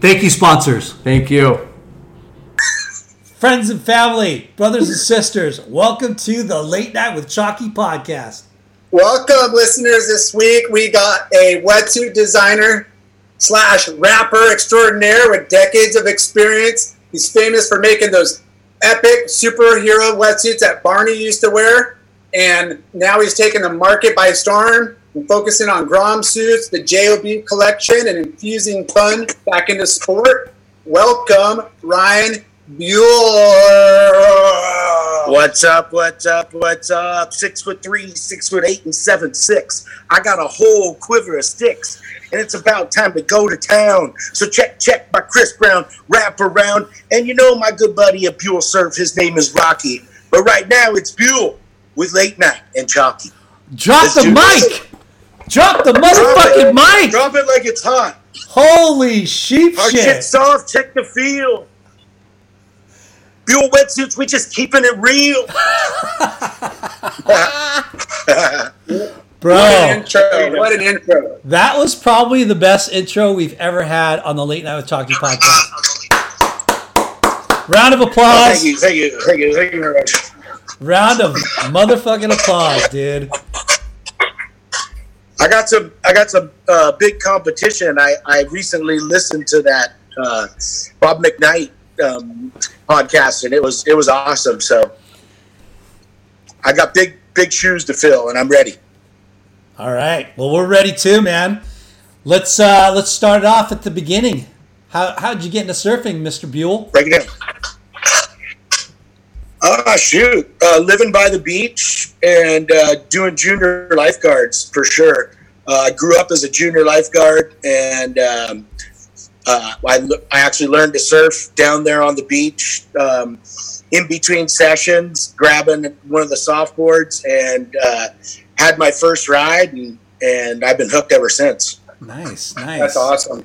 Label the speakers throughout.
Speaker 1: Thank you, sponsors.
Speaker 2: Thank you.
Speaker 1: Friends and family, brothers and sisters, welcome to the Late Night with Chalky podcast.
Speaker 3: Welcome, listeners. This week we got a wetsuit designer slash rapper extraordinaire with decades of experience. He's famous for making those epic superhero wetsuits that Barney used to wear, and now he's taking the market by storm and focusing on Grom suits, the JOB collection, and infusing fun back into sport. Welcome, Ryan Buell.
Speaker 4: What's up? What's up? What's up? Six foot three, six foot eight, and seven six. I got a whole quiver of sticks, and it's about time to go to town. So check, check my Chris Brown wrap around, and you know my good buddy at Buell Surf. His name is Rocky, but right now it's Buell with Late Night and Chalky.
Speaker 1: Drop
Speaker 4: Let's
Speaker 1: the
Speaker 4: do this.
Speaker 1: Mic! Drop the
Speaker 4: Drop
Speaker 1: motherfucking
Speaker 4: it.
Speaker 1: mic!
Speaker 4: Drop it like it's hot.
Speaker 1: Holy sheep shit.
Speaker 4: Our shit's soft. Check the feel. Buell wetsuits, we just keeping it real.
Speaker 1: Bro,
Speaker 3: What an intro! What an intro!
Speaker 1: that was probably the best intro we've ever had on the Late Night with Chalky podcast. Round of applause!
Speaker 4: Thank
Speaker 1: applause.
Speaker 4: you, thank you, thank you, thank you very much.
Speaker 1: Round of motherfucking applause, dude.
Speaker 4: I got some. I got some uh, big competition. I, I recently listened to that uh, Bob McKnight um, podcast, and it was it was awesome. So I got big big shoes to fill, and I'm ready.
Speaker 1: All right. Well, we're ready too, man. Let's uh let's start it off at the beginning. How how'd you get into surfing, Mr. Buell?
Speaker 4: Break it down. Ah, shoot. Uh, living by the beach and uh, doing junior lifeguards for sure. Uh, I grew up as a junior lifeguard and um, uh, I, I actually learned to surf down there on the beach um, in between sessions, grabbing one of the softboards and uh, had my first ride and, and I've been hooked ever since.
Speaker 1: Nice, nice.
Speaker 3: That's awesome.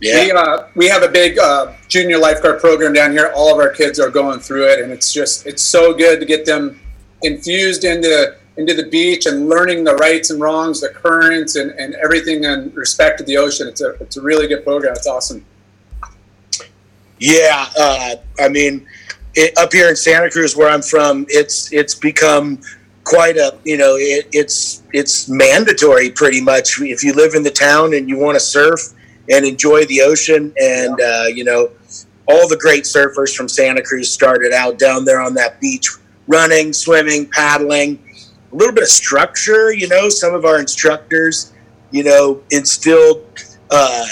Speaker 4: Yeah.
Speaker 3: We, uh, we have a big uh, junior lifeguard program down here. All of our kids are going through it, and it's just it's so good to get them infused into into the beach and learning the rights and wrongs, the currents, and, and everything in respect to the ocean. It's a it's a really good program. It's awesome.
Speaker 4: Yeah, uh, I mean, it, up here in Santa Cruz, where I'm from, it's it's become quite a you know it, it's it's mandatory pretty much if you live in the town and you want to surf and enjoy the ocean and uh, you know all the great surfers from Santa Cruz started out down there on that beach running, swimming, paddling, a little bit of structure. You know, some of our instructors, you know, instilled. Uh,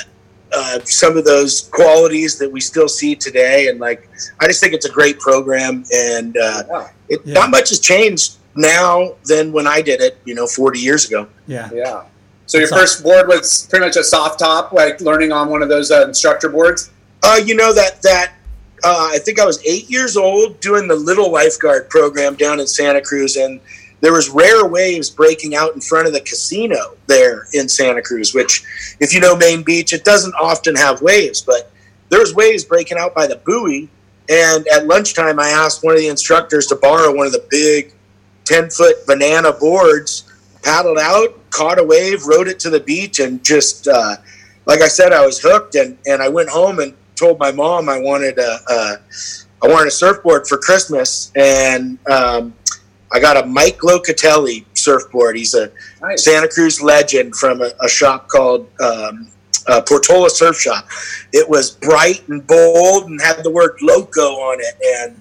Speaker 4: uh, some of those qualities that we still see today. And like, I just think it's a great program, and uh,
Speaker 3: Yeah.
Speaker 4: it,
Speaker 1: Yeah.
Speaker 4: not much has changed now than when I did it, you know, 40 years ago.
Speaker 1: Yeah.
Speaker 3: Yeah. So your first board was pretty much a soft top, like learning on one of those uh, instructor boards.
Speaker 4: Uh, you know that that uh, I think I was eight years old doing the little lifeguard program down in Santa Cruz, and there was rare waves breaking out in front of the casino there in Santa Cruz. Which, if you know Main Beach, it doesn't often have waves, but there was waves breaking out by the buoy. And at lunchtime, I asked one of the instructors to borrow one of the big ten foot banana boards, paddled out, caught a wave, rode it to the beach, and just uh, like I said, I was hooked. And, and I went home and told my mom I wanted a, a I wanted a surfboard for Christmas, and um, I got a Mike Locatelli surfboard. He's a
Speaker 3: Nice.
Speaker 4: Santa Cruz legend from a, a shop called um, uh, Portola Surf Shop. It was bright and bold and had the word "loco" on it, and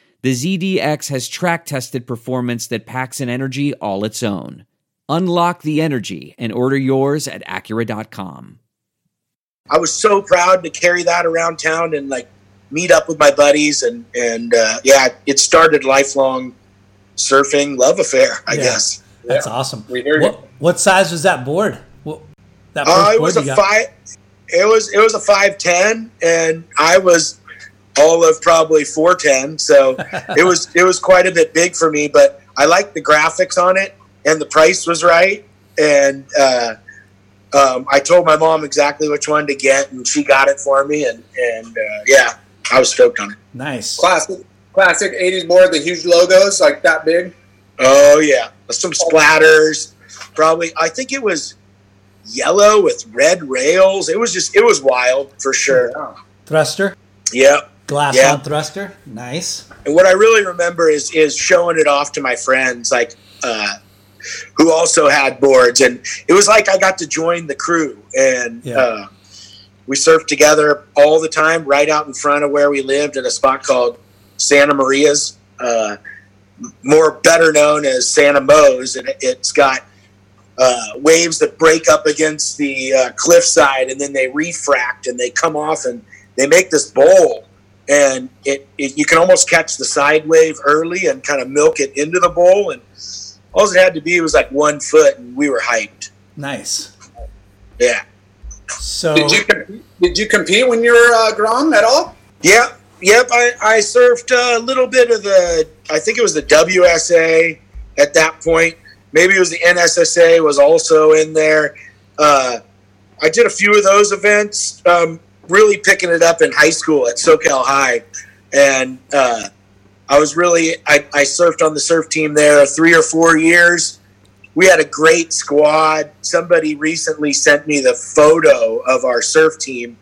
Speaker 5: the ZDX has track tested performance that packs an energy all its own. Unlock the energy and order yours at Acura.com.
Speaker 4: I was so proud to carry that around town and like meet up with my buddies and and uh, yeah, it started lifelong surfing love affair, I
Speaker 1: Yeah.
Speaker 4: guess.
Speaker 1: That's awesome.
Speaker 3: We heard
Speaker 1: what,
Speaker 3: it.
Speaker 1: what size was that board? What, that
Speaker 4: Uh, it
Speaker 1: board
Speaker 4: was a five. It was it was a five ten, and I was all of probably four ten. So it was it was quite a bit big for me, but I liked the graphics on it, and the price was right, and uh, um, I told my mom exactly which one to get, and she got it for me, and and uh, yeah, I was stoked on it.
Speaker 1: Nice.
Speaker 3: Classic, classic '80s board. The huge logos, like that big.
Speaker 4: Oh yeah, some splatters. Probably, I think it was yellow with red rails. It was just, it was wild for sure.
Speaker 3: Yeah.
Speaker 1: Thruster.
Speaker 4: Yeah.
Speaker 1: Glass
Speaker 4: Yeah.
Speaker 1: on thruster. Nice.
Speaker 4: And what I really remember is is showing it off to my friends, like uh, who also had boards, and it was like I got to join the crew, and
Speaker 1: Yeah.
Speaker 4: uh, we surfed together all the time, right out in front of where we lived at a spot called Santa Maria's, uh, more better known as Santa Mo's, and it's got uh, waves that break up against the uh, cliffside, and then they refract and they come off and they make this bowl, and it, it you can almost catch the side wave early and kind of milk it into the bowl, and all it had to be was like one foot, and we were hyped.
Speaker 6: Nice.
Speaker 4: Yeah.
Speaker 6: So
Speaker 7: Did you did you compete when you were uh, grown at all?
Speaker 4: Yep, yep. I, I surfed a little bit of the, I think it was the WSA at that point. Maybe it was the NSSA was also in there. Uh, I did a few of those events, um, really picking it up in high school at Soquel High. And uh, I was really, I, I surfed on the surf team there three or four years. We had a great squad. Somebody recently sent me the photo of our surf team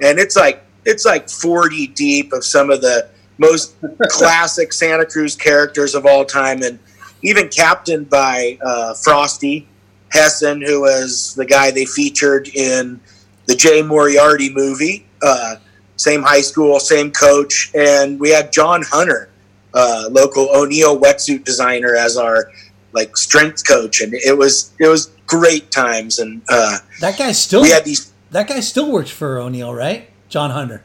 Speaker 4: and it's like it's like 40 deep of some of the most classic Santa Cruz characters of all time, and even captained by uh, Frosty Hesson, who was the guy they featured in the Jay Moriarty movie. Uh, same high school, same coach, and we had John Hunter, uh, local O'Neill wetsuit designer, as our like strength coach, and it was it was great times, and uh,
Speaker 6: that guy still
Speaker 4: we had these
Speaker 6: that guy still works for O'Neill, right? John Hunter.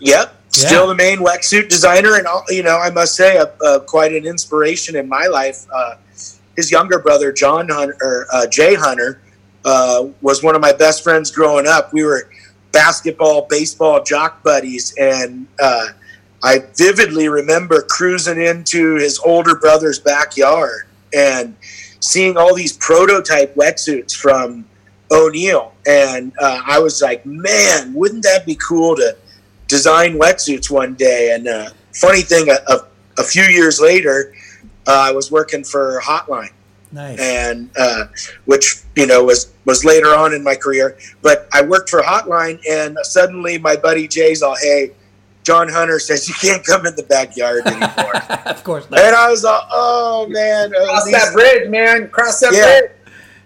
Speaker 4: Yep,
Speaker 6: Yeah.
Speaker 4: still the main wetsuit designer, and all- you know, I must say, uh, uh, quite an inspiration in my life. Uh, his younger brother, John Hunter, or, uh, Jay Hunter, uh, was one of my best friends growing up. We were basketball, baseball jock buddies, and uh, I vividly remember cruising into his older brother's backyard and seeing all these prototype wetsuits from O'Neill, and uh, I was like, man, wouldn't that be cool to design wetsuits one day? And uh, funny thing, a, a, a few years later, uh, I was working for Hotline,
Speaker 6: Nice.
Speaker 4: and uh, which you know was was later on in my career. But I worked for Hotline, and suddenly my buddy Jay's all, "Hey, John Hunter says you can't come in the backyard anymore,"
Speaker 6: of course not.
Speaker 4: and I was like, "Oh man, uh,
Speaker 7: Cross
Speaker 4: these-
Speaker 7: that bridge, man. Cross that
Speaker 4: Yeah.
Speaker 7: bridge.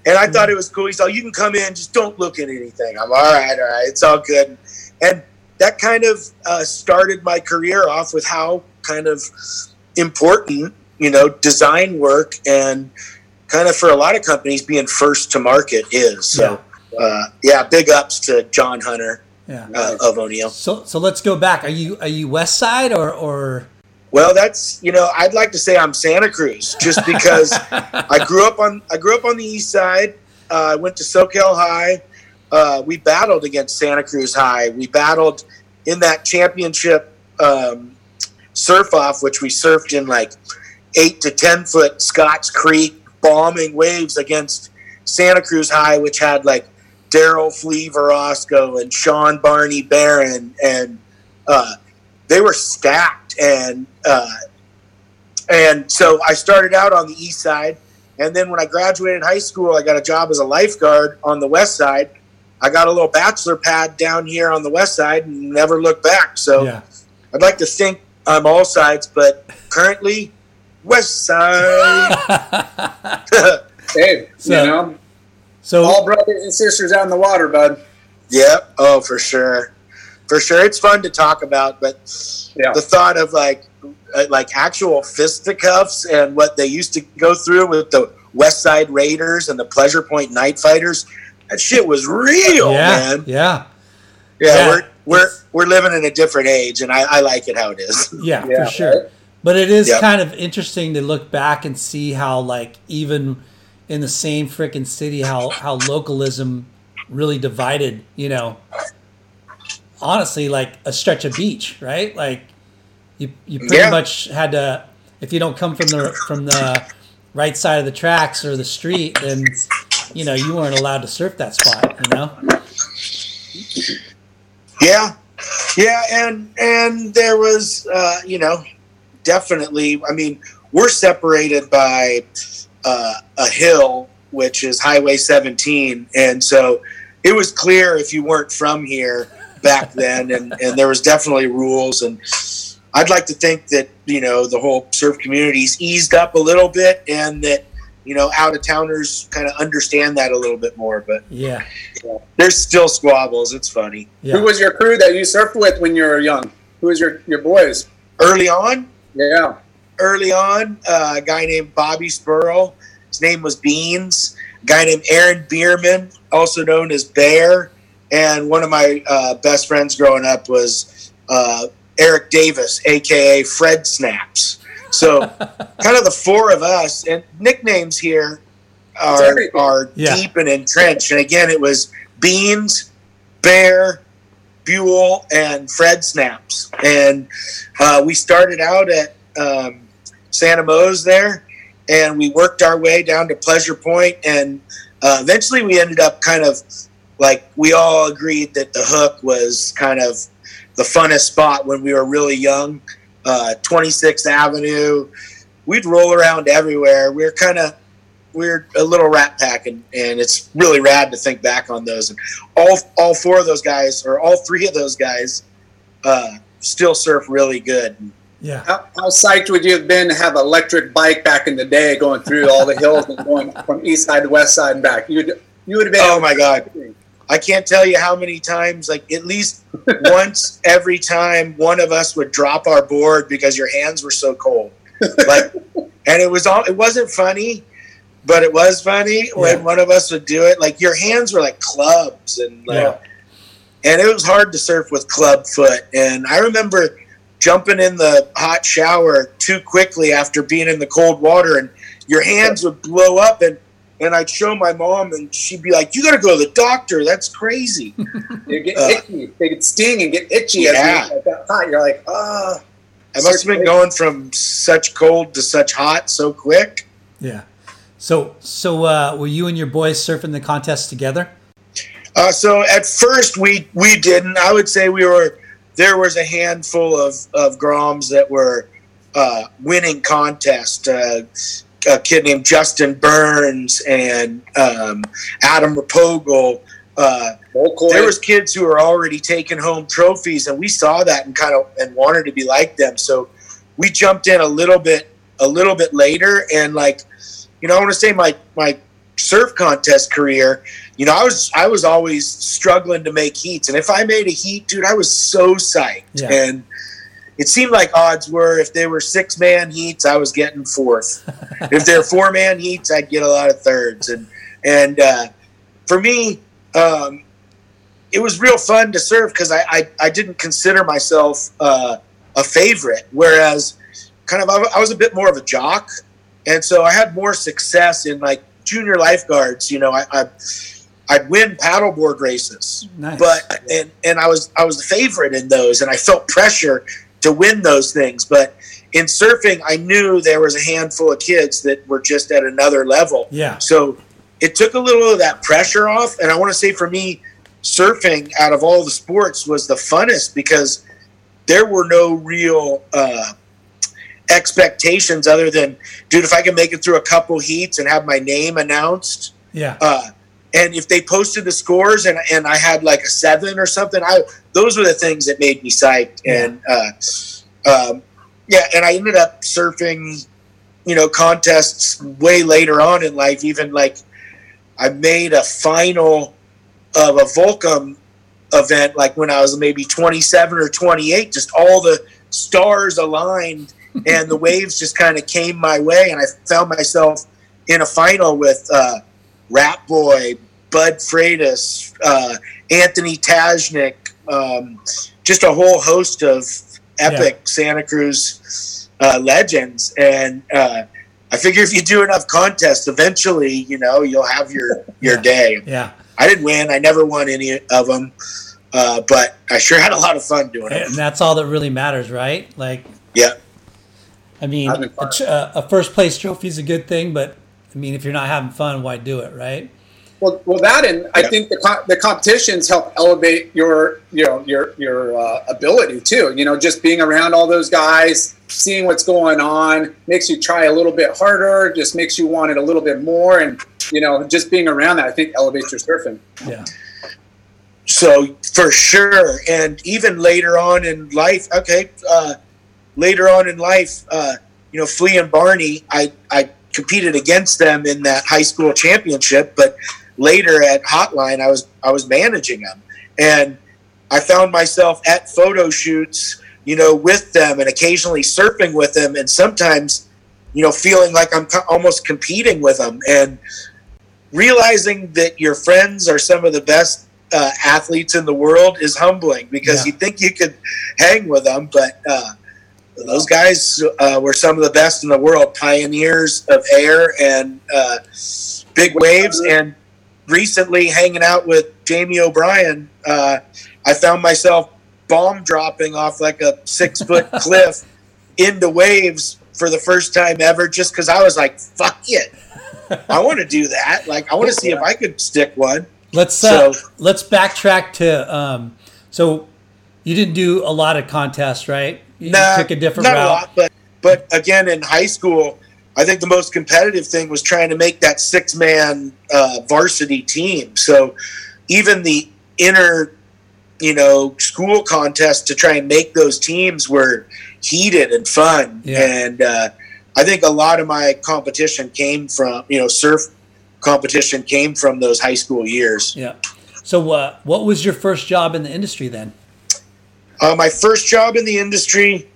Speaker 4: And I thought it was cool. He's like, you can come in, just don't look at anything. I'm all right, all right, it's all good. And that kind of uh, started my career off with how kind of important, you know, design work and kind of for a lot of companies being first to market is. So, uh, yeah, big ups to John Hunter
Speaker 6: Yeah.
Speaker 4: uh, of O'Neill.
Speaker 6: So so let's go back. Are you are you West Side or or
Speaker 4: Well, that's you know, I'd like to say I'm Santa Cruz just because I grew up on I grew up on the east side. Uh, I went to Soquel High. Uh, we battled against Santa Cruz High. We battled in that championship um, surf off, which we surfed in like eight to ten foot Scotts Creek bombing waves against Santa Cruz High, which had like Darryl Flea Virostko and Shawn Barney Barron, and uh, they were stacked. And uh, and so I started out on the east side, and then when I graduated high school, I got a job as a lifeguard on the west side. I got a little bachelor pad down here on the west side and never looked back. So
Speaker 6: yeah.
Speaker 4: I'd like to think I'm all sides, but currently west side.
Speaker 7: Hey,
Speaker 6: So-
Speaker 7: you know,
Speaker 6: So
Speaker 7: all brothers and sisters out in the water, bud.
Speaker 4: Yep. Oh, for sure. For sure. It's fun to talk about, but
Speaker 7: Yeah.
Speaker 4: the thought of like uh, like actual fisticuffs and what they used to go through with the West Side Raiders and the Pleasure Point Night Fighters, that shit was real,
Speaker 6: yeah,
Speaker 4: man.
Speaker 6: yeah,
Speaker 4: Yeah,
Speaker 6: Yeah,
Speaker 4: we're we're we're living in a different age, and I, I like it how it is.
Speaker 6: yeah,
Speaker 7: Yeah,
Speaker 6: for sure. But it is
Speaker 4: Yep.
Speaker 6: kind of interesting to look back and see how like even in the same freaking city how how localism really divided, you know. Honestly, like a stretch of beach, right? Like you you pretty
Speaker 4: Yeah.
Speaker 6: much had to if you don't come from the from the right side of the tracks or the street, then you know you weren't allowed to surf that spot. You know.
Speaker 4: Yeah, yeah, and and there was, uh, you know, definitely. I mean, we're separated by uh, a hill, which is Highway 17, and so it was clear if you weren't from here back then, and and there was definitely rules. And I'd like to think that you know the whole surf community's eased up a little bit, and that you know, out of towners kind of understand that a little bit more. But
Speaker 1: Yeah.
Speaker 4: there's still squabbles. It's funny.
Speaker 1: Yeah.
Speaker 3: Who was your crew that you surfed with when you were young? Who was your your boys?
Speaker 4: Early on,
Speaker 3: Yeah.
Speaker 4: early on, uh, a guy named Bobby Spurl. His name was Beans. A guy named Aaron Bierman, also known as Bear. And one of my uh, best friends growing up was uh, Eric Davis, aka Fred Snaps. So, kind of the four of us, and nicknames here are, are
Speaker 1: Yeah.
Speaker 4: deep and entrenched. And again, it was Beans, Bear, Buell, and Fred Snaps. And uh, we started out at um, Santa Mo's there, and we worked our way down to Pleasure Point, and uh, eventually we ended up kind of like we all agreed that the hook was kind of the funnest spot when we were really young. Uh, 26th Avenue, we'd roll around everywhere. We are kind of we're a little rat pack, and, and it's really rad to think back on those. And all all four of those guys, or all three of those guys, uh, still surf really good.
Speaker 1: Yeah.
Speaker 3: How, how psyched would you have been to have an electric bike back in the day, going through all the hills and going from east side to west side and back? You would you would have been.
Speaker 4: Oh my god! I can't tell you how many times, like at least once every time, one of us would drop our board because your hands were so cold. Like, and it was all. It wasn't funny, but it was funny when
Speaker 1: Yeah.
Speaker 4: one of us would do it. Like your hands were like clubs, and like,
Speaker 1: Yeah.
Speaker 4: and it was hard to surf with club foot. And I remember jumping in the hot shower too quickly after being in the cold water, and your hands would blow up, and and I'd show my mom, and she'd be like, "You got to go to the doctor. That's crazy."
Speaker 3: You get
Speaker 4: Uh,
Speaker 3: itchy. They could sting and get itchy
Speaker 4: Yeah.
Speaker 3: as you hot. You're like, ah.
Speaker 4: I must have been going from such cold to such hot so quick.
Speaker 1: Yeah. So so uh, were you and your boys surfing the contest together?
Speaker 4: Uh, so at first we we didn't. I would say we were. There was a handful of of groms that were uh, winning contest. Uh, a kid named Justin Burns and um, Adam Replogle. Uh, there was kids who were already taking home trophies, and we saw that and kind of and wanted to be like them. So we jumped in a little bit a little bit later, and like you know, I want to say my my surf contest career. You know, I was I was always struggling to make heats, and if I made a heat, dude, I was so psyched.
Speaker 1: Yeah.
Speaker 4: And it seemed like odds were if they were six man heats, I was getting fourth. if they're four man heats, I'd get a lot of thirds. And and uh, for me, um, it was real fun to surf because I, I I didn't consider myself uh, a favorite, whereas kind of I, I was a bit more of a jock, and so I had more success in like junior lifeguards. You know, I. I I'd win paddleboard races,
Speaker 1: Nice.
Speaker 4: but and and I was I was the favorite in those, and I felt pressure to win those things. But in surfing, I knew there was a handful of kids that were just at another level.
Speaker 1: Yeah.
Speaker 4: So it took a little of that pressure off, and I want to say for me, surfing out of all the sports was the funnest because there were no real uh, expectations other than, dude, if I can make it through a couple heats and have my name announced
Speaker 1: Yeah.
Speaker 4: uh, and if they posted the scores and, and I had like a seven or something, I those were the things that made me psyched. And uh, um, yeah, and I ended up surfing, you know, contests way later on in life. Even like I made a final of a Volcom event, like when I was maybe 27 or 28. Just all the stars aligned, and the waves just kind of came my way, and I found myself in a final with. Uh, Rat Boy, Bud Freitas, uh, Anthony Tashnick, um, just a whole host of epic Santa Cruz uh, legends. And uh, I figure if you do enough contests, eventually, you know, you'll have your your
Speaker 1: Yeah.
Speaker 4: day.
Speaker 1: Yeah.
Speaker 4: I didn't win. I never won any of them, uh, but I sure had a lot of fun doing it.
Speaker 1: And that's all that really matters, right? Like,
Speaker 4: Yeah.
Speaker 1: I mean, a, uh, a first place trophy is a good thing, but I mean, if you're not having fun, why do it, right?
Speaker 3: Well, well, that and I think the co- the competitions help elevate your you know your your uh, ability too. You know, just being around all those guys, seeing what's going on, makes you try a little bit harder. Just makes you want it a little bit more, and you know, just being around that, I think elevates your surfing.
Speaker 1: Yeah.
Speaker 4: So for sure, and even later on in life, okay, uh, later on in life, uh, you know, Flea and Barney, I I competed against them in that high school championship, but later at Hotline, I was I was managing them, and I found myself at photo shoots, you know, with them, and occasionally surfing with them, and sometimes, you know, feeling like I'm co- almost competing with them, and realizing that your friends are some of the best uh, athletes in the world is humbling because
Speaker 6: Yeah.
Speaker 4: you think you could hang with them, but uh, those guys uh, were some of the best in the world, pioneers of air and uh, big waves. And recently, hanging out with Jamie O'Brien, uh, I found myself bomb dropping off like a six foot cliff into waves for the first time ever, just because I was like, "Fuck it." I want to do that. Like, I want to see if I could stick one.
Speaker 1: Let's uh,
Speaker 4: So-
Speaker 1: let's backtrack to um, so you didn't do a lot of contests, right? You
Speaker 4: Nah,
Speaker 1: took a different
Speaker 4: not
Speaker 1: route.
Speaker 4: a lot, but but again, in high school, I think the most competitive thing was trying to make that six man uh, varsity team. So even the inner, you know, school contests to try and make those teams were heated and fun.
Speaker 1: Yeah.
Speaker 4: And uh, I think a lot of my competition came from you know surf competition came from those high school years.
Speaker 1: Yeah. So uh, what was your first job in the industry then?
Speaker 4: Uh, my first job in the industry,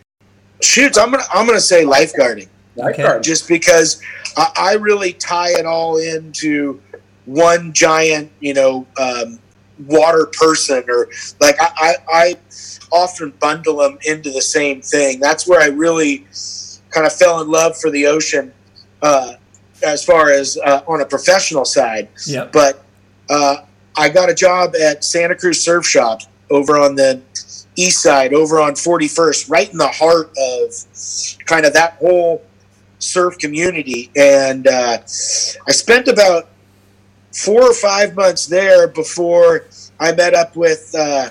Speaker 4: shoots. I'm gonna I'm gonna say lifeguarding.
Speaker 1: Okay.
Speaker 4: just because I, I really tie it all into one giant, you know, um, water person, or like I, I, I often bundle them into the same thing. That's where I really kind of fell in love for the ocean, uh, as far as uh, on a professional side.
Speaker 1: Yep.
Speaker 4: But uh, I got a job at Santa Cruz Surf Shop over on the east side, over on 41st, right in the heart of kind of that whole surf community. And uh, I spent about four or five months there before I met up with uh,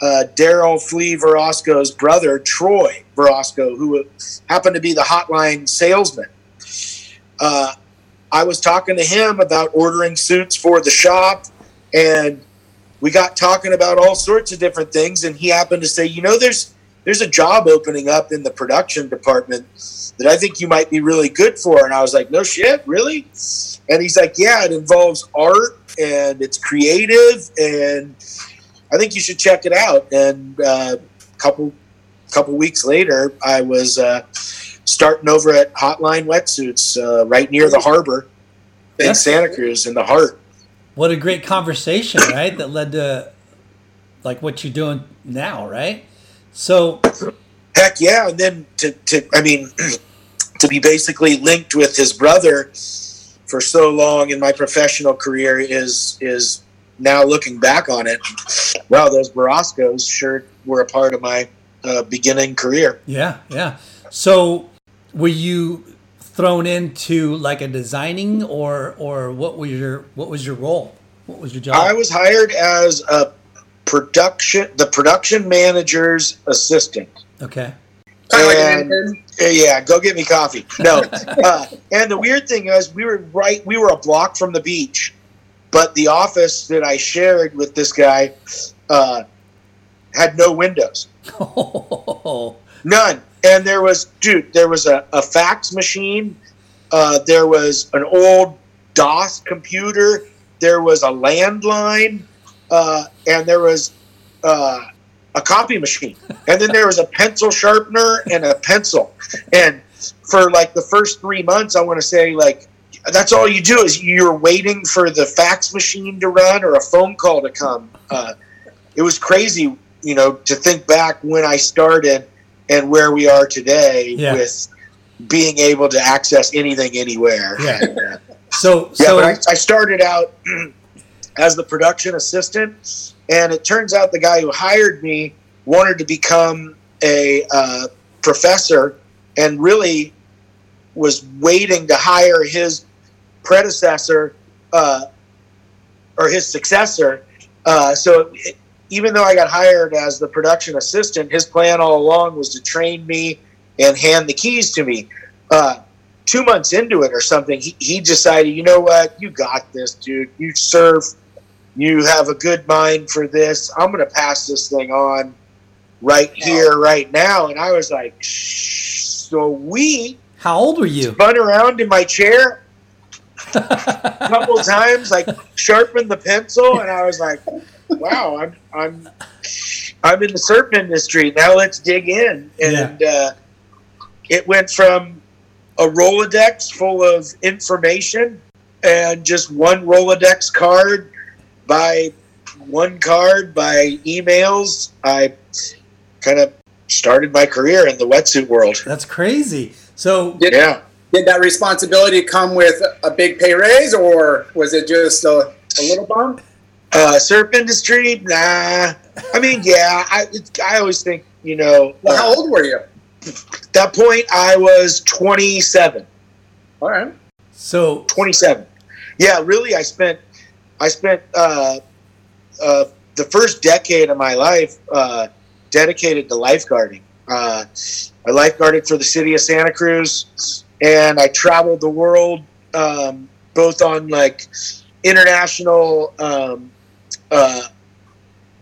Speaker 4: uh, Darryl Flea Virostko's brother, Troy Virostko, who happened to be the hotline salesman. Uh, I was talking to him about ordering suits for the shop, and we got talking about all sorts of different things. And he happened to say, "You know, there's there's a job opening up in the production department that I think you might be really good for." And I was like, "No shit, really?" And he's like, "Yeah, it involves art and it's creative, and I think you should check it out." And uh, a couple couple weeks later, I was uh, starting over at Hotline Wetsuits, uh, right near the harbor in Santa Cruz, in the heart.
Speaker 1: What a great conversation, right? That led to like what you're doing now, right? So
Speaker 4: Heck yeah! And then to, to I mean, to be basically linked with his brother for so long in my professional career is is now looking back on it. Wow, those Virostkos sure were a part of my uh, beginning career.
Speaker 1: yeah, yeah. So were you thrown into like a designing or or what was your what was your role? What was your job?
Speaker 4: I was hired as a production the production manager's assistant.
Speaker 1: okay.
Speaker 7: Kind of like an
Speaker 4: And-
Speaker 7: intern.
Speaker 4: Yeah, Yeah, go get me coffee. No, uh, and the weird thing is, we were right. We were a block from the beach, but the office that I shared with this guy uh, had no windows, none. And there was, dude, there was a, a fax machine. Uh, there was an old DOS computer. There was a landline, uh, and there was uh, a copy machine. And then there was a pencil sharpener and a pencil. And for like the first three months, I want to say like that's all you do is you're waiting for the fax machine to run or a phone call to come. Uh, it was crazy, you know, to think back when I started and where we are today
Speaker 1: Yeah.
Speaker 4: with being able to access anything anywhere.
Speaker 1: Yeah.
Speaker 4: And, uh,
Speaker 1: So
Speaker 4: yeah,
Speaker 1: so
Speaker 4: but I, I started out as the production assistant, and it turns out the guy who hired me wanted to become a uh, professor and really was waiting to hire his predecessor uh, or his successor. Uh, so it, even though I got hired as the production assistant, his plan all along was to train me and hand the keys to me. Uh, two months into it or something, he, he decided, you know what, you got this, dude. You serve, you have a good mind for this. I'm going to pass this thing on right here, right now. And I was like, "So we?
Speaker 1: How old were you?
Speaker 4: Spun around in my chair a couple times, like sharpened the pencil, and I was like, "Wow, I'm I'm I'm in the surf industry now. Let's dig in." And uh, it went from a Rolodex full of information and just one Rolodex card by one card by emails. I kind of started my career in the wetsuit world.
Speaker 1: That's crazy. So
Speaker 7: Did,
Speaker 4: Yeah.
Speaker 7: did that responsibility come with a big pay raise, or was it just a, a little bump?
Speaker 4: Uh, surf industry, nah. I mean, yeah. I I always think you know.
Speaker 7: Well, how
Speaker 4: uh,
Speaker 7: old were you?
Speaker 4: At that point, I was 27.
Speaker 7: All right.
Speaker 1: so
Speaker 4: 27. Yeah, really. I spent I spent uh, uh, the first decade of my life uh, dedicated to lifeguarding. Uh, I lifeguarded for the city of Santa Cruz, and I traveled the world, um, both on like international um, uh,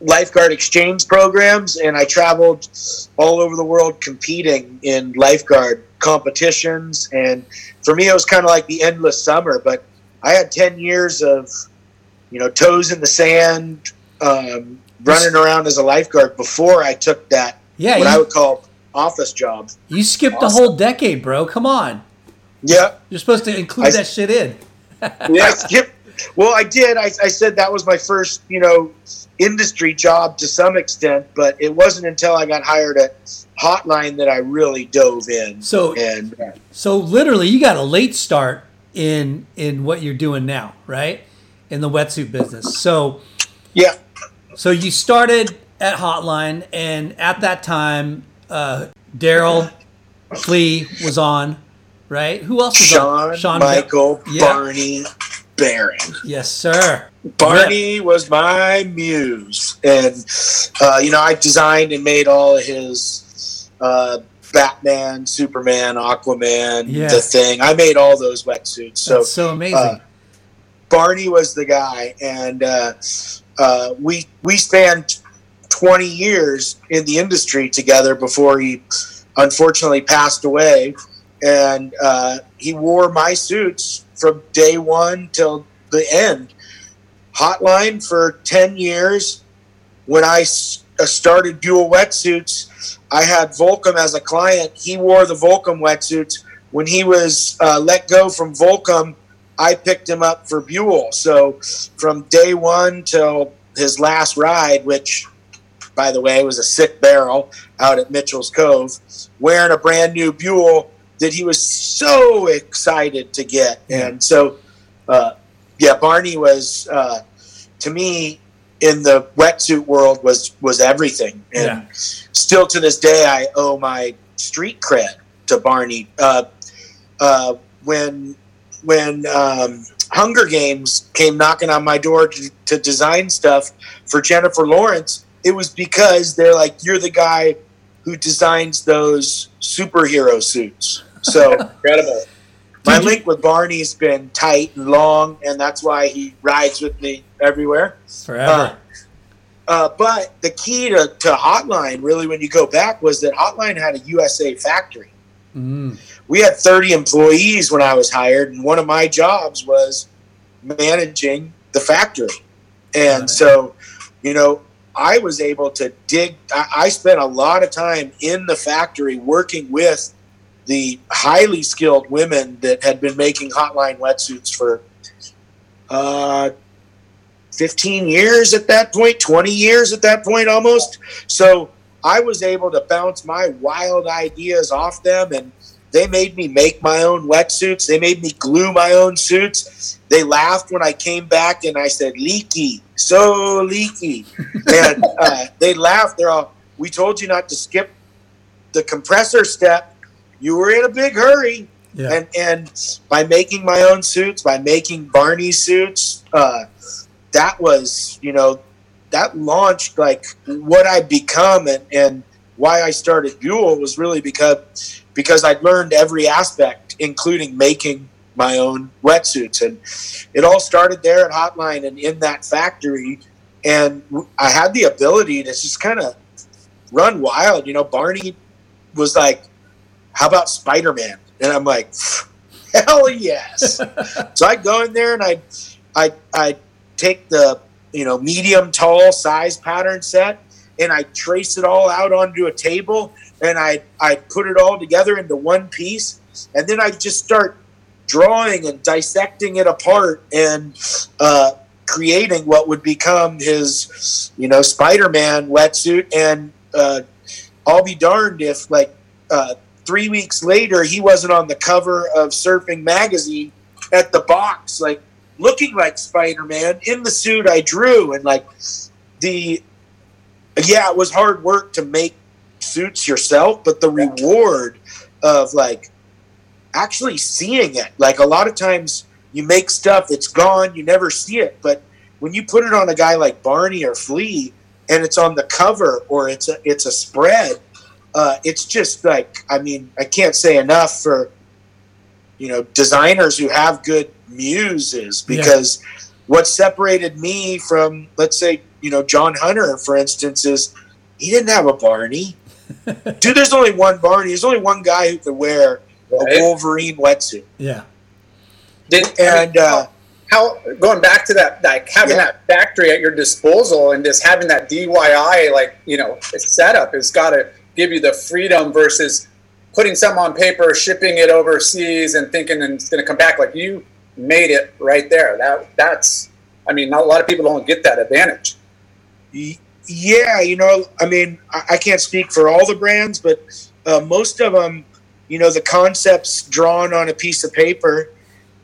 Speaker 4: lifeguard exchange programs, and I traveled all over the world competing in lifeguard competitions. And for me, it was kind of like the endless summer. But I had ten years of, you know, toes in the sand, um, running around as a lifeguard before I took that
Speaker 1: Yeah,
Speaker 4: what
Speaker 1: you-
Speaker 4: I would call office job.
Speaker 1: you skipped the
Speaker 4: Awesome.
Speaker 1: whole decade, bro. Come on.
Speaker 4: Yeah,
Speaker 1: You're supposed to include
Speaker 4: I-
Speaker 1: that shit in.
Speaker 4: I skipped. Well, I did. I, I said that was my first, you know, industry job to some extent, but it wasn't until I got hired at Hotline that I really dove in.
Speaker 1: So
Speaker 4: and
Speaker 1: so literally you got a late start in in what you're doing now, right? In the wetsuit business. So
Speaker 4: yeah,
Speaker 1: So you started at Hotline, and at that time, uh, Darryl Flea was on, right? Who else was
Speaker 4: Shawn,
Speaker 1: on? Shawn
Speaker 4: Michael,
Speaker 1: Yeah.
Speaker 4: Barney, Barron.
Speaker 1: Yes, sir.
Speaker 4: Barney was my muse, and uh, you know I designed and made all of his uh, Batman, Superman, Aquaman,
Speaker 1: Yeah.
Speaker 4: the Thing. I made all those wetsuits. So
Speaker 1: That's so amazing.
Speaker 4: uh, Barney was the guy, and uh, uh, we we spanned twenty years in the industry together before he unfortunately passed away. And uh, he wore my suits from day one till the end. Hotline for ten years. When I started Buell Wetsuits, I had Volcom as a client. He wore the Volcom wetsuits. When he was uh, let go from Volcom, I picked him up for Buell. So from day one till his last ride, which, by the way, was a sick barrel out at Mitchell's Cove, wearing a brand new Buell that he was so excited to get. And so, uh, yeah, Barney was uh, to me in the wetsuit world was was everything. And
Speaker 1: Yeah.
Speaker 4: still to this day, I owe my street cred to Barney. Uh, uh, when when um, Hunger Games came knocking on my door to, to design stuff for Jennifer Lawrence, it was because they're like, "You're the guy who designs those superhero suits." So
Speaker 7: Incredible.
Speaker 4: my
Speaker 1: Did you-
Speaker 4: link with Barney's been tight and long, and that's why he rides with me everywhere.
Speaker 1: Forever.
Speaker 4: Uh, but the key to, to Hotline, really, when you go back, was that Hotline had a USA factory.
Speaker 1: Mm.
Speaker 4: We had 30 employees when I was hired, and one of my jobs was managing the factory. And so, you know, I was able to dig, I, I spent a lot of time in the factory working with the highly skilled women that had been making Hotline wetsuits for uh, 15 years at that point, 20 years at that point almost. So I was able to bounce my wild ideas off them and they made me make my own wetsuits. They made me glue my own suits. They laughed when I came back and I said, leaky, so leaky. and uh, they laughed. They're all, we told you not to skip the compressor step. You were in a big hurry.
Speaker 1: Yeah.
Speaker 4: And, and by making my own suits, by making Barney suits, uh, that was, you know, that launched like what I'd become and, and why I started Buell was really because because I'd learned every aspect, including making my own wetsuits. And it all started there at Hotline and in that factory. And I had the ability to just kind of run wild. You know, Barney was like, how about Spider Man? And I'm like, hell yes. so I go in there and I, I, I take the, you know, medium tall size pattern set and I trace it all out onto a table and I, I put it all together into one piece. And then I just start drawing and dissecting it apart and uh, creating what would become his, you know, Spider-Man wetsuit. And uh, I'll be darned if, like, uh, three weeks later, he wasn't on the cover of Surfing Magazine at the box, like looking like Spider-Man in the suit I drew, and like the yeah, it was hard work to make suits yourself, but the reward of like actually seeing it, like a lot of times you make stuff it's gone, you never see it, but when you put it on a guy like Barney or Flea, and it's on the cover or it's a it's a spread, uh, it's just like I mean I can't say enough for you know designers who have good muses because yeah. what separated me from let's say you know John Hunter for instance is he didn't have a Barney. Dude, there's only one Barney. There's only one guy who could wear right. a Wolverine wetsuit.
Speaker 1: Yeah.
Speaker 7: Did and uh, how going back to that like having yeah. that factory at your disposal and just having that DIY like you know setup has got to give you the freedom versus putting something on paper, shipping it overseas, and thinking and it's going to come back. Like you made it right there. That that's, I mean, not a lot of people don't get that advantage.
Speaker 4: Yeah, you know, I mean, I, I can't speak for all the brands, but uh, most of them, you know, the concepts drawn on a piece of paper,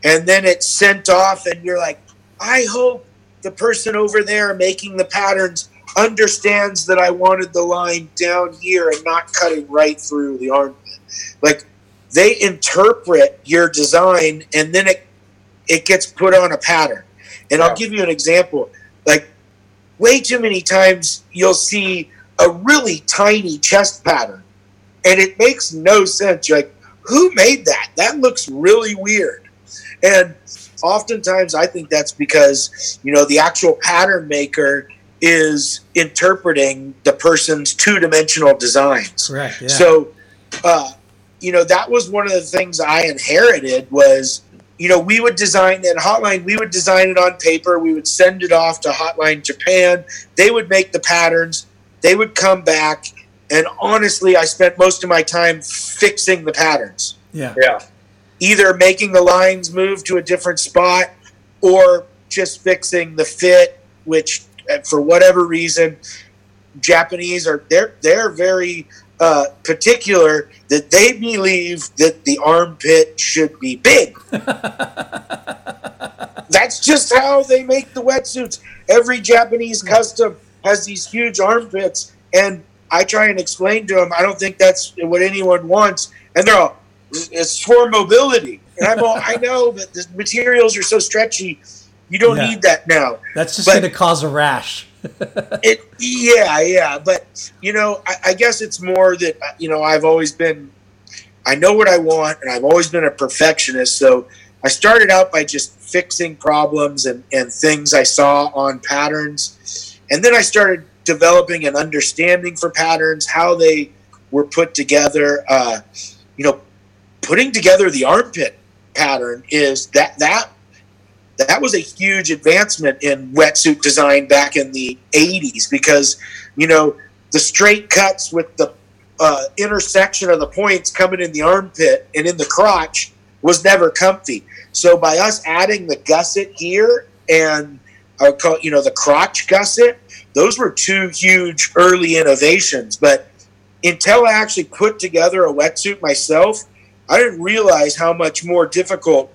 Speaker 4: and then it's sent off, and you're like, I hope the person over there making the patterns understands that I wanted the line down here and not cutting right through the armpit. Like they interpret your design and then it it gets put on a pattern. And I'll give you an example. Like way too many times you'll see a really tiny chest pattern and it makes no sense. You're like, who made that? That looks really weird. And oftentimes I think that's because, you know, the actual pattern maker is interpreting the person's two-dimensional designs.
Speaker 1: Correct. Yeah.
Speaker 4: So, uh, you know, that was one of the things I inherited was, you know, we would design in Hotline. We would design it on paper. We would send it off to Hotline Japan. They would make the patterns. They would come back, and honestly, I spent most of my time fixing the patterns.
Speaker 1: Yeah.
Speaker 7: Yeah.
Speaker 4: Either making the lines move to a different spot, or just fixing the fit, which uh, for whatever reason, Japanese are they're they're very uh, particular that they believe that the armpit should be big. That's just how they make the wetsuits. Every Japanese custom has these huge armpits, and I try and explain to them, I don't think that's what anyone wants, and they're all, it's for mobility. And I'm all, I know, but the materials are so stretchy you don't yeah. need that now.
Speaker 1: That's just going to cause a rash.
Speaker 4: it, yeah, yeah, but you know, I, I, guess it's more that you know I've always been, I know what I want, and I've always been a perfectionist. So I started out by just fixing problems and and things I saw on patterns, and then I started developing an understanding for patterns, how they were put together. Uh, you know, putting together the armpit pattern is that that that was a huge advancement in wetsuit design back in the 80s because you know the straight cuts with the uh, intersection of the points coming in the armpit and in the crotch was never comfy. So by us adding the gusset here and uh, call you know the crotch gusset those were two huge early innovations. But until i actually put together a wetsuit myself i didn't realize how much more difficult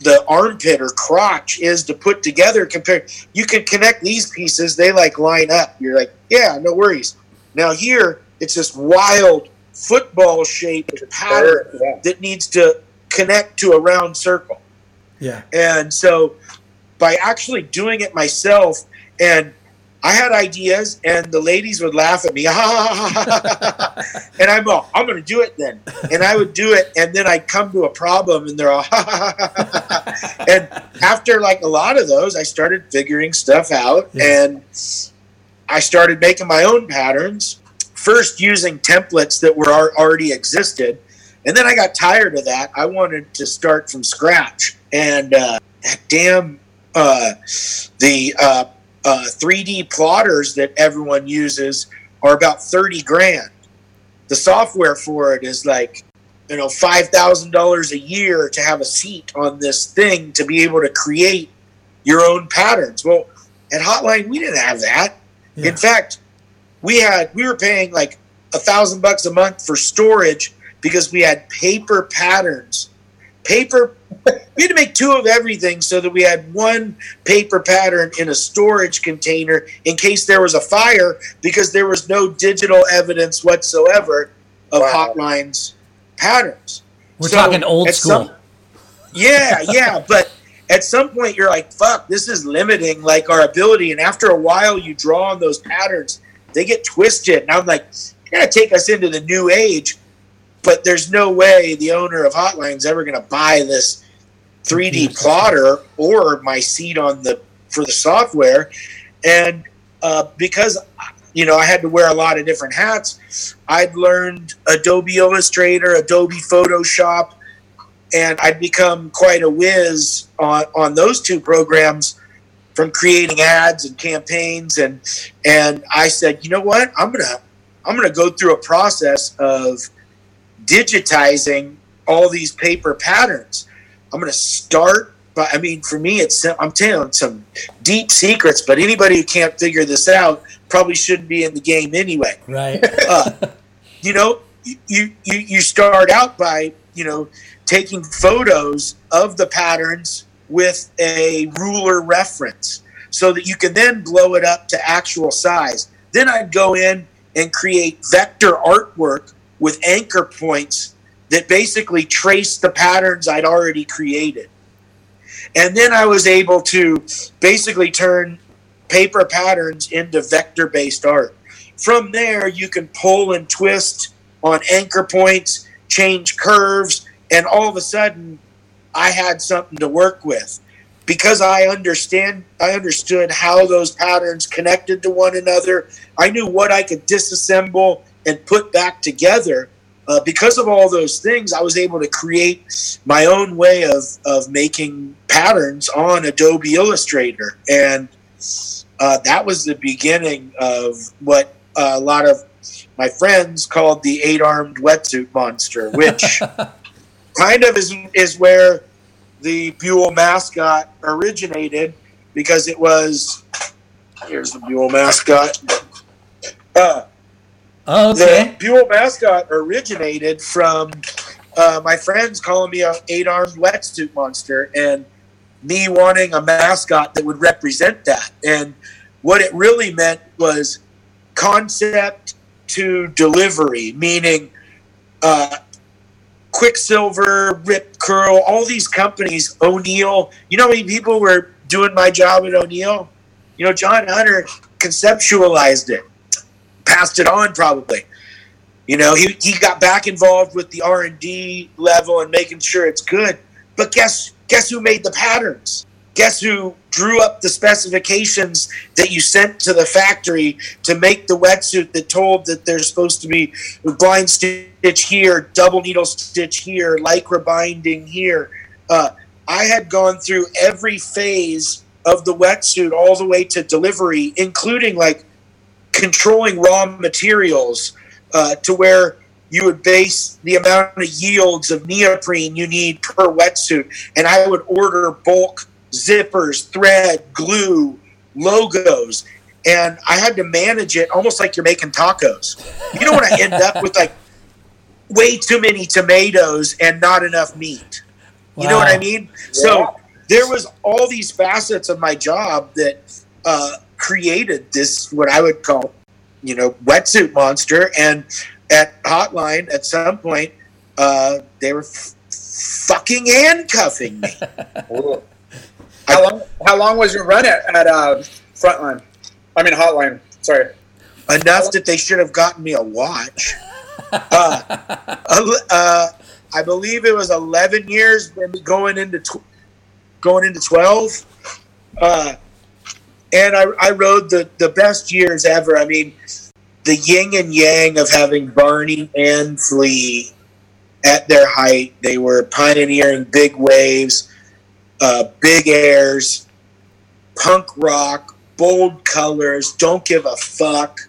Speaker 4: the armpit or crotch is to put together compared you can connect these pieces they like line up. You're like yeah no worries. Now here it's this wild football shaped pattern yeah. that needs to connect to a round circle.
Speaker 1: Yeah.
Speaker 4: And so by actually doing it myself and I had ideas, and the ladies would laugh at me, and I'm all, I'm going to do it then, and I would do it, and then I'd come to a problem, and they're all, and after like a lot of those, I started figuring stuff out, yeah. and I started making my own patterns. First, using templates that were already existed, And then I got tired of that. I wanted to start from scratch. And uh, damn, uh, the uh, uh, 3D plotters that everyone uses are about 30 grand. The software for it is like, you know, $5,000 a year to have a seat on this thing to be able to create your own patterns. Well, at Hotline, we didn't have that.
Speaker 1: Yeah.
Speaker 4: In fact, we had we were paying like a thousand bucks a month for storage because we had paper patterns. Paper we had to make two of everything so that we had one paper pattern in a storage container in case there was a fire because there was no digital evidence whatsoever of
Speaker 7: Wow.
Speaker 4: Hotline's patterns.
Speaker 1: We're
Speaker 4: So,
Speaker 1: talking old school.
Speaker 4: some- yeah, yeah, but at some point you're like, "Fuck, this is limiting like our ability." And after a while, you draw on those patterns, they get twisted. And I'm like, "You're gonna take us into the new age," but there's no way the owner of Hotline's ever gonna buy this 3D plotter or my seat on the for the software. And uh, because you know I had to wear a lot of different hats, I'd learned Adobe Illustrator, Adobe Photoshop and I'd become quite a whiz on, on those two programs from creating ads and campaigns. And and I said, you know what, I'm gonna I'm gonna go through a process of digitizing all these paper patterns. I'm gonna start but I mean for me it's I'm telling some deep secrets, but anybody who can't figure this out probably shouldn't be in the game anyway
Speaker 1: Right.
Speaker 4: uh, you know, you, you you start out by you know taking photos of the patterns with a ruler reference, so that you can then blow it up to actual size. Then I'd go in and create vector artwork with anchor points that basically traced the patterns I'd already created. And then I was able to basically turn paper patterns into vector based art. From there, you can pull and twist on anchor points, change curves, and all of a sudden, I had something to work with because I understand. I understood how those patterns connected to one another. I knew what I could disassemble and put back together. Uh, because of all those things, I was able to create my own way of, of making patterns on Adobe Illustrator. And uh, that was the beginning of what a lot of my friends called the eight armed wetsuit monster, which kind of is, is where the Buell mascot originated because it was here's the Buell mascot. Uh,
Speaker 1: Oh,
Speaker 4: the. Buell mascot originated from uh, my friends calling me a eight armed wetsuit monster and me wanting a mascot that would represent that. And what it really meant was concept to delivery, meaning uh, Quiksilver, Rip Curl, all these companies, O'Neill. You know how many people were doing my job at O'Neill? You know, John Hunter conceptualized it, passed it on probably. You know, he, he got back involved with the R and D level and making sure it's good. But guess guess who made the patterns? Guess who drew up the specifications that you sent to the factory to make the wetsuit that told that there's supposed to be blind stitch here, double needle stitch here, lycra binding here. Uh, I had gone through every phase of the wetsuit all the way to delivery, including like controlling raw materials uh, to where you would base the amount of yields of neoprene you need per wetsuit. And I would order bulk zippers, thread, glue, logos. And I had to manage it almost like you're making tacos. You don't want to end up with like way too many tomatoes and not enough meat. You know what I
Speaker 1: Wow.
Speaker 4: mean? So there was all these facets of my job that uh, created this what I would call, you know, wetsuit monster. And at Hotline, at some point, uh, they were f- fucking handcuffing me.
Speaker 3: How long? How long was your run at, at uh, Frontline? I mean Hotline. Sorry.
Speaker 4: enough that they should have gotten me a watch. Uh, uh, I believe it was 11 years, maybe going into tw- going into 12. Uh, and I, I rode the, the best years ever. I mean, the yin and yang of having Barney and Flea at their height. They were pioneering big waves, uh, big airs, punk rock, bold colors, don't give a fuck.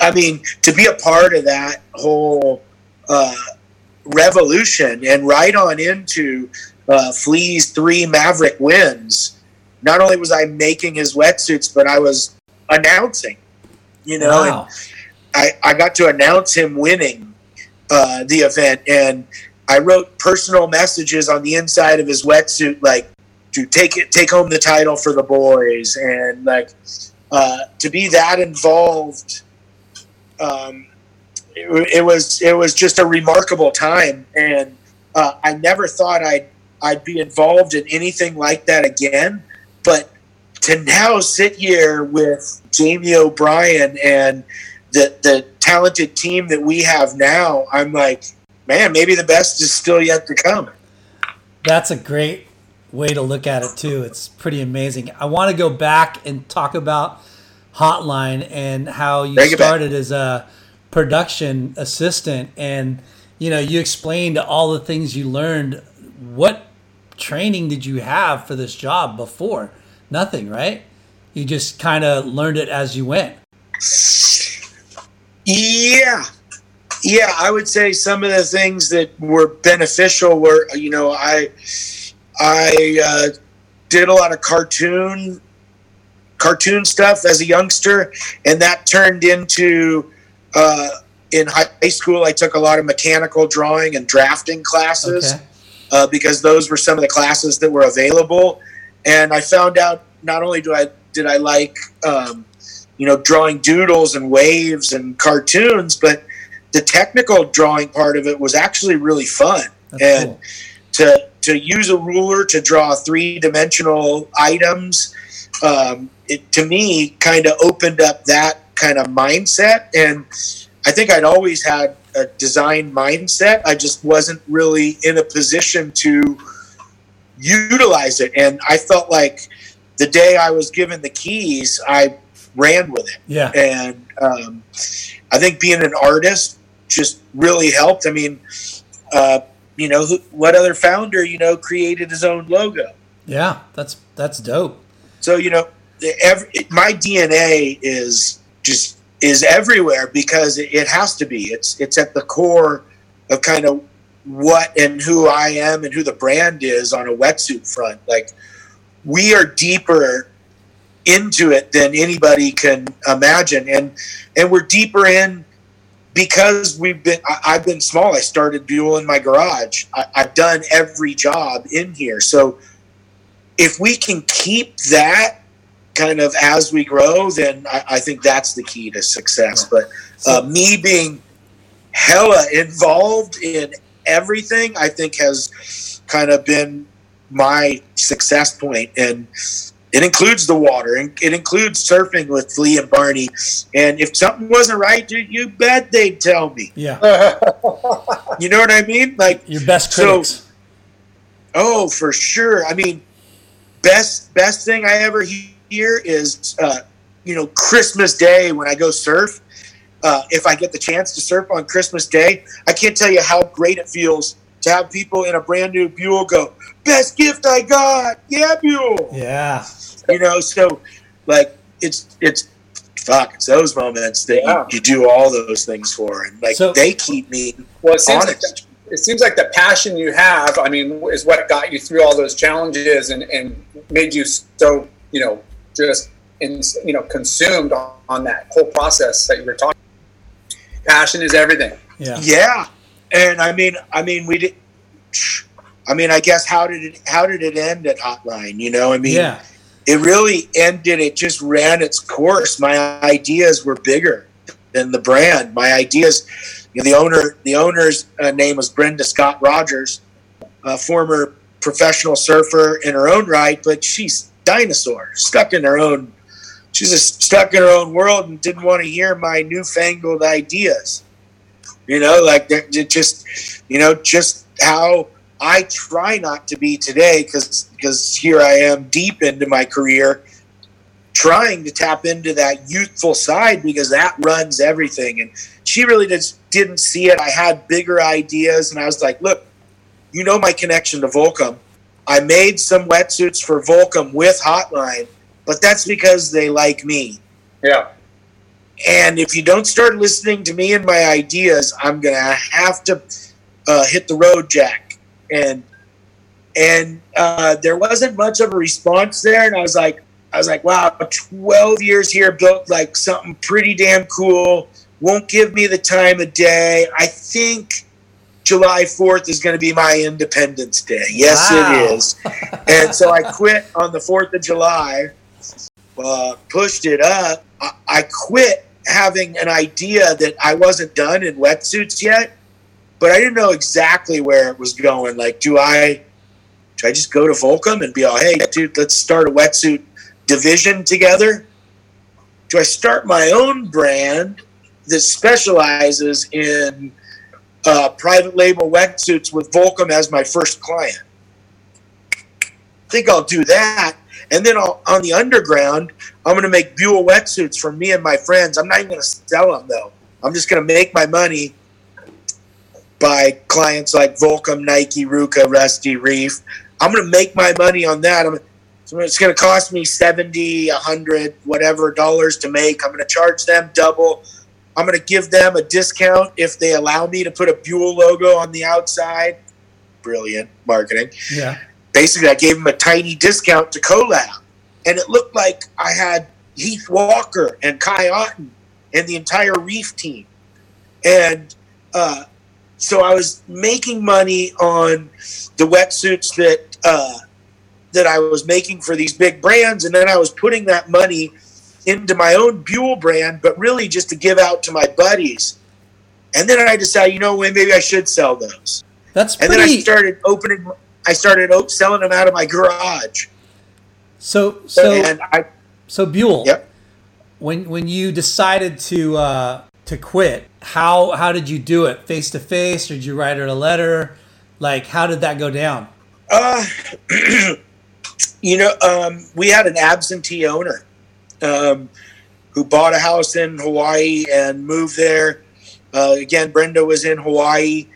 Speaker 4: I mean, to be a part of that whole uh, revolution and right on into uh, Flea's three Maverick wins. Not only was I making his wetsuits, but I was announcing. You know,
Speaker 1: Wow.
Speaker 4: I, I got to announce him winning uh, the event, and I wrote personal messages on the inside of his wetsuit, like to take it, take home the title for the boys, and like uh, to be that involved. Um, it, it was it was just a remarkable time, and uh, I never thought I'd I'd be involved in anything like that again. But to now sit here with Jamie O'Brien and the the talented team that we have now, I'm like, man, maybe the best is still yet to come.
Speaker 1: That's a great way to look at it too. It's pretty amazing. I want to go back and talk about Hotline and how you
Speaker 4: Bring
Speaker 1: started as a production assistant and you know, you explained all the things you learned. What training did you have for this job before? Nothing, right? You just kind of learned it as you went.
Speaker 4: Yeah. Yeah, I would say some of the things that were beneficial were, you know, I I uh, did a lot of cartoon cartoon stuff as a youngster, and that turned into uh, in high school. I took a lot of mechanical drawing and drafting classes
Speaker 1: Okay.
Speaker 4: Uh, because those were some of the classes that were available. And I found out not only do I did I like um, you know drawing doodles and waves and cartoons, but the technical drawing part of it was actually really fun.
Speaker 1: That's
Speaker 4: and
Speaker 1: cool.
Speaker 4: to to use a ruler to draw three dimensional items, um, it to me kind of opened up that kind of mindset. And I think I'd always had a design mindset. I just wasn't really in a position to utilize it. And I felt like the day I was given the keys, I ran with it.
Speaker 1: Yeah.
Speaker 4: And um, I think being an artist just really helped. I mean, uh, you know, who, what other founder, you know, created his own logo?
Speaker 1: Yeah, that's that's dope.
Speaker 4: So you know, every, my DNA is just is everywhere because it, has to be. It's it's at the core of kind of what and who I am and who the brand is on a wetsuit front. Like we are deeper into it than anybody can imagine, and and we're deeper in because we've been. I, I've been small. I started Buell in my garage. I, I've done every job in here, so if we can keep that kind of as we grow, then I, I think that's the key to success. But uh, me being hella involved in everything, I think has kind of been my success point, and it includes the water, and it includes surfing with Lee and Barney. And if something wasn't right, you, you bet they'd tell me.
Speaker 1: Yeah.
Speaker 4: You know what I mean? Like
Speaker 1: Your best
Speaker 4: So- Oh, for sure. I mean, best best thing I ever he- is uh, you know Christmas Day when I go surf. Uh, if I get the chance to surf on Christmas Day, I can't tell you how great it feels to have people in a brand new Buell go, "Best gift I got, yeah, Buell."
Speaker 1: yeah.
Speaker 4: You know, so like it's it's fuck, it's those moments that
Speaker 3: Yeah.
Speaker 4: you, you do all those things for, and like
Speaker 1: So-
Speaker 4: they keep me
Speaker 3: Well, it seems, like
Speaker 4: honest.
Speaker 3: the, it seems like the passion you have, I mean, is what got you through all those challenges and, and made you so, you know, just, in, you know, consumed on, on that whole process that you were talking. Passion is everything.
Speaker 1: Yeah.
Speaker 4: Yeah, and I mean, I mean, we did. I mean, I guess how did it how did it end at Hotline? You know, I mean,
Speaker 1: Yeah.
Speaker 4: it really ended. It just ran its course. My ideas were bigger than the brand. My ideas. You know, the owner, the owner's uh, name was Brenda Scott Rogers, a former professional surfer in her own right, but she's dinosaur, stuck in her own. She's just stuck in her own world and didn't want to hear my newfangled ideas. You know, like just, you know, just how I try not to be today because because here I am deep into my career, trying to tap into that youthful side because that runs everything. And she really just didn't see it. I had bigger ideas, and I was like, look, you know my connection to Volcom. I made some wetsuits for Volcom with Hotline, but that's because they like me.
Speaker 3: Yeah.
Speaker 4: And if you don't start listening to me and my ideas, I'm gonna have to uh, hit the road, Jack. And and uh, there wasn't much of a response there. And I was like, I was like, wow, 12 years here, built like something pretty damn cool. Won't give me the time of day. I think July 4th is going to be my Independence Day. Yes,
Speaker 1: Wow.
Speaker 4: it is. and so I quit on the 4th of July, uh, pushed it up. I, I quit having an idea that I wasn't done in wetsuits yet, but I didn't know exactly where it was going. Like, do I, do I just go to Volcom and be all, hey, dude, let's start a wetsuit division together? Do I start my own brand that specializes in uh, private label wetsuits with Volcom as my first client? I think I'll do that. And then I'll, on the underground, I'm going to make Buell wetsuits for me and my friends. I'm not even going to sell them though. I'm just going to make my money by clients like Volcom, Nike, RVCA, Rusty, Reef. I'm going to make my money on that. I'm, so it's going to cost me 70, 100, whatever dollars to make. I'm going to charge them double. I'm going to give them a discount if they allow me to put a Buell logo on the outside. Brilliant marketing
Speaker 1: Yeah.
Speaker 4: basically I gave them a tiny discount to collab. And it looked like I had Heath Walker and Kai Otton and the entire Reef team. And uh, so I was making money on the wetsuits that uh, that I was making for these big brands, and then I was putting that money into my own Buell brand, but really just to give out to my buddies. And then I decided, you know, maybe I should sell those.
Speaker 1: That's
Speaker 4: And then I started opening. I started selling them out of my garage.
Speaker 1: so so
Speaker 4: and I,
Speaker 1: so Buell.
Speaker 4: yep.
Speaker 1: When when you decided to uh, to quit, how how did you do it? Face to face, or did you write her a letter? Like, how did that go down?
Speaker 4: Uh, you know, um, we had an absentee owner um, who bought a house in Hawaii and moved there. Uh, again, Brenda was in Hawaii.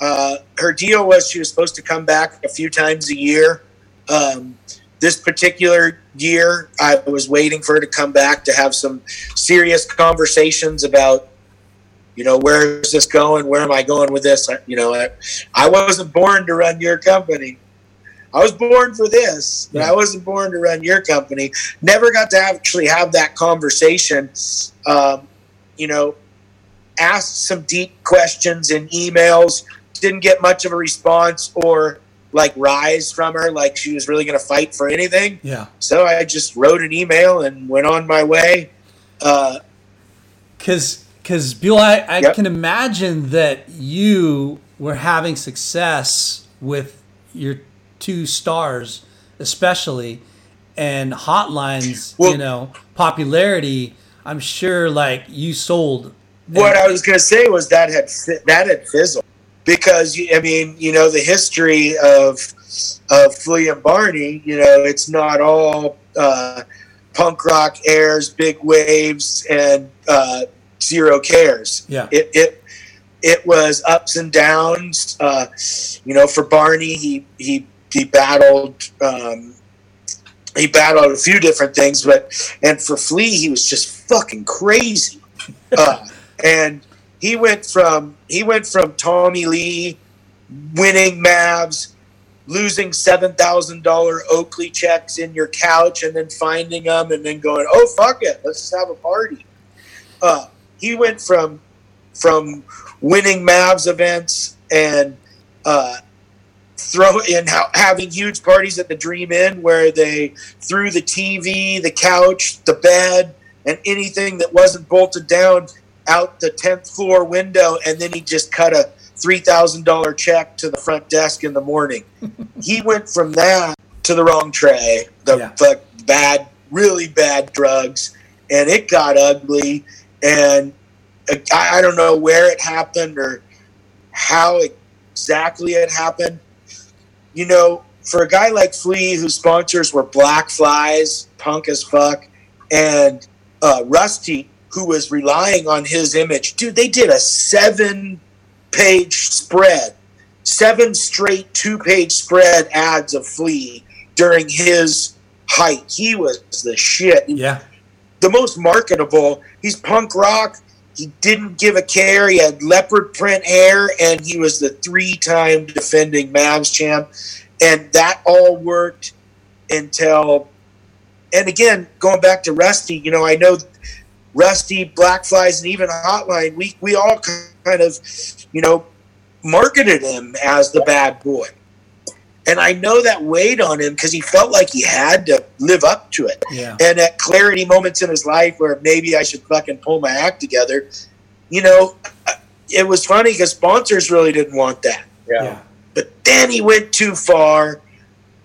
Speaker 4: Uh, her deal was she was supposed to come back a few times a year. Um, this particular year, I was waiting for her to come back to have some serious conversations about, you know, where is this going? Where am I going with this? You know, I, I wasn't born to run your company. I was born for this, but I wasn't born to run your company. Never got to actually have that conversation. Um, you know, asked some deep questions in emails, didn't get much of a response or like rise from her, like she was really going to fight for anything.
Speaker 1: Yeah,
Speaker 4: So I just wrote an email and went on my way. Uh,
Speaker 1: because because Buell, I, I
Speaker 4: Yep.
Speaker 1: can imagine that you were having success with your two stars, especially, and Hotlines.
Speaker 4: Well-
Speaker 1: you know, popularity. I'm sure, like you sold.
Speaker 4: what I was going to say was that had that had fizzled because I mean you know the history of of Flea and Barney you know it's not all uh, punk rock airs big waves and uh, zero cares
Speaker 1: Yeah.
Speaker 4: it it it was ups and downs uh, you know for Barney he he he battled um, he battled a few different things but and for Flea he was just fucking crazy uh, and he went from he went from Tommy Lee winning Mavs, losing seven thousand dollar Oakley checks in your couch, and then finding them, and then going, "Oh fuck it, let's just have a party." Uh, he went from from winning Mavs events and uh, throw in ha- having huge parties at the Dream Inn where they threw the TV, the couch, the bed, and anything that wasn't bolted down out the 10th floor window and then he just cut a $3,000 check to the front desk in the morning. he went from that to the wrong tray, the,
Speaker 1: Yeah.
Speaker 4: the bad, really bad drugs, and it got ugly. And uh, I, I don't know where it happened or how exactly it happened. You know, for a guy like Flea, whose sponsors were Black Flys, punk as fuck, and uh, Rusty, who was relying on his image. Dude, they did a seven page spread, seven straight two page spread ads of Flea during his height. He was the shit.
Speaker 1: Yeah.
Speaker 4: The most marketable. He's punk rock. He didn't give a care. He had leopard print hair, and he was the three time defending Mavs champ. And that all worked until, and again, going back to Rusty, you know, I know Rusty, Black Flys, and even Hotline, we, we all kind of, you know, marketed him as the bad boy. And I know that weighed on him because he felt like he had to live up to it.
Speaker 1: Yeah.
Speaker 4: And at clarity moments in his life where maybe I should fucking pull my act together, you know, it was funny because sponsors really didn't want that.
Speaker 3: Yeah.
Speaker 1: Yeah.
Speaker 4: But then he went too far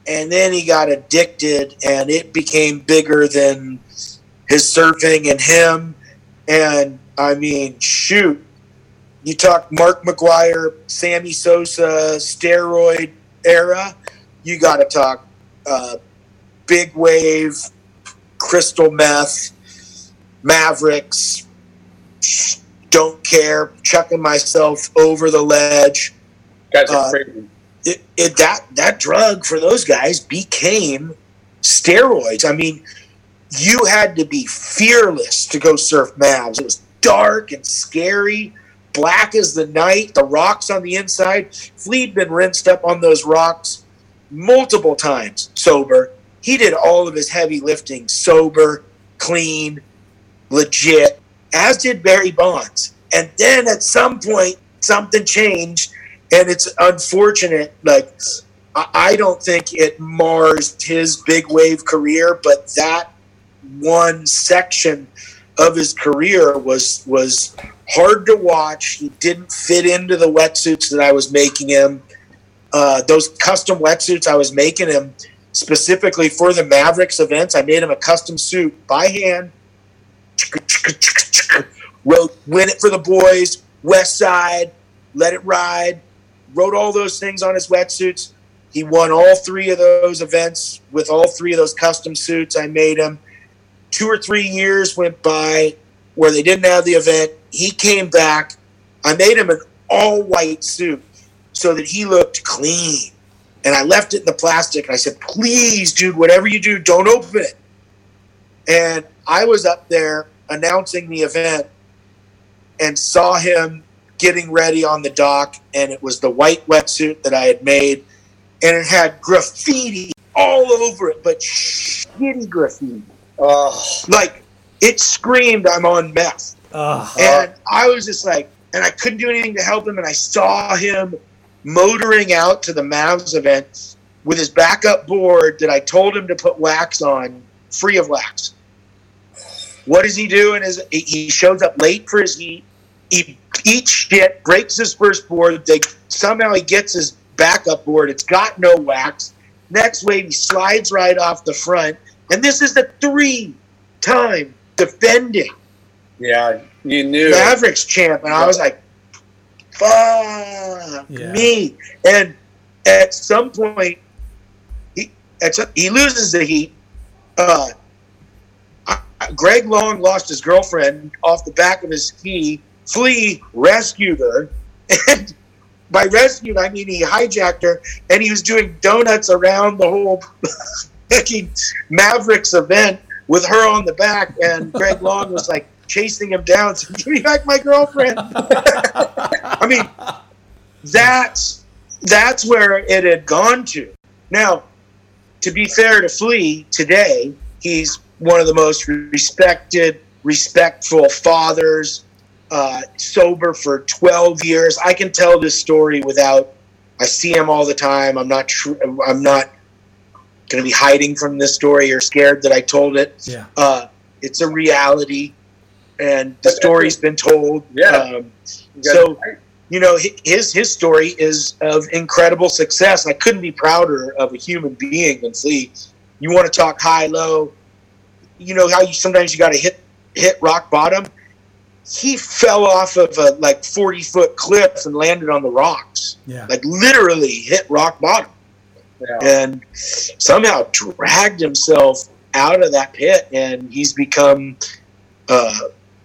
Speaker 4: and then he got addicted and it became bigger than his surfing and him. And I mean, shoot, you talk Mark McGwire, Sammy Sosa, steroid era, you got to talk uh, big wave, crystal meth, Mavericks, don't care, chucking myself over the ledge
Speaker 3: Guys are
Speaker 4: Uh,
Speaker 3: crazy.
Speaker 4: it, it that that drug for those guys became steroids. I mean, you had to be fearless to go surf Mavs. It was dark and scary, black as the night. The rocks on the inside. Flea'd been rinsed up on those rocks multiple times sober. He did all of his heavy lifting sober, clean, legit, as did Barry Bonds. And then at some point, something changed, and it's unfortunate. Like, I I don't think it mars his big wave career, but that one section of his career was was hard to watch. He didn't fit into the wetsuits that I was making him. Uh, those custom wetsuits I was making him specifically for the Mavericks events. I made him a custom suit by hand. Wrote "Win It for the Boys," West Side, Let It Ride. Wrote all those things on his wetsuits. He won all three of those events with all three of those custom suits I made him. Two or three years went by where they didn't have the event. He came back. I made him an all white suit so that he looked clean. And I left it in the plastic and I said, please, dude, whatever you do, don't open it. And I was up there announcing the event and saw him getting ready on the dock. And it was the white wetsuit that I had made. And it had graffiti all over it, but shitty graffiti. Like it screamed, I'm on meth. And I was just like, and I couldn't do anything to help him. And I saw him motoring out to the Mavs event with his backup board that I told him to put wax on, free of wax. What does he do? And his, he- he shows up late for his heat. He eats shit, breaks his first board. They somehow he gets his backup board. It's got no wax. Next wave, he slides right off the front. And this is the three time defending
Speaker 3: yeah. You knew.
Speaker 4: Mavericks champ, and I was like, "Fuck
Speaker 1: Yeah.
Speaker 4: me!" And at some point, he at some, he loses the heat. Uh, I- I- Greg Long lost his girlfriend off the back of his ski. Flea rescued her, and by rescued I mean he hijacked her, and he was doing donuts around the whole fucking Mavericks event with her on the back, and Greg Long was like chasing him down, saying, "Give me back my girlfriend." I mean, that's that's where it had gone to. Now, to be fair to Flea, today he's one of the most respected, respectful fathers. Uh, sober for 12 years. I can tell this story without. I see him all the time. I'm not. Tr- I'm not going to be hiding from this story or scared that I told it.
Speaker 1: yeah.
Speaker 4: Uh, it's a reality, and the story's been told.
Speaker 3: Yeah.
Speaker 4: Um,
Speaker 3: You
Speaker 4: so-
Speaker 3: it
Speaker 4: you know his his story is of incredible success. I couldn't be prouder of a human being than Flea. You want to talk high low, you know how you sometimes you got to hit hit rock bottom. He fell off of a like forty foot cliff and landed on the rocks,
Speaker 1: Yeah.
Speaker 4: like literally hit rock bottom,
Speaker 3: Yeah.
Speaker 4: and somehow dragged himself out of that pit, and he's become uh,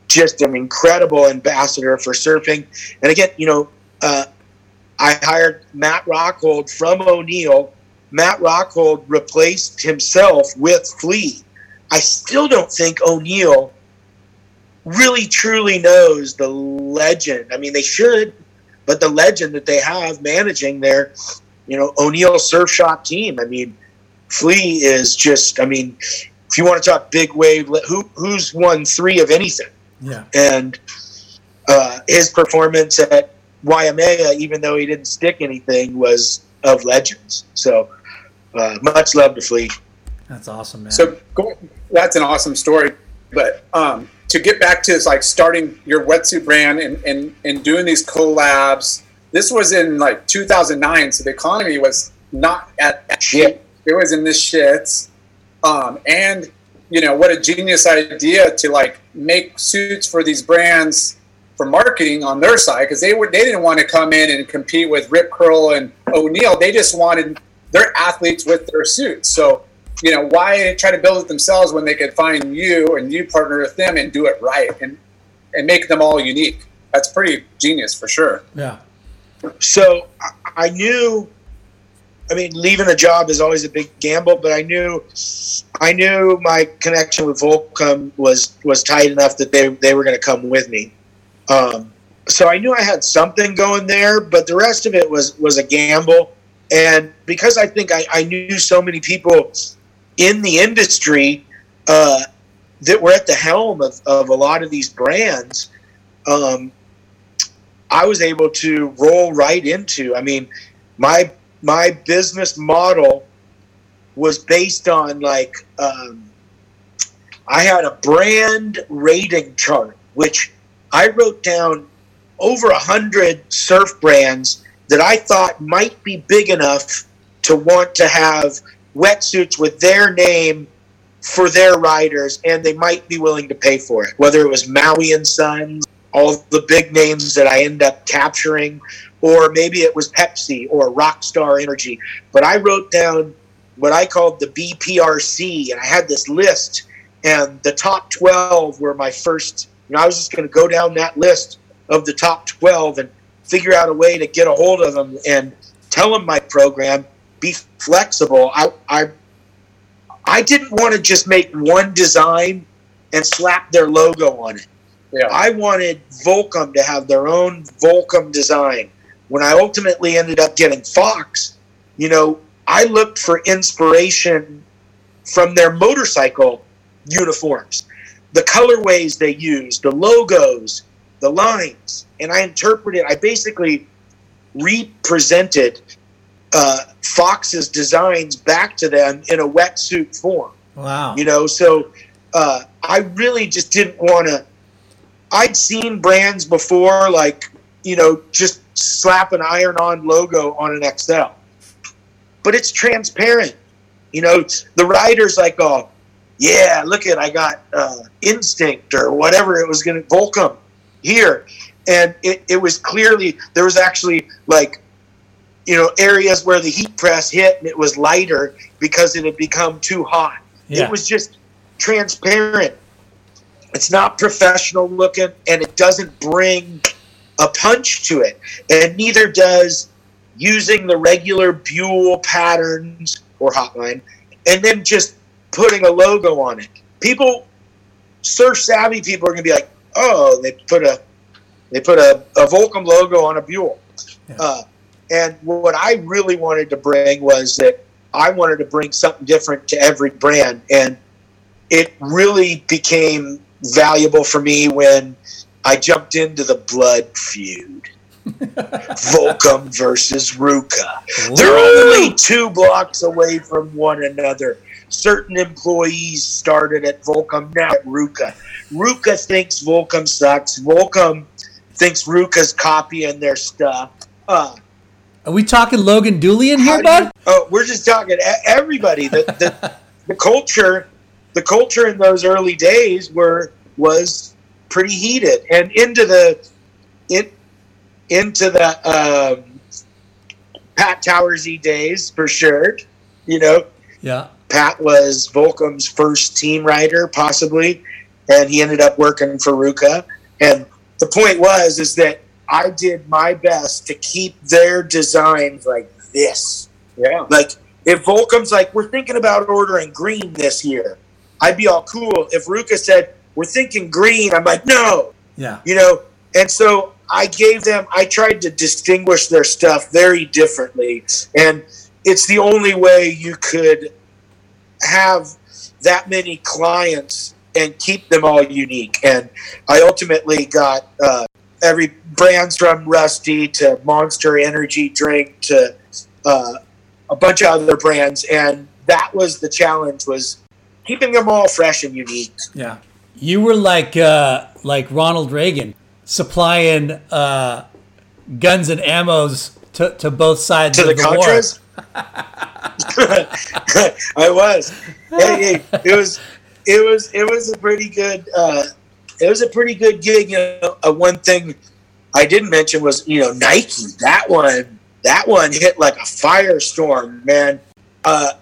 Speaker 4: just an incredible ambassador for surfing. And again, you know, uh, I hired Matt Rockhold from O'Neill. Matt Rockhold replaced himself with Flea. I still don't think O'Neill really truly knows the legend. I mean, they should, but the legend that they have managing their, you know, O'Neill Surf Shop team. I mean, Flea is just. I mean, if you want to talk big wave, who who's won three of anything?
Speaker 1: Yeah.
Speaker 4: And uh, his performance at Waimea, even though he didn't stick anything, was of legends. So uh, much love to Flea.
Speaker 1: That's awesome, man.
Speaker 3: So go, that's an awesome story. But um, to get back to like starting your wetsuit brand and, and, and doing these collabs, this was in like 2009. So the economy was not at, at shit. It was in this shit. Um, and you know what a genius idea to like make suits for these brands for marketing on their side because they were they didn't want to come in and compete with Rip Curl and O'Neill. They just wanted their athletes with their suits. So you know why try to build it themselves when they could find you and you partner with them and do it right and and make them all unique. That's pretty genius for sure.
Speaker 1: Yeah.
Speaker 4: So I knew I mean, leaving a job is always a big gamble, but I knew, I knew my connection with Volcom was was tight enough that they they were going to come with me. Um, so I knew I had something going there, but the rest of it was was a gamble. And because I think I, I knew so many people in the industry uh, that were at the helm of, of a lot of these brands, um, I was able to roll right into. I mean, my my business model was based on like um, I had a brand rating chart, which I wrote down over a hundred surf brands that I thought might be big enough to want to have wetsuits with their name for their riders, and they might be willing to pay for it. Whether it was Maui and Sons, all the big names that I end up capturing, or maybe it was Pepsi or Rockstar Energy. But I wrote down what I called the BPRC, and I had this list, and the top 12 were my first. You know, I was just going to go down that list of the top 12 and figure out a way to get a hold of them and tell them my program, be flexible. I, I, I didn't want to just make one design and slap their logo on it.
Speaker 3: Yeah.
Speaker 4: I wanted Volcom to have their own Volcom design when I ultimately ended up getting Fox, you know, I looked for inspiration from their motorcycle uniforms, the colorways they use, the logos, the lines, and I interpreted. I basically represented uh, Fox's designs back to them in a wetsuit form.
Speaker 1: Wow.
Speaker 4: You know, so uh, I really just didn't want to. I'd seen brands before, like you know, just slap an iron on logo on an XL. But it's transparent. You know, the rider's like, oh, yeah, look at, I got uh, Instinct or whatever it was going to, Volcom here. And it, it was clearly, there was actually like, you know, areas where the heat press hit and it was lighter because it had become too hot.
Speaker 1: Yeah.
Speaker 4: It was just transparent. It's not professional looking and it doesn't bring a punch to it, and neither does using the regular Buell patterns or hotline and then just putting a logo on it. People, surf savvy people are going to be like, oh, they put a they put a, a Volcom logo on a Buell.
Speaker 1: Yeah.
Speaker 4: Uh, and what I really wanted to bring was that I wanted to bring something different to every brand, and it really became valuable for me when I jumped into the blood feud. Volcom versus RVCA. They're only two blocks away from one another. Certain employees started at Volcom, now at RVCA. RVCA thinks Volcom sucks. Volcom thinks RVCA's copying their stuff. Uh,
Speaker 1: Are we talking Logan Dooley in here, bud?
Speaker 4: oh, we're just talking everybody. The, the, the culture, the culture in those early days were was pretty heated, and into the in, into the um, Pat Towersey days for sure. You know,
Speaker 1: Yeah.
Speaker 4: Pat was Volcom's first team rider, possibly, and he ended up working for RVCA. And the point was is that I did my best to keep their designs like this.
Speaker 3: Yeah.
Speaker 4: Like if Volcom's like, we're thinking about ordering green this year, I'd be all cool. If Ruka said, we're thinking green, I'm like, no,
Speaker 1: Yeah.
Speaker 4: you know. And so I gave them, I tried to distinguish their stuff very differently. And it's the only way you could have that many clients and keep them all unique. And I ultimately got uh, every brands from Rusty to Monster Energy Drink to uh, a bunch of other brands. And that was the challenge was keeping them all fresh and unique.
Speaker 1: Yeah. You were like uh, like Ronald Reagan supplying uh, guns and ammos to, to both sides
Speaker 4: to
Speaker 1: of
Speaker 4: the
Speaker 1: the,
Speaker 4: Contras. I was. Hey, hey, it was. It was. It was a pretty good. Uh, it was a pretty good gig. You know, uh, one thing I didn't mention was you know Nike. That one. That one hit like a firestorm, man. Uh,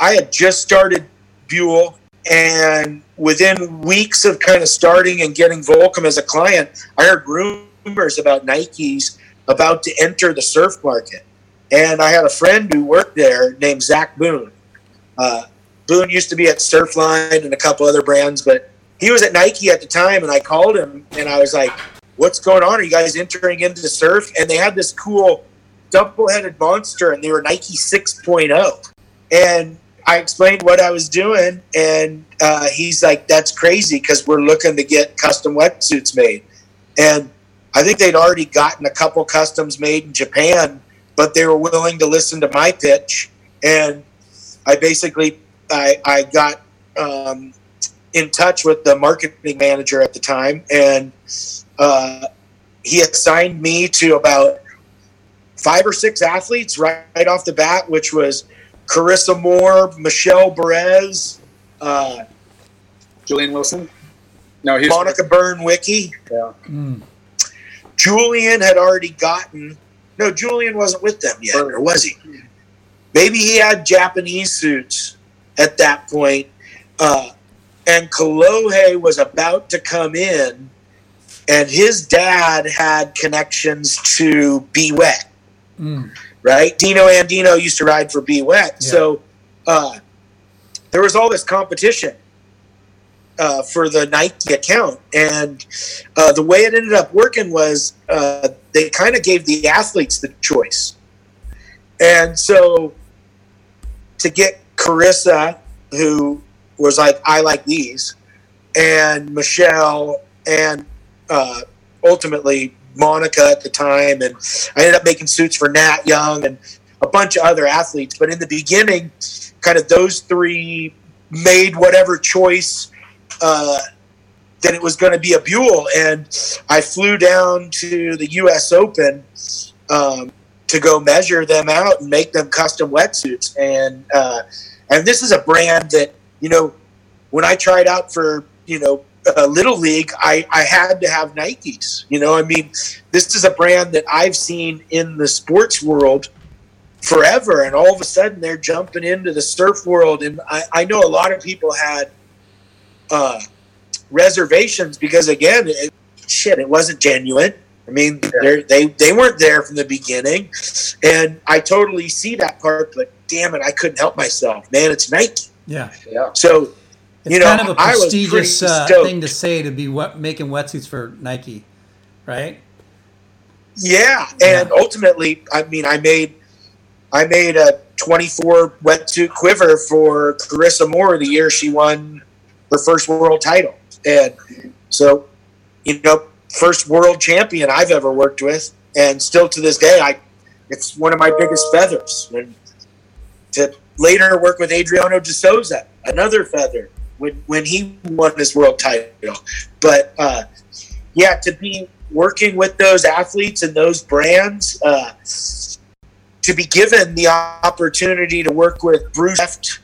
Speaker 4: I had just started Buell, and within weeks of kind of starting and getting Volcom as a client, I heard rumors about Nike's about to enter the surf market. And I had a friend who worked there named Zach Boone. Uh, Boone used to be at Surfline and a couple other brands, but he was at Nike at the time. And I called him and I was like, What's going on? Are you guys entering into the surf? And they had this cool double headed monster and they were Nike 6.0. And I explained what I was doing. And uh, he's like, That's crazy because we're looking to get custom wetsuits made. And I think they'd already gotten a couple customs made in Japan, but they were willing to listen to my pitch. And I basically I, I got um, in touch with the marketing manager at the time, and uh, he assigned me to about five or six athletes right, right off the bat, which was Carissa Moore, Michelle Perez, uh,
Speaker 3: Julian Wilson. No, he's
Speaker 4: Monyca Byrne-Wickey.
Speaker 3: Yeah.
Speaker 4: Julian had already gotten. No, Julian wasn't with them yet, or was he? Maybe he had Japanese suits at that point. Uh, and Kalohe was about to come in, and his dad had connections to Be Wet, right? Dino Andino used to ride for Be Wet. So uh, there was all this competition uh, for the Nike account. And uh, the way it ended up working was uh, they kind of gave the athletes the choice. And so to get Carissa, who was like, I like these, and Michelle, and uh, ultimately Monica at the time, and I ended up making suits for Nat Young and a bunch of other athletes. But in the beginning, kind of those three made whatever choice uh, that it was going to be a Buell, and I flew down to the U.S. Open um, to go measure them out and make them custom wetsuits. And uh, and this is a brand that you know when I tried out for you know uh, Little League, I, I had to have Nikes. You know, I mean, this is a brand that I've seen in the sports world forever, and all of a sudden they're jumping into the surf world. And I, I know a lot of people had uh, reservations because, again, it, shit, it wasn't genuine. I mean, they're they they weren't there from the beginning, and I totally see that part. But damn it, I couldn't help myself, man. It's Nike,
Speaker 1: Yeah.
Speaker 3: Yeah.
Speaker 4: so
Speaker 1: It's
Speaker 4: you know
Speaker 1: kind of a prestigious uh, thing to say to be wet, making wetsuits for Nike, right?
Speaker 4: Yeah, and ultimately, I mean, I made I made a 24 wetsuit quiver for Carissa Moore the year she won her first world title, and so you know, first world champion I've ever worked with, and still to this day, I it's one of my biggest feathers. And to later work with Adriano de Souza, another feather when when he won his world title, but. uh yeah, to be working with those athletes and those brands, uh, to be given the opportunity to work with Bruce left,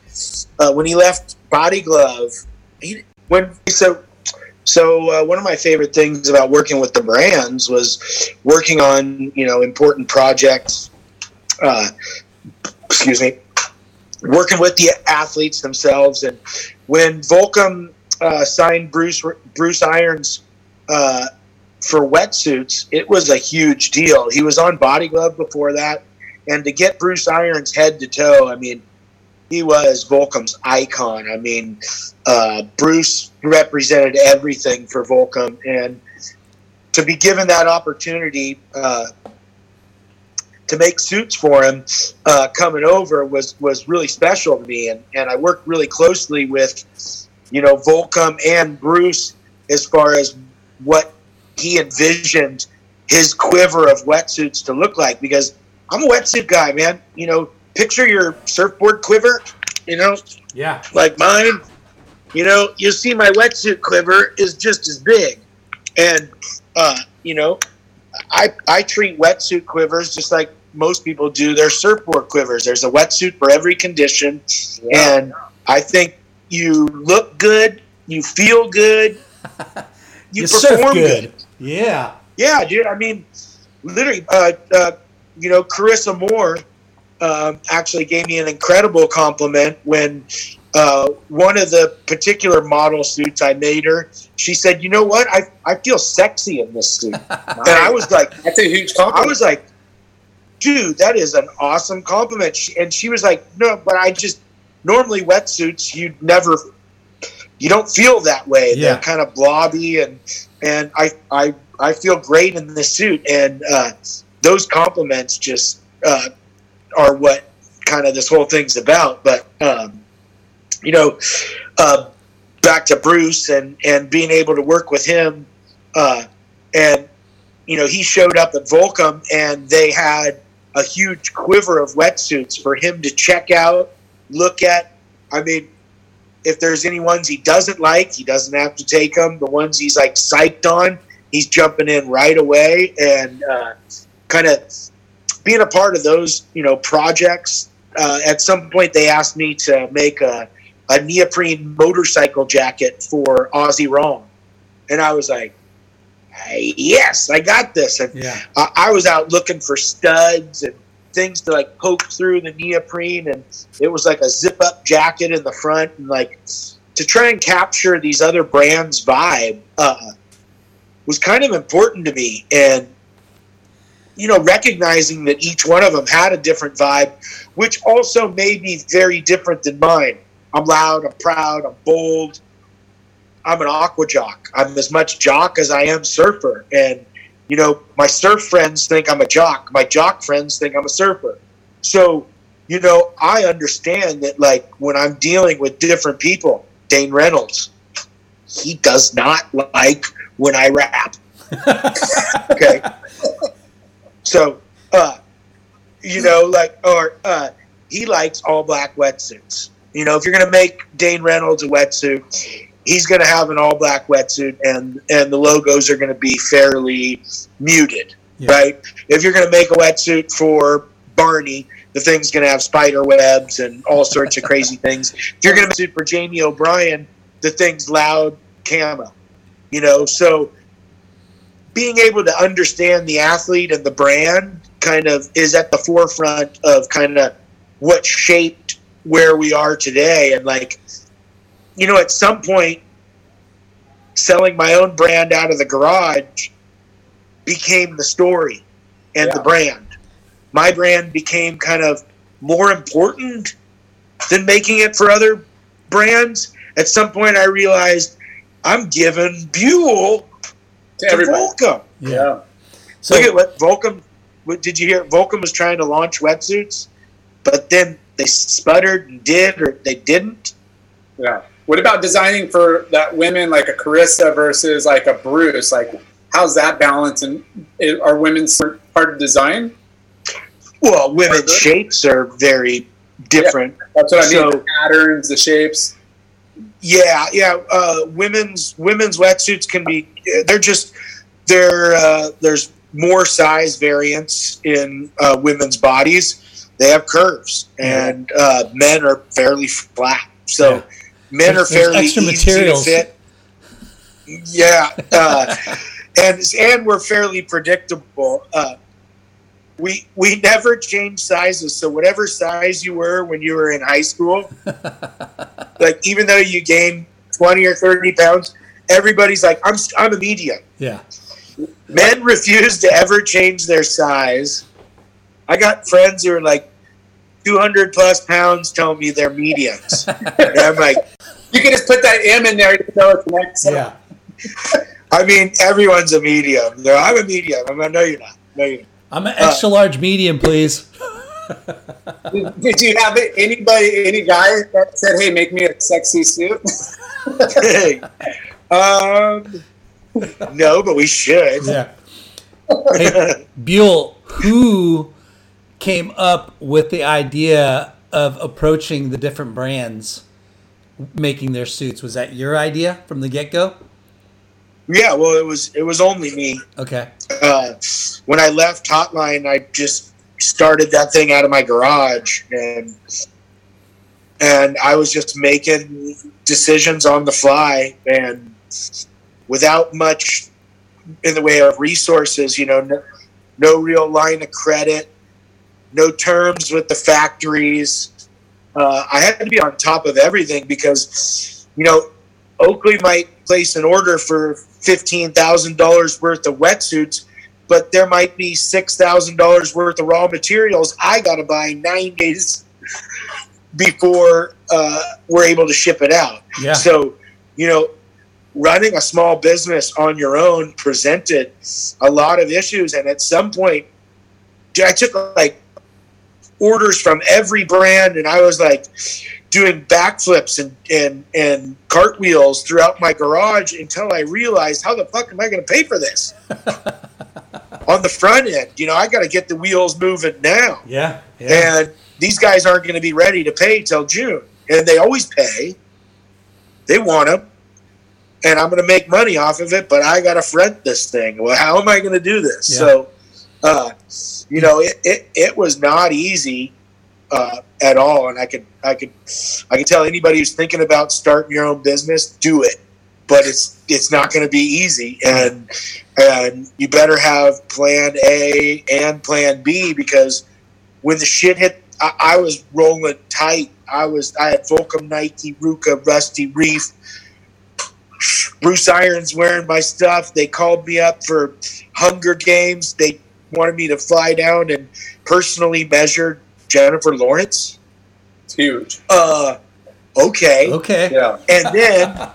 Speaker 4: uh, when he left Body Glove, he, when so so uh, one of my favorite things about working with the brands was working on you know important projects. Uh, excuse me, working with the athletes themselves, and when Volcom uh, signed Bruce Bruce Irons uh, for wetsuits, it was a huge deal. He was on Body Glove before that, and to get Bruce Irons head to toe, I mean, he was Volcom's icon. I mean, uh, Bruce represented everything for Volcom, and to be given that opportunity uh, to make suits for him uh, coming over was was really special to me, and and I worked really closely with you know Volcom and Bruce as far as what he envisioned his quiver of wetsuits to look like because I'm a wetsuit guy, man. You know, picture your surfboard quiver, you know,
Speaker 6: Yeah.
Speaker 4: like mine. You know, you see my wetsuit quiver is just as big, and uh, you know, I I treat wetsuit quivers just like most people do their surfboard quivers. There's a wetsuit for every condition, and I think you look good, you feel good, you,
Speaker 1: You surf
Speaker 4: perform
Speaker 1: good.
Speaker 4: good.
Speaker 1: Yeah.
Speaker 4: Yeah, dude. I mean, literally, uh, uh, you know, Carissa Moore um, actually gave me an incredible compliment when uh, one of the particular model suits I made her. She said, "You know what? I I feel sexy in this suit," and I was like,
Speaker 3: That's a huge compliment."
Speaker 4: I was like, dude, that is an awesome compliment. She, and she was like, no, but I just normally wetsuits you never you don't feel that way.
Speaker 1: Yeah.
Speaker 4: They're kind of blobby and and I I I feel great in this suit and uh, those compliments just uh, are what kind of this whole thing's about. But um, you know, uh, back to Bruce and and being able to work with him uh, and you know, he showed up at Volcom and they had a huge quiver of wetsuits for him to check out, look at. I mean, if there's any ones he doesn't like, he doesn't have to take them. The ones he's like psyched on, he's jumping in right away and uh, kind of being a part of those, you know, projects. Uh, at some point, they asked me to make a, a neoprene motorcycle jacket for Ozzie Wright. And I was like, yes, I got this. And
Speaker 1: Yeah.
Speaker 4: I, I was out looking for studs and things to like poke through the neoprene, and it was like a zip up jacket in the front, and like to try and capture these other brands' vibe uh, was kind of important to me, and you know, recognizing that each one of them had a different vibe, which also may be very different than mine. I'm loud, I'm proud, I'm bold. I'm an aqua jock. I'm as much jock as I am surfer. And, you know, my surf friends think I'm a jock. My jock friends think I'm a surfer. So, you know, I understand that, like, when I'm dealing with different people, Dane Reynolds, he does not like when I rap. okay. So, uh, you know, like, or uh, he likes all black wetsuits. You know, if you're going to make Dane Reynolds a wetsuit, he's going to have an all black wetsuit, and and the logos are going to be fairly muted,
Speaker 1: Yeah.
Speaker 4: right? If you're going to make a wetsuit for Barney, the thing's going to have spider webs and all sorts of crazy things. If you're going to make a suit for Jamie O'Brien, the thing's loud camo. You know, so being able to understand the athlete and the brand kind of is at the forefront of kind of what shaped where we are today and like you know at some point selling my own brand out of the garage became the story and the brand my brand became kind of more important than making it for other brands at some point i realized i'm giving buell
Speaker 3: to
Speaker 4: to. Volcom.
Speaker 3: Yeah.
Speaker 1: So
Speaker 4: Look at what Volcom. What, did you hear? Volcom was trying to launch wetsuits, but then they sputtered and did, or they didn't.
Speaker 3: Yeah. What about designing for that women like a Carissa versus like a Bruce? Like, how's that balance? And are women sort of part of design?
Speaker 4: Well, women's
Speaker 3: Sure.
Speaker 4: shapes are very different.
Speaker 3: That's what I mean.
Speaker 4: So-
Speaker 3: the patterns, the shapes.
Speaker 4: Yeah, yeah. Uh, women's women's wetsuits can be. They're just they're uh, there's more size variance in uh, women's bodies. They have curves, and uh, men are fairly flat. So
Speaker 1: Yeah.
Speaker 4: Men are fairly
Speaker 1: extra
Speaker 4: easy
Speaker 1: materials.
Speaker 4: to fit. Yeah, uh, and and we're fairly predictable. Uh, we we never change sizes, so whatever size you were when you were in high school, like even though you gained 20 or 30 pounds, everybody's like, I'm, I'm a medium.
Speaker 1: Yeah.
Speaker 4: Men refuse to ever change their size. I got friends who are like 200 plus pounds tell me they're mediums. and I'm like,
Speaker 3: You can just put that M in there. You know it's next.
Speaker 1: Yeah.
Speaker 4: I mean, everyone's a medium. They're, I'm a medium. I'm like, no, you're not. No, you're not.
Speaker 1: I'm an extra large medium, please.
Speaker 3: Did, did you have it- anybody, any guy that said, "Hey, make me a sexy suit"?
Speaker 4: um, no, but we should.
Speaker 1: Yeah. Hey, Buell, who came up with the idea of approaching the different brands making their suits? Was that your idea from the get go?
Speaker 4: Yeah, well, it was it was only me.
Speaker 1: Okay.
Speaker 4: Uh, when I left Hotline, I just started that thing out of my garage, and and I was just making decisions on the fly, and without much in the way of resources, you know, no, no real line of credit, no terms with the factories. Uh, I had to be on top of everything because, you know, Oakley might place an order for fifteen thousand dollars worth of wetsuits, but there might be six thousand dollars worth of raw materials I got to buy nine days before uh, we're able to ship it out.
Speaker 1: Yeah.
Speaker 4: So, you know, running a small business on your own presented a lot of issues, and at some point, I took like orders from every brand, and I was like doing backflips and and and cartwheels throughout my garage until I realized how the fuck am I going to pay for this on the front end? You know, I got to get the wheels moving now
Speaker 1: Yeah. Yeah.
Speaker 4: and these guys aren't going to be ready to pay till June, and they always pay. They want them, and I'm going to make money off of it, but I got to front this thing. Well, how am I going to do this?
Speaker 1: Yeah.
Speaker 4: So, uh, you know, it, it, it was not easy uh, at all, and I could I could I could tell anybody who's thinking about starting your own business, do it, but it's it's not going to be easy, and and you better have Plan A and Plan B because when the shit hit, I, I was rolling tight. I was I had Volcom, Nike, RVCA, Rusty Reef. Bruce Irons wearing my stuff. They called me up for Hunger Games. They wanted me to fly down and personally measure Jennifer Lawrence.
Speaker 3: It's huge.
Speaker 4: Uh, okay.
Speaker 1: okay.
Speaker 3: Yeah.
Speaker 4: And then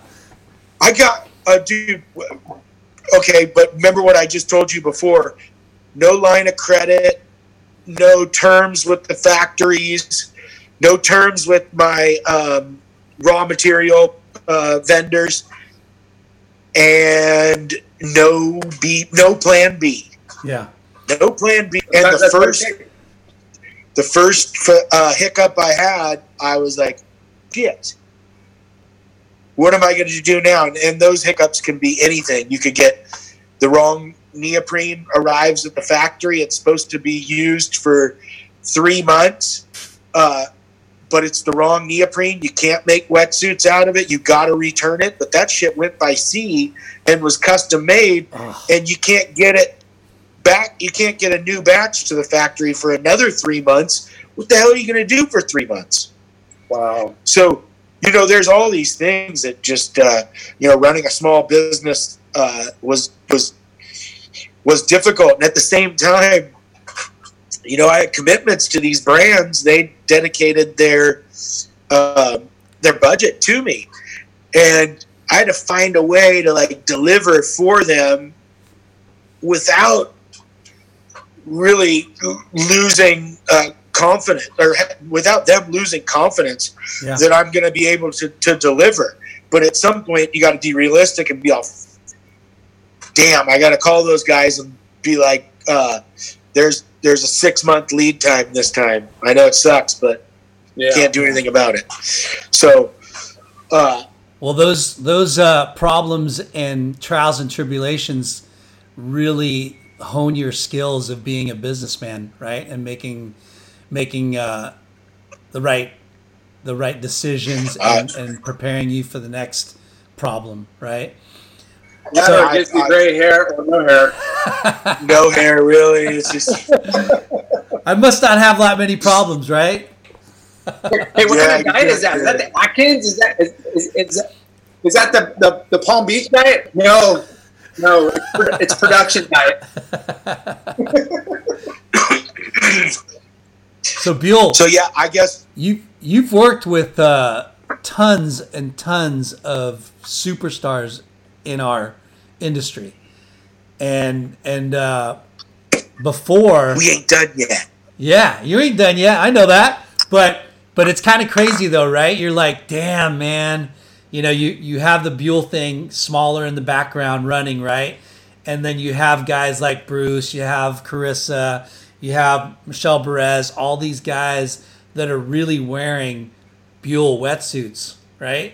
Speaker 4: I got a dude. Okay, but remember what I just told you before. No line of credit, no terms with the factories, no terms with my um, raw material uh, vendors, and no B, no plan B,
Speaker 1: Yeah.
Speaker 4: No plan B. And the first the first uh, hiccup I had, I was like, shit. What am I going to do now? And, and those hiccups can be anything. You could get the wrong neoprene arrives at the factory. It's supposed to be used for three months, uh, but it's the wrong neoprene. You can't make wetsuits out of it. You got to return it. But that shit went by sea and was custom made, and you can't get it back. You can't get a new batch to the factory for another three months. What the hell are you going to do for three months?
Speaker 3: Wow.
Speaker 4: So, you know, there's all these things that just, uh, you know, running a small business uh, was was was difficult, and at the same time, you know, I had commitments to these brands. They dedicated their uh, their budget to me, and I had to find a way to like deliver for them without really losing uh, confidence or without them losing confidence
Speaker 1: Yeah.
Speaker 4: that I'm going to be able to, to deliver. But at some point, you got to be realistic and be all, damn, I got to call those guys and be like, uh, there's there's a six month lead time this time. I know it sucks, but
Speaker 3: Yeah.
Speaker 4: can't do anything about it. So, uh,
Speaker 1: Well, those those uh, problems and trials and tribulations really hone your skills of being a businessman, right? And making making uh, the right the right decisions and, and preparing you for the next problem, right?
Speaker 3: That
Speaker 4: So
Speaker 3: or
Speaker 4: I-
Speaker 3: gives you
Speaker 4: I-
Speaker 3: gray hair or no hair.
Speaker 4: no hair really. It's just
Speaker 1: I must not have that many problems, right?
Speaker 3: Hey, what
Speaker 4: Yeah,
Speaker 3: kind of
Speaker 4: you
Speaker 3: diet is that? Is that the Atkins? Is that is, is, is, is that
Speaker 7: Is that the, the, the Palm Beach diet? No, no, it's, it's production diet.
Speaker 1: So Buell,
Speaker 4: So yeah, I guess
Speaker 1: you you've worked with uh, tons and tons of superstars in our industry, and and uh, before
Speaker 4: we ain't done yet.
Speaker 1: Yeah, you ain't done yet. I know that, but but it's kind of crazy though, right? You're like, damn, man. You know, you you have the Buell thing smaller in the background running, right? And then you have guys like Bruce, you have Carissa, you have Michelle Perez, all these guys that are really wearing Buell wetsuits, right?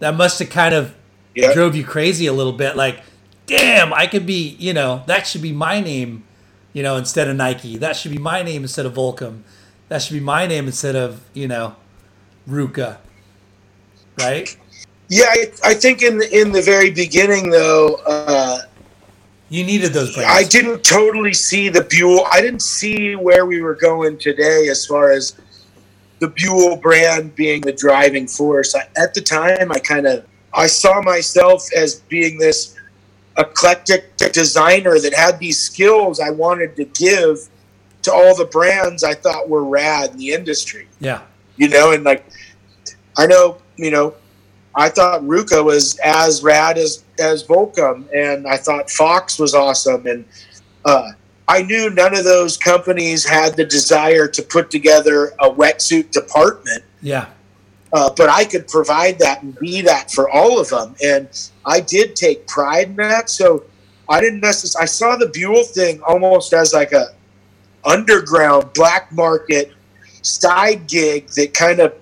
Speaker 1: That must have kind of
Speaker 4: Yeah.
Speaker 1: drove you crazy a little bit. Like, damn, I could be, you know, that should be my name, you know, instead of Nike. That should be my name instead of Volcom. That should be my name instead of, you know, RVCA. Right?
Speaker 4: Yeah, I, I think in the, in the very beginning though, uh,
Speaker 1: You needed those brands.
Speaker 4: I didn't totally see the Buell. I didn't see where we were going today as far as the Buell brand being the driving force. I, at the time, I kind of I saw myself as being this eclectic designer that had these skills I wanted to give to all the brands I thought were rad in the industry
Speaker 1: yeah.
Speaker 4: you know, and like I know, you know, I thought RVCA was as rad as as Volcom, and I thought Fox was awesome, and uh, I knew none of those companies had the desire to put together a wetsuit department,
Speaker 1: Yeah.
Speaker 4: uh, but I could provide that and be that for all of them, and I did take pride in that. So I didn't necessarily. I saw the Buell thing almost as like a underground black market side gig that kind of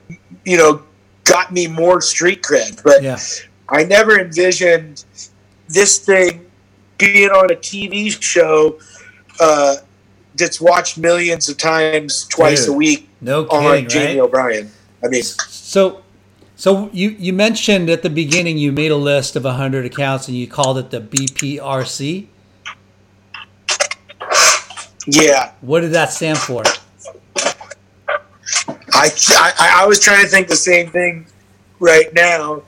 Speaker 4: you know got me more street cred but
Speaker 1: Yeah.
Speaker 4: i never envisioned this thing being on a tv show uh, that's watched millions of times twice
Speaker 1: Dude,
Speaker 4: a week
Speaker 1: No
Speaker 4: on
Speaker 1: kidding,
Speaker 4: jamie
Speaker 1: right?
Speaker 4: o'brien i mean
Speaker 1: So, so you you mentioned at the beginning you made a list of 100 accounts and you called it the BPRC.
Speaker 4: yeah
Speaker 1: What did that stand for?
Speaker 4: I, I I was trying to think the same thing right now.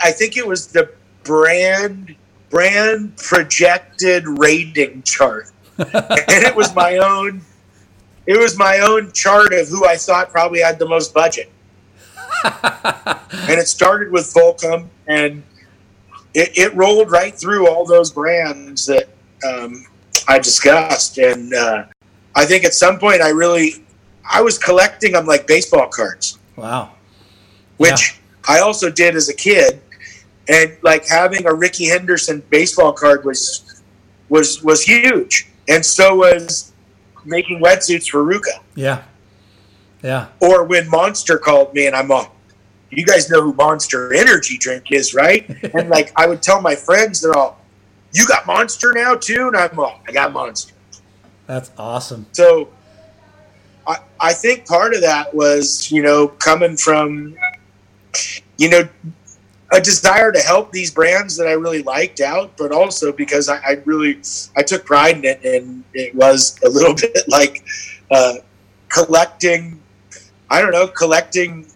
Speaker 4: I think it was the brand brand projected rating chart, and it was my own. It was my own chart of who I thought probably had the most budget, and it started with Volcom, and it, it rolled right through all those brands that um, I discussed, and uh, I think at some point I really I was collecting them like baseball cards,
Speaker 1: Wow.
Speaker 4: which I also did as a kid, and like having a Rickey Henderson baseball card was was was huge, and so was making wetsuits for RVCA.
Speaker 1: Yeah. Yeah.
Speaker 4: Or when Monster called me, and I'm all, you guys know who Monster Energy Drink is, right? and like I would tell my friends, they're all, you got Monster now too, and I'm all, I got Monster.
Speaker 1: That's awesome.
Speaker 4: So I, I think part of that was, you know, coming from, you know, a desire to help these brands that I really liked out, but also because I, I really, I took pride in it and it was a little bit like uh, collecting, I don't know, collecting,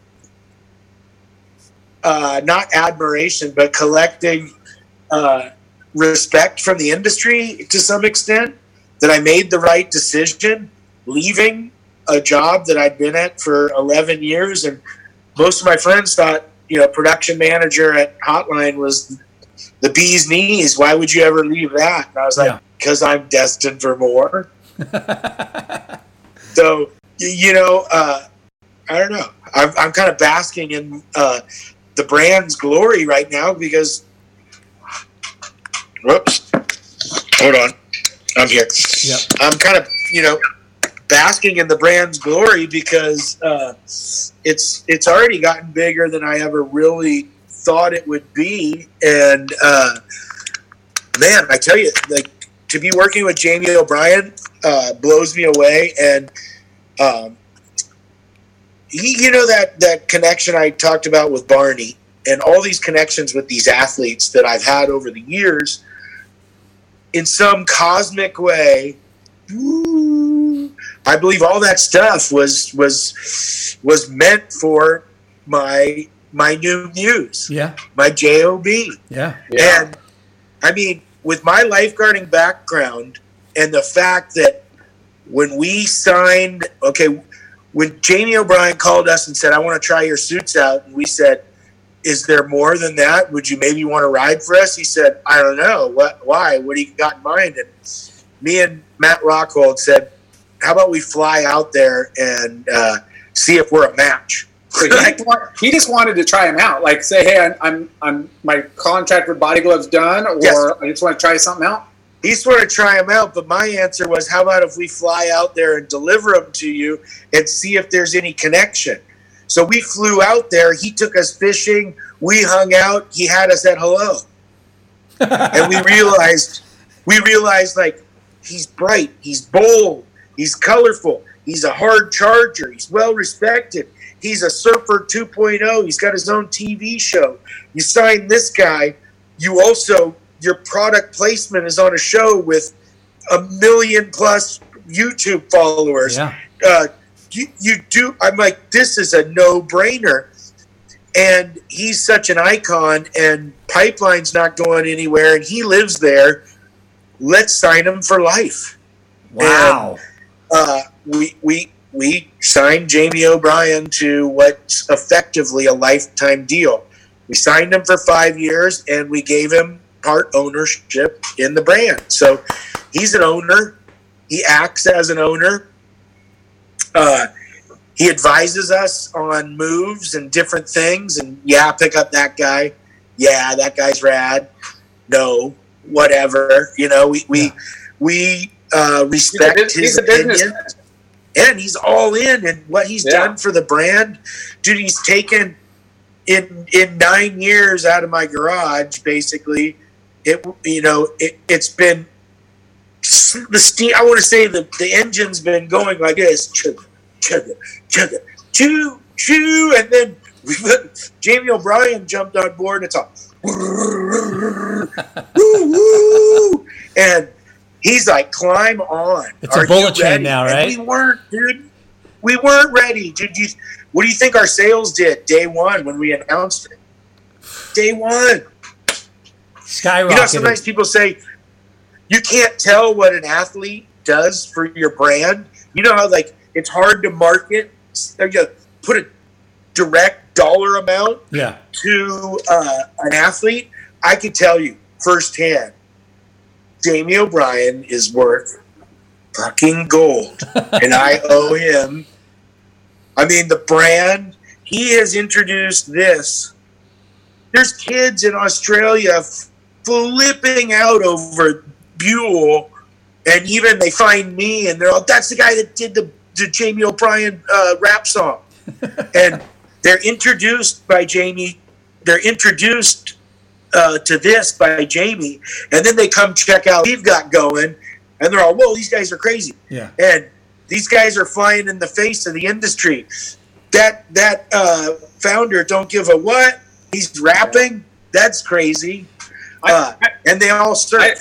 Speaker 4: uh, not admiration, but collecting uh, respect from the industry to some extent that I made the right decision leaving a job that I'd been at for 11 years. And most of my friends thought, you know, production manager at Hotline was the bee's knees. Why would you ever leave that? And I was like,
Speaker 1: Yeah.
Speaker 4: because I'm destined for more. so, you know, uh, I don't know. I'm, I'm kind of basking in uh, the brand's glory right now because, whoops, hold on. I'm here.
Speaker 1: Yep.
Speaker 4: I'm kind of, you know, basking in the brand's glory because uh, it's it's already gotten bigger than I ever really thought it would be. And uh, man, I tell you, like to be working with Jamie O'Brien uh, blows me away. And um, he, you know, that that connection I talked about with Barney, and all these connections with these athletes that I've had over the years. In some cosmic way, I believe all that stuff was was was meant for my my new muse,
Speaker 1: Yeah.
Speaker 4: my job.
Speaker 1: Yeah.
Speaker 3: Yeah.
Speaker 4: And I mean, with my lifeguarding background and the fact that when we signed, okay, when Jamie O'Brien called us and said, I want to try your suits out, and we said, Is there more than that? Would you maybe want to ride for us? He said, I don't know. What, why? What do you got in mind? And me and Matt Rockhold said, How about we fly out there and uh, see if we're a match?
Speaker 3: So he, just want- he just wanted to try him out. Like say, hey, I'm, I'm, I'm my contract with Body Gloves done, or
Speaker 4: Yes.
Speaker 3: I just want to try something out.
Speaker 4: he sort of try him out, but my answer was, how about if we fly out there and deliver them to you and see if there's any connection? So we flew out there. He took us fishing. We hung out. He had us at hello, and we realized, we realized like he's bright, he's bold, he's colorful, he's a hard charger, he's well respected. He's a surfer 2.0. He's got his own TV show. You sign this guy, you also your product placement is on a show with a million plus YouTube followers.
Speaker 1: Yeah.
Speaker 4: Uh, you, you do. I'm like, this is a no brainer. And he's such an icon, and Pipeline's not going anywhere, and he lives there. Let's sign him for life.
Speaker 1: Wow.
Speaker 4: Uh, we we we signed Jamie O'Brien to what's effectively a lifetime deal. We signed him for five years, and we gave him part ownership in the brand. So he's an owner. He acts as an owner. Uh, he advises us on moves and different things. And yeah, pick up that guy. Yeah, that guy's rad. No, whatever. You know, we we we uh, respect
Speaker 3: bus-
Speaker 4: his
Speaker 3: he's a
Speaker 4: opinion, and he's all in. And what he's
Speaker 3: Yeah.
Speaker 4: done for the brand, dude, he's taken in in nine years out of my garage, basically. It you know it, it's been the steam. I want to say the the engine's been going like this, chugga, chugga, chugga, choo choo, and then we put Jamie O'Brien jumped on board. And it's all woo, woo, and he's like, climb on.
Speaker 1: It's a
Speaker 4: Are you
Speaker 1: bullet train
Speaker 4: ready?"
Speaker 1: now,
Speaker 4: And
Speaker 1: right?
Speaker 4: we weren't, dude. We weren't ready. Did you? What do you think our sales did day one when we announced it? Day one.
Speaker 1: Skyrocketed.
Speaker 4: You know, sometimes people say you can't tell what an athlete does for your brand. You know how like it's hard to market, or you put a direct dollar amount
Speaker 1: yeah.
Speaker 4: to uh, an athlete. I can tell you firsthand, Jamie O'Brien is worth fucking gold, and I owe him. I mean, the brand he has introduced this. There's kids in Australia flipping out over Buell, and even they find me and they're all, "That's the guy that did the, the Jamie O'Brien uh, rap song," and they're introduced by Jamie. They're introduced uh, to this by Jamie, and then they come check out what we've got going, and they're all, "Whoa, these guys are crazy!"
Speaker 1: Yeah.
Speaker 4: And these guys are flying in the face of the industry. That that uh, founder don't give a what. He's rapping. That's crazy. Uh,
Speaker 3: I-
Speaker 4: and they all surf.
Speaker 3: I-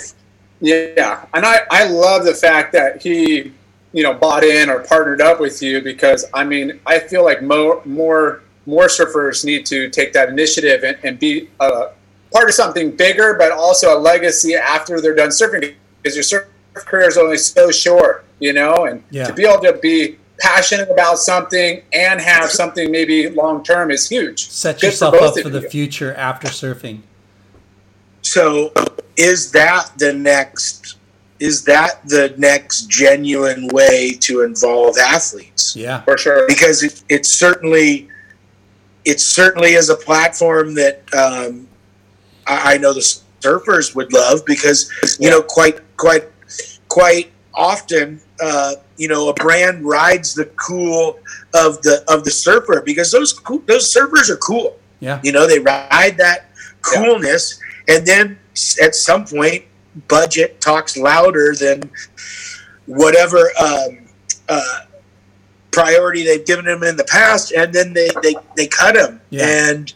Speaker 3: Yeah, and I, I love the fact that he, you know, bought in or partnered up with you because I mean I feel like more more more surfers need to take that initiative and, and be uh, part of something bigger, but also a legacy after they're done surfing because your surf career is only so short, you know, and
Speaker 1: Yeah.
Speaker 3: to be able to be passionate about something and have something maybe long term is huge.
Speaker 1: Set
Speaker 3: Good
Speaker 1: yourself
Speaker 3: both
Speaker 1: up for the
Speaker 3: you.
Speaker 1: future after surfing.
Speaker 4: So is that the next is that the next genuine way to involve athletes?
Speaker 1: Yeah.
Speaker 3: for sure.
Speaker 4: Because it, it certainly it certainly is a platform that um, I, I know the surfers would love because you know quite quite quite often uh, you know a brand rides the cool of the of the surfer because those cool, those surfers are cool.
Speaker 1: Yeah.
Speaker 4: You know, they ride that coolness, and then at some point, budget talks louder than whatever um, uh, priority they've given him in the past, and then they they, they cut him,
Speaker 1: Yeah.
Speaker 4: and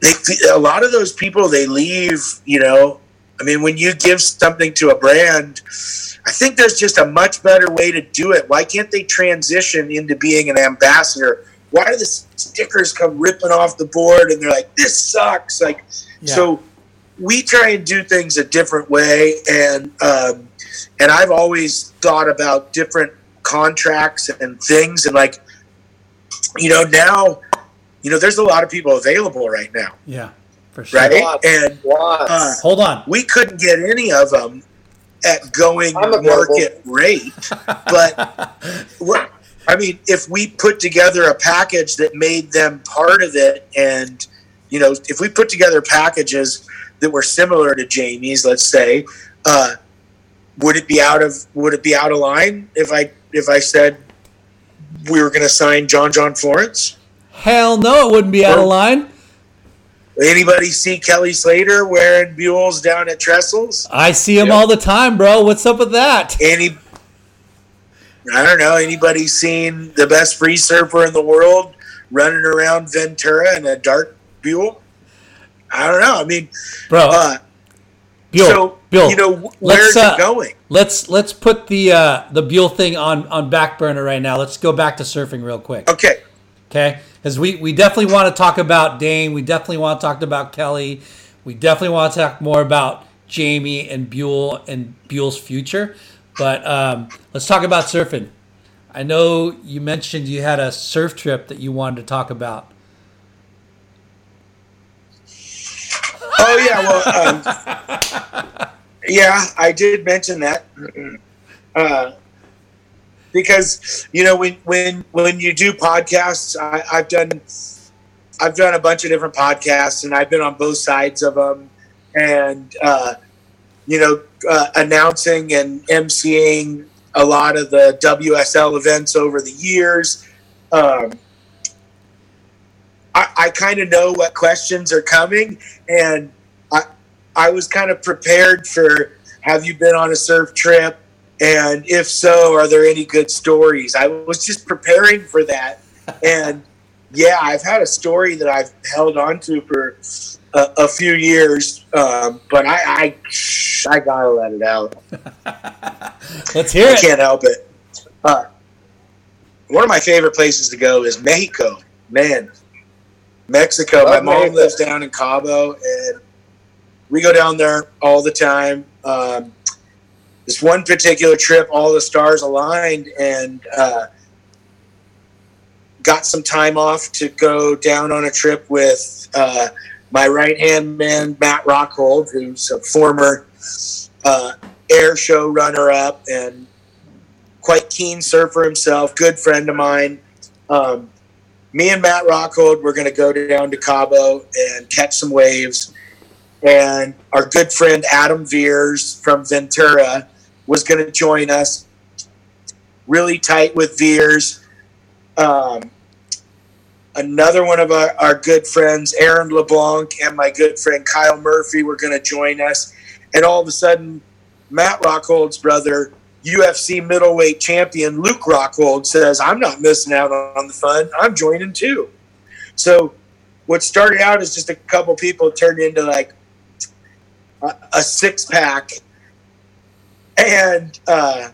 Speaker 4: they a lot of those people they leave. You know, I mean, when you give something to a brand. I think there's just a much better way to do it. Why can't they transition into being an ambassador why do the stickers come ripping off the board? And they're like, this sucks. Like,
Speaker 1: Yeah.
Speaker 4: so we try and do things a different way. And, um, and I've always thought about different contracts and things. And like, you know, now, you know, there's a lot of people available right now,
Speaker 1: Yeah, for sure.
Speaker 4: right?
Speaker 3: Lots.
Speaker 4: And
Speaker 3: Lots.
Speaker 4: uh,
Speaker 1: Hold on.
Speaker 4: we couldn't get any of them at going market rate. But I mean, if we put together a package that made them part of it, and you know, if we put together packages that were similar to Jamie's, let's say, uh, would it be out of would it be out of line if I if I said we were going to sign John John Florence?
Speaker 1: Hell no, it wouldn't be out of line.
Speaker 4: Anybody see Kelly Slater wearing Buells down at Trestles?
Speaker 1: I see him
Speaker 3: Yep.
Speaker 1: all the time, bro. What's up with that?
Speaker 4: any I don't know, anybody seen the best free surfer in the world running around Ventura in a dark Buell? I don't know. I mean,
Speaker 1: Bro,
Speaker 4: uh,
Speaker 1: Bill,
Speaker 4: so
Speaker 1: Bill,
Speaker 4: you know, where's
Speaker 1: uh,
Speaker 4: it going?
Speaker 1: let's let's put the uh, the Buell thing on on back burner right now. Let's go back to surfing real quick.
Speaker 4: Okay,
Speaker 1: Okay, because we, we definitely want to talk about Dane. We definitely want to talk about Kelly. We definitely want to talk more about Jamie and Buell and Buell's future. But um, let's talk about surfing. I know you mentioned you had a surf trip that you wanted to talk about.
Speaker 4: Oh yeah, well, um, yeah, I did mention that uh, because you know when when when you do podcasts, I, I've done I've done a bunch of different podcasts, and I've been on both sides of them, and uh, you know, uh, announcing and emceeing a lot of the WSL events over the years. Um, I, I kind of know what questions are coming, and I I was kind of prepared for. Have you been on a surf trip? And if so, are there any good stories? I was just preparing for that, and yeah, I've had a story that I've held on to for a, a few years, um, but I, I I gotta let it out.
Speaker 1: Let's hear
Speaker 4: I
Speaker 1: it.
Speaker 4: can't help it. Uh, one of my favorite places to go is Mexico. Man, Mexico. My mom
Speaker 3: Mexico.
Speaker 4: lives down in Cabo, and we go down there all the time. Um, this one particular trip, all the stars aligned, and uh, got some time off to go down on a trip with uh, my right hand man, Matt Rockhold, who's a former uh, air show runner up and quite keen surfer himself, good friend of mine. Um, me and Matt Rockhold were going to go down to Cabo and catch some waves. And our good friend Adam Veers from Ventura was going to join us. Really tight with Veers. Um, another one of our, our good friends, Aaron LeBlanc, and my good friend Kyle Murphy were going to join us. And all of a sudden, Matt Rockhold's brother, UFC middleweight champion Luke Rockhold, says, I'm not missing out on the fun. I'm joining too. So, what started out as just a couple people turned into like a, a six pack. And uh,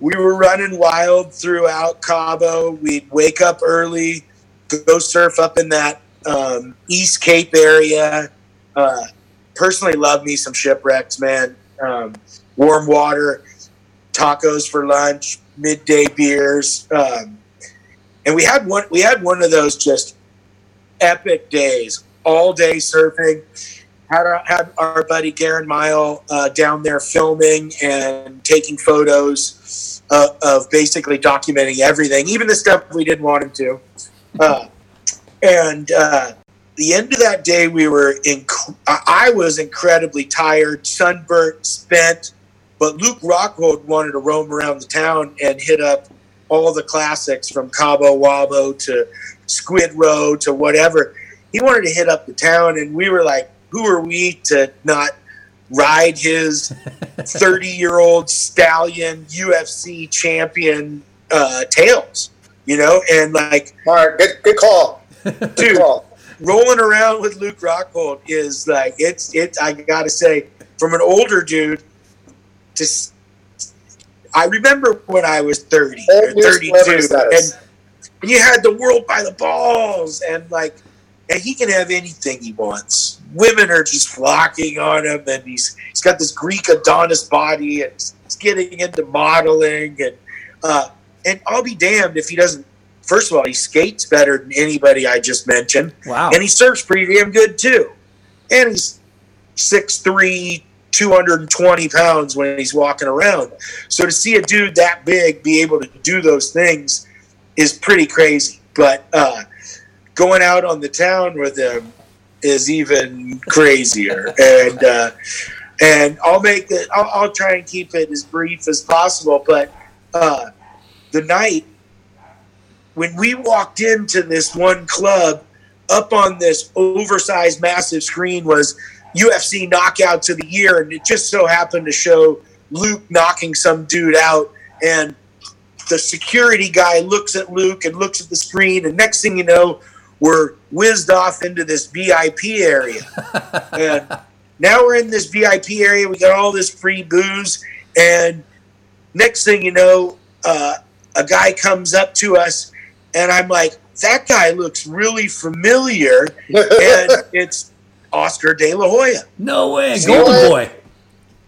Speaker 4: we were running wild throughout Cabo. We'd wake up early, go surf up in that um, East Cape area. Uh, personally, love me some shipwrecks, man. Um, warm water, tacos for lunch, midday beers, um, and we had one. We had one of those just epic days, all day surfing. Had our, had our buddy Garen Mile uh, down there filming and taking photos uh, of basically documenting everything, even the stuff we didn't want him to. Uh, and uh, the end of that day, we were in. I was incredibly tired, sunburnt, spent. But Luke Rockhold wanted to roam around the town and hit up all the classics from Cabo Wabo to Squid Roe to whatever. He wanted to hit up the town, and we were like, "Who are we to not ride his thirty-year-old stallion UFC champion uh, tails?" You know, and like
Speaker 3: Mark, good, good call.
Speaker 4: dude,
Speaker 3: Good call.
Speaker 4: rolling around with Luke Rockhold is like it's it's I gotta say from an older dude to s- I remember when I was thirty or
Speaker 3: Old news
Speaker 4: thirty
Speaker 3: celebrity
Speaker 4: two
Speaker 3: status.
Speaker 4: and and you had the world by the balls, and like, and he can have anything he wants. Women are just flocking on him, and he's he's got this Greek Adonis body, and he's getting into modeling, and uh, and I'll be damned if he doesn't. First of all, he skates better than anybody I just mentioned.
Speaker 1: Wow.
Speaker 4: And he surfs pretty damn good too. And he's 6'3, 220 pounds when he's walking around. So to see a dude that big be able to do those things is pretty crazy. But uh, going out on the town with him is even crazier. and uh, and I'll make it. I'll, I'll, try and keep it as brief as possible. But uh, the night when we walked into this one club, up on this oversized, massive screen was UFC knockouts of the year, and it just so happened to show Luke knocking some dude out, and the security guy looks at Luke and looks at the screen, and next thing you know, we're whizzed off into this VIP area, and now we're in this VIP area. We got all this free booze, and next thing you know, uh, a guy comes up to us, and I'm like, that guy looks really familiar, and it's Oscar De La Hoya.
Speaker 1: No way, Golden Boy.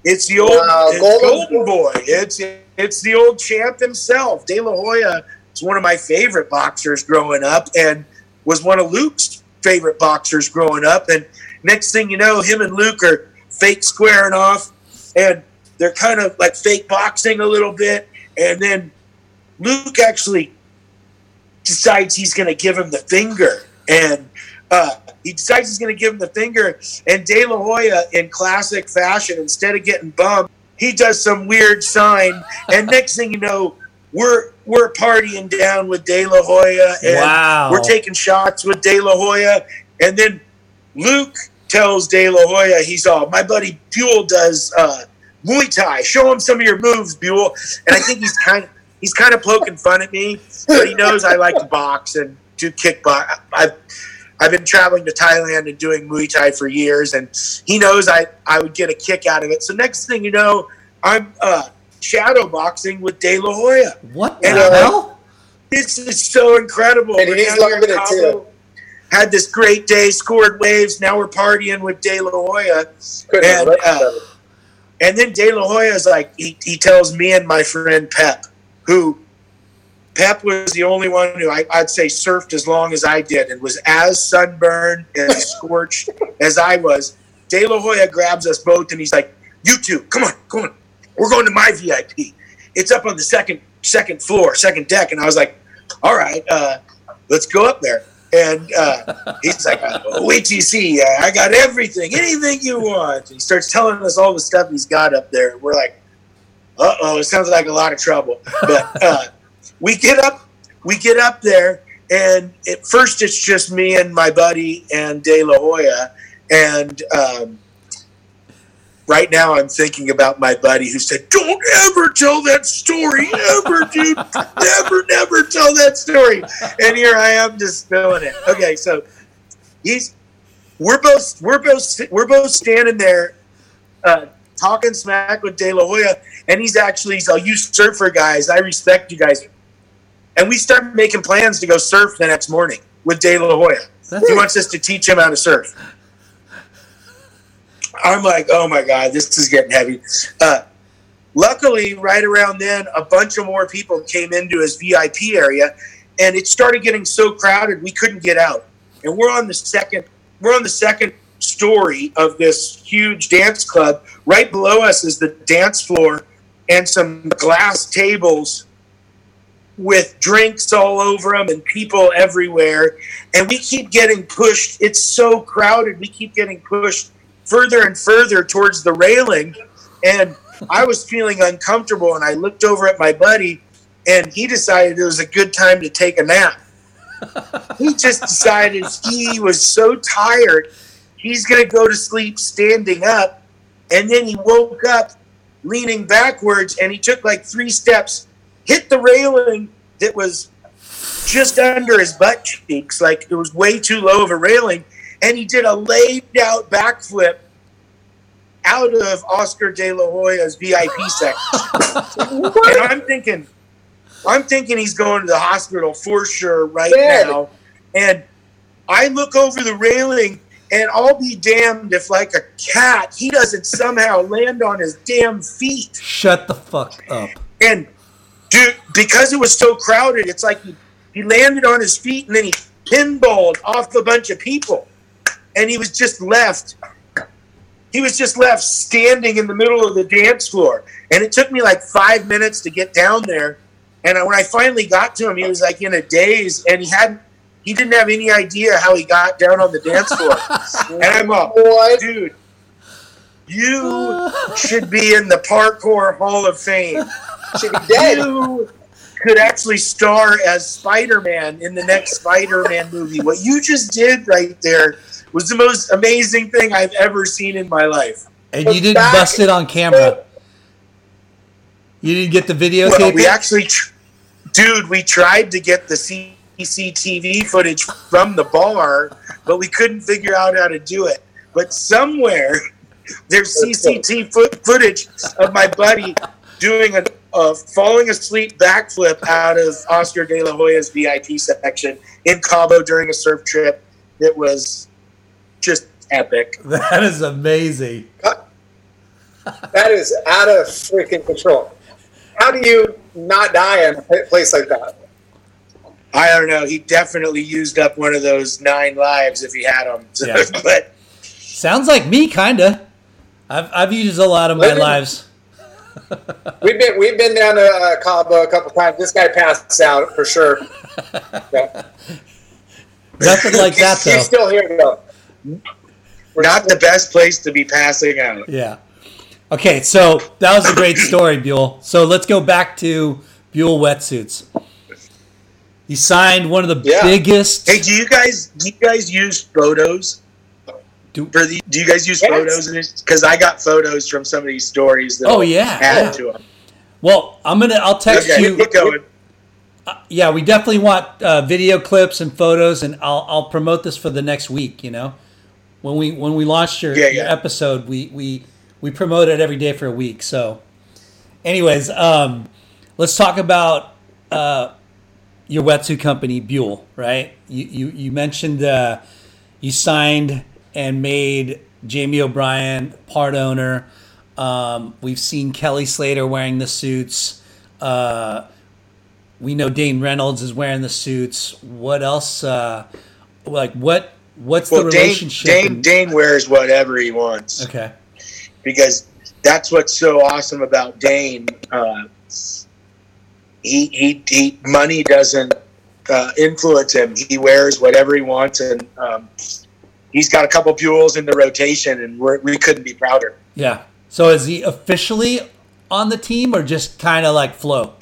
Speaker 4: It's the old wow, it's Golden, Golden Boy. It's it's the old champ himself. De La Hoya is one of my favorite boxers growing up, and was one of Luke's favorite boxers growing up. And next thing you know, him and Luke are fake squaring off, and they're kind of like fake boxing a little bit, and then Luke actually decides he's going to give him the finger, and uh, he decides he's going to give him the finger. And De La Hoya, in classic fashion, instead of getting bummed, he does some weird sign, and next thing you know, we're we're partying down with De La Hoya, and
Speaker 1: wow.
Speaker 4: we're taking shots with De La Hoya, and then Luke tells De La Hoya, he's all, my buddy Buell does uh, Muay Thai. Show him some of your moves, Buell. And I think he's kind of he's kind of poking fun at me, but he knows I like to box and do kickbox. I've I've been traveling to Thailand and doing Muay Thai for years, and he knows I I would get a kick out of it. So next thing you know, I'm uh, shadow boxing with De La Hoya.
Speaker 1: What the and, uh, hell?
Speaker 4: This is so incredible.
Speaker 7: And he's loving it too.
Speaker 4: Had this great day, scored waves. Now we're partying with De La Hoya, and uh, and then De La Hoya is like he, he tells me and my friend Pep, who Pep was the only one who I, would say surfed as long as I did and was as sunburned and scorched as I was. De La Hoya grabs us both and he's like, "You two, come on, come on, we're going to my VIP. It's up on the second second floor, second deck." And I was like, "All right, uh, let's go up there." And uh, he's like, oh, "Wait till you see. I got everything, anything you want." And he starts telling us all the stuff he's got up there. We're like, uh oh, it sounds like a lot of trouble. But uh, we get up, we get up there, and at first it's just me and my buddy and De La Hoya, and um, right now I'm thinking about my buddy who said, "Don't ever tell that story, ever, dude, never, never tell that story." And here I am just spilling it. Okay, so he's we're both we're both we're both standing there. Uh, talking smack with De La Hoya, and he's actually he's all you surfer guys. I respect you guys, and we start making plans to go surf the next morning with De La Hoya. That's he wants us to teach him how to surf. I'm like, oh my god, this is getting heavy. Uh, luckily, right around then, a bunch of more people came into his VIP area, and it started getting so crowded we couldn't get out. And we're on the second, we're on the second story of this huge dance club. Right below us is the dance floor and some glass tables with drinks all over them and people everywhere. And we keep getting pushed. It's so crowded. We keep getting pushed further and further towards the railing. And I was feeling uncomfortable. And I looked over at my buddy, and he decided it was a good time to take a nap. he just decided he was so tired he's going to go to sleep standing up. And then he woke up leaning backwards and he took like three steps, hit the railing that was just under his butt cheeks, like it was way too low of a railing. And he did a laid out backflip out of Oscar De La Hoya's VIP section. and I'm thinking, I'm thinking he's going to the hospital for sure right
Speaker 7: Dead.
Speaker 4: now. And I look over the railing and I'll be damned if, like a cat, he doesn't somehow land on his damn feet.
Speaker 1: Shut the fuck up.
Speaker 4: And dude, because it was so crowded, it's like he, he landed on his feet and then he pinballed off a bunch of people. And he was just left. He was just left standing in the middle of the dance floor. And it took me like five minutes to get down there. And when I finally got to him, he was like in a daze and he hadn't, he didn't have any idea how he got down on the dance floor. and I'm up,
Speaker 7: What?
Speaker 4: dude, you should be in the Parkour Hall of Fame
Speaker 7: Should be dead.
Speaker 4: you could actually star as Spider-Man in the next Spider-Man movie. What you just did right there was the most amazing thing I've ever seen in my life.
Speaker 1: And you didn't
Speaker 7: Back-
Speaker 1: bust it on camera. You didn't get the videotape.
Speaker 4: Well, we actually, tr- dude, we tried to get the CCTV footage from the bar, but we couldn't figure out how to do it. But somewhere there's CCTV foot footage of my buddy doing a, a falling asleep backflip out of Oscar De La Hoya's VIP section in Cabo during a surf trip. It was just epic.
Speaker 1: that is amazing.
Speaker 7: That is out of freaking control. How do you not die in a place like that?
Speaker 4: I don't know. He definitely used up one of those nine lives if he had them.
Speaker 1: Yeah.
Speaker 4: but
Speaker 1: Sounds like me, kinda. I've I've used a lot of my
Speaker 7: Living-
Speaker 1: lives.
Speaker 7: We've been we've been down to uh, Cabo a couple times. This guy passed out for sure. Yeah.
Speaker 1: Nothing like that though.
Speaker 7: He's still here though.
Speaker 4: Not the best place to be passing out.
Speaker 1: Yeah. Okay, so that was a great story, Buell. So let's go back to Buell wetsuits. You signed one of the
Speaker 7: Yeah.
Speaker 1: biggest.
Speaker 4: Hey, do you guys do you guys use photos
Speaker 1: Do-
Speaker 4: for the? Do you guys use
Speaker 7: Yes.
Speaker 4: photos? Because I got photos from some of these stories. That
Speaker 1: Oh, yeah,
Speaker 4: add
Speaker 1: yeah.
Speaker 4: to them.
Speaker 1: well, I'm gonna. I'll text
Speaker 4: Okay,
Speaker 1: you.
Speaker 4: keep going.
Speaker 1: Yeah, we definitely want uh, video clips and photos, and I'll I'll promote this for the next week. You know, when we when we launched your,
Speaker 4: Yeah,
Speaker 1: your episode, we we we promote it every day for a week. So, anyways, um, let's talk about uh, your wetsuit company, Buell. Right? You you you mentioned uh, you signed and made Jamie O'Brien part owner. Um, we've seen Kelly Slater wearing the suits. Uh, we know Dane Reynolds is wearing the suits. What else? Uh, like what? What's
Speaker 4: Well,
Speaker 1: the
Speaker 4: Dane,
Speaker 1: relationship?
Speaker 4: Dane,
Speaker 1: and-
Speaker 4: Dane wears whatever he wants
Speaker 1: okay.
Speaker 4: because that's what's so awesome about Dane. Uh, he, he, he, money doesn't uh, influence him. He wears whatever he wants, and um, he's got a couple Buells in the rotation, and we're, we couldn't be prouder.
Speaker 1: Yeah. So is he officially on the team or just kind of like flow?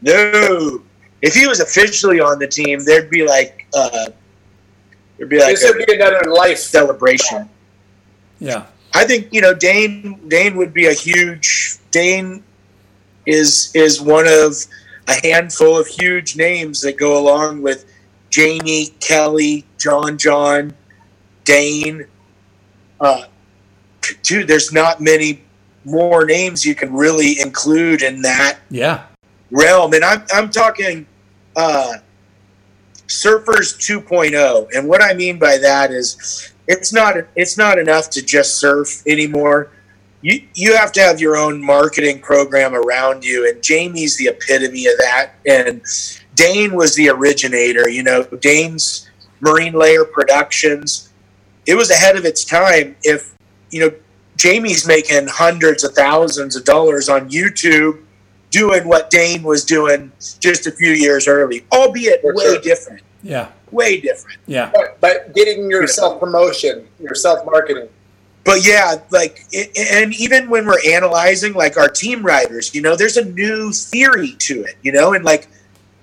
Speaker 4: No, if he was officially on the team, there'd be like uh, there'd be like
Speaker 7: This would
Speaker 4: a
Speaker 7: be another life.
Speaker 4: celebration.
Speaker 1: Yeah.
Speaker 4: I think you know Dane. Dane would be a huge. Dane is is one of a handful of huge names that go along with Jamie, Kelly, John, John, Dane. Uh, dude, there's not many more names you can really include in that
Speaker 1: Yeah.
Speaker 4: realm. And I'm, I'm talking uh, Surfers 2.0. And what I mean by that is it's not it's not enough to just surf anymore. You you have to have your own marketing program around you. And Jamie's the epitome of that. And Dane was the originator. You know, Dane's Marine Layer Productions. It was ahead of its time. If you know, Jamie's making hundreds of thousands of dollars on YouTube doing what Dane was doing just a few years early, albeit
Speaker 7: For
Speaker 4: way
Speaker 7: sure.
Speaker 4: different.
Speaker 1: Yeah.
Speaker 4: Way different.
Speaker 1: Yeah.
Speaker 7: But, but getting your self promotion, your self marketing.
Speaker 4: But yeah, like, i- and even when we're analyzing like our team riders, you know, there's a new theory to it, you know, and like,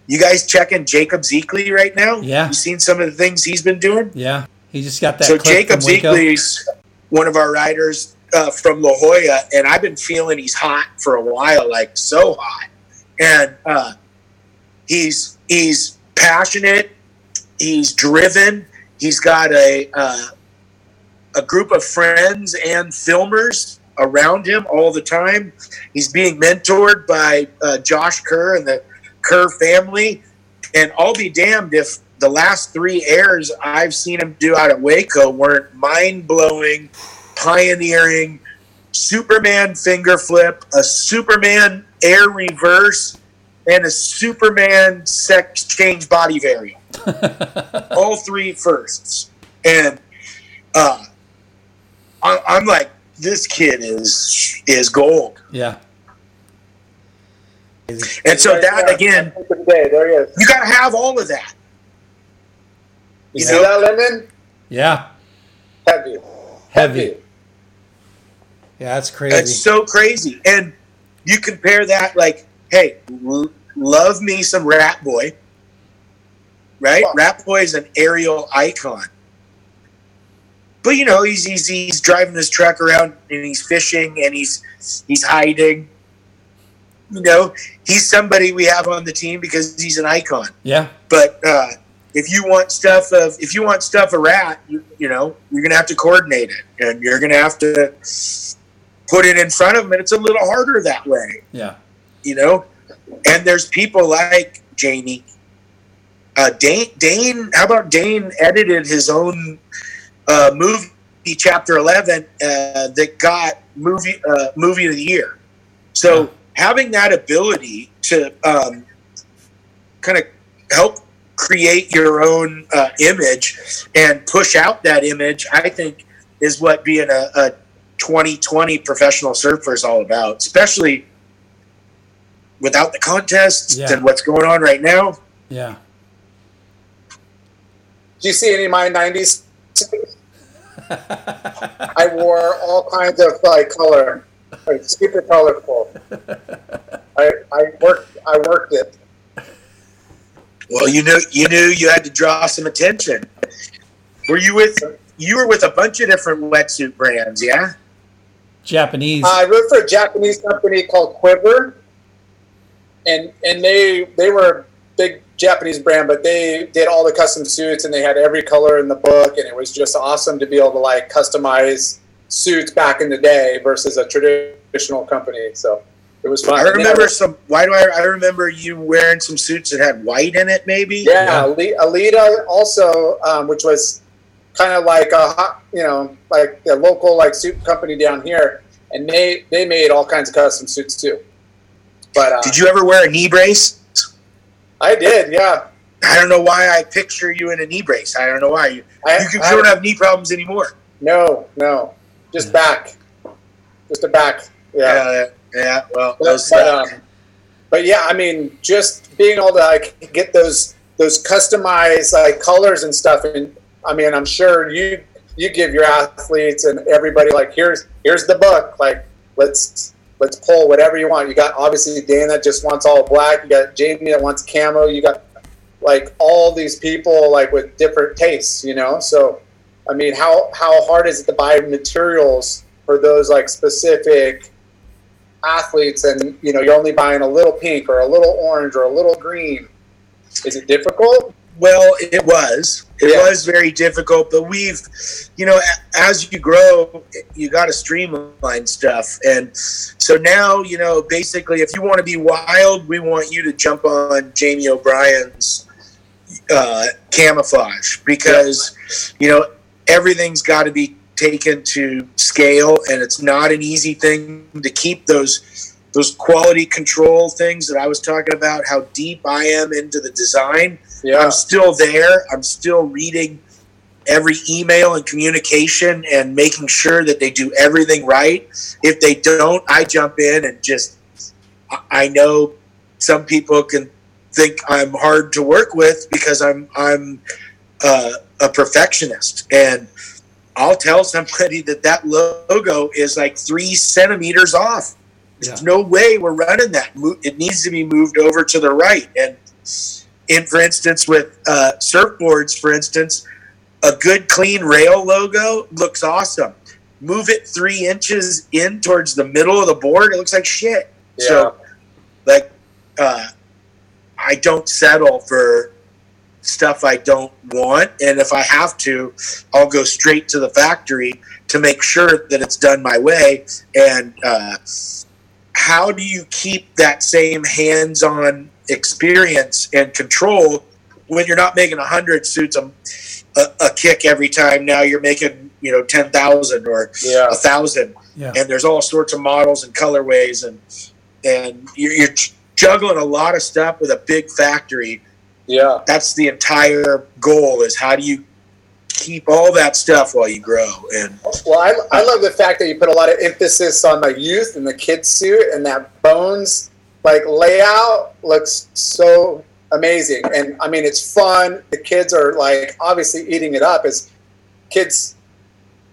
Speaker 4: you guys checking Jacob Szekely right now?
Speaker 1: Yeah.
Speaker 4: You seen some of the things he's been doing?
Speaker 1: Yeah. He just got that.
Speaker 4: so
Speaker 1: clip
Speaker 4: Jacob
Speaker 1: from Waco.
Speaker 4: Szekely's one of our riders uh, from La Jolla, and I've been feeling he's hot for a while, like so hot. And uh, he's he's passionate, he's driven, he's got a uh, a group of friends and filmers around him all the time. He's being mentored by uh, Josh Kerr and the Kerr family, and I'll be damned if the last three airs I've seen him do out at Waco weren't mind blowing, pioneering, Superman finger flip, a Superman air reverse, and a Superman sex change body variant. All three firsts. And uh, I, I'm like, this kid is is gold.
Speaker 1: Yeah.
Speaker 4: And so that again,
Speaker 3: there he is.
Speaker 4: you got to have all of that.
Speaker 3: You
Speaker 4: You
Speaker 3: see that, Lemon?
Speaker 1: Yeah.
Speaker 3: Heavy.
Speaker 1: Heavy. Yeah, that's crazy.
Speaker 4: It's so crazy. And you compare that, like, hey, l- love me some Rat Boy, right? Rat Boy is an aerial icon. But you know, he's, he's he's driving his truck around and he's fishing and he's he's hiding. You know, he's somebody we have on the team because he's an icon.
Speaker 1: yeah.
Speaker 4: But uh, if you want stuff of if you want stuff a rat, you, you know, you're gonna have to coordinate it and you're gonna have to put it in front of them, and it's a little harder that way,
Speaker 1: Yeah.
Speaker 4: you know. And there's people like Jamie, uh, Dane. Dane, how about Dane edited his own uh, movie, Chapter Eleven, uh, that got movie uh, movie of the year. So having that ability to um, kind of help create your own uh, image and push out that image, I think is what being a, a 2020 professional surfer is all about, especially without the contests
Speaker 1: Yeah.
Speaker 4: and what's going on right now.
Speaker 1: Yeah.
Speaker 3: Do you see any of my 90s? I wore all kinds of like color, like super colorful. I, I worked I worked it.
Speaker 4: Well, you knew you knew you had to draw some attention. Were you with you were with a bunch of different wetsuit brands, yeah?
Speaker 1: Japanese.
Speaker 3: I worked for a Japanese company called Quiver, and and they they were a big Japanese brand, but they did all the custom suits and they had every color in the book, and it was just awesome to be able to like customize suits back in the day versus a traditional company. So it was fun.
Speaker 4: I
Speaker 3: And then
Speaker 4: remember some. Why do I? I remember you wearing some suits that had white in it, maybe.
Speaker 3: Yeah, Ali- Aleeda also, um, which was kind of like a hot, you know, like the local like suit company down here, and they they made all kinds of custom suits too. But uh,
Speaker 4: Did you ever wear a knee brace?
Speaker 3: I did, yeah.
Speaker 4: I don't know why I picture you in a knee brace. I don't know why you.
Speaker 3: I,
Speaker 4: You, could-
Speaker 3: I-
Speaker 4: don't have knee problems anymore.
Speaker 3: no, no, just back, just a back. Yeah.
Speaker 4: Yeah, yeah. Well,
Speaker 3: But,
Speaker 4: those
Speaker 3: but, um, but yeah, I mean, just being able to like get those those customized like colors and stuff, and I mean, I'm sure you you give your athletes and everybody like here's here's the book, like let's let's pull whatever you want. You got obviously Dana just wants all black. You got Jamie that wants camo. You got like all these people like with different tastes, you know. So, I mean, how how hard is it to buy materials for those like specific athletes and you know you're only buying a little pink or a little orange or a little green is it difficult
Speaker 4: Well, it was. It
Speaker 3: Yeah.
Speaker 4: was very difficult, but we've, you know, as you grow, you got to streamline stuff. And so now, you know, basically, if you want to be wild, we want you to jump on Jamie O'Brien's uh, camouflage because, you know, everything's got to be taken to scale, and it's not an easy thing to keep those those quality control things that I was talking about. How deep I am into the design.
Speaker 3: Yeah
Speaker 4: I'm still there. I'm still reading every email and communication and making sure that they do everything right. If they don't, I jump in and just, I- know some people can think I'm hard to work with because I'm, I'm uh, a perfectionist. And I'll tell somebody that that logo is like three centimeters off. There's no way we're running that. It needs to be moved over to the right. And in, for instance, with uh, surfboards, for instance, a good clean rail logo looks awesome. Move it three inches in towards the middle of the board, it looks like shit. So, like, uh, I don't settle for stuff I don't want, and if I have to, I'll go straight to the factory to make sure that it's done my way. And uh, how do you keep that same hands-on experience and control when you're not making a hundred suits a, a, a, kick every time. Now you're making you know ten thousand or a
Speaker 3: Yeah.
Speaker 4: thousand,
Speaker 1: Yeah.
Speaker 4: and there's all sorts of models and colorways and and you're, you're juggling a lot of stuff with a big factory.
Speaker 3: Yeah.
Speaker 4: That's the entire goal: is how do you keep all that stuff while you grow and
Speaker 3: Well, I, I love the fact that you put a lot of emphasis on the youth and the kid suit, and that bones like layout looks so amazing. And I mean, it's fun. The kids are like obviously eating it up. Is kids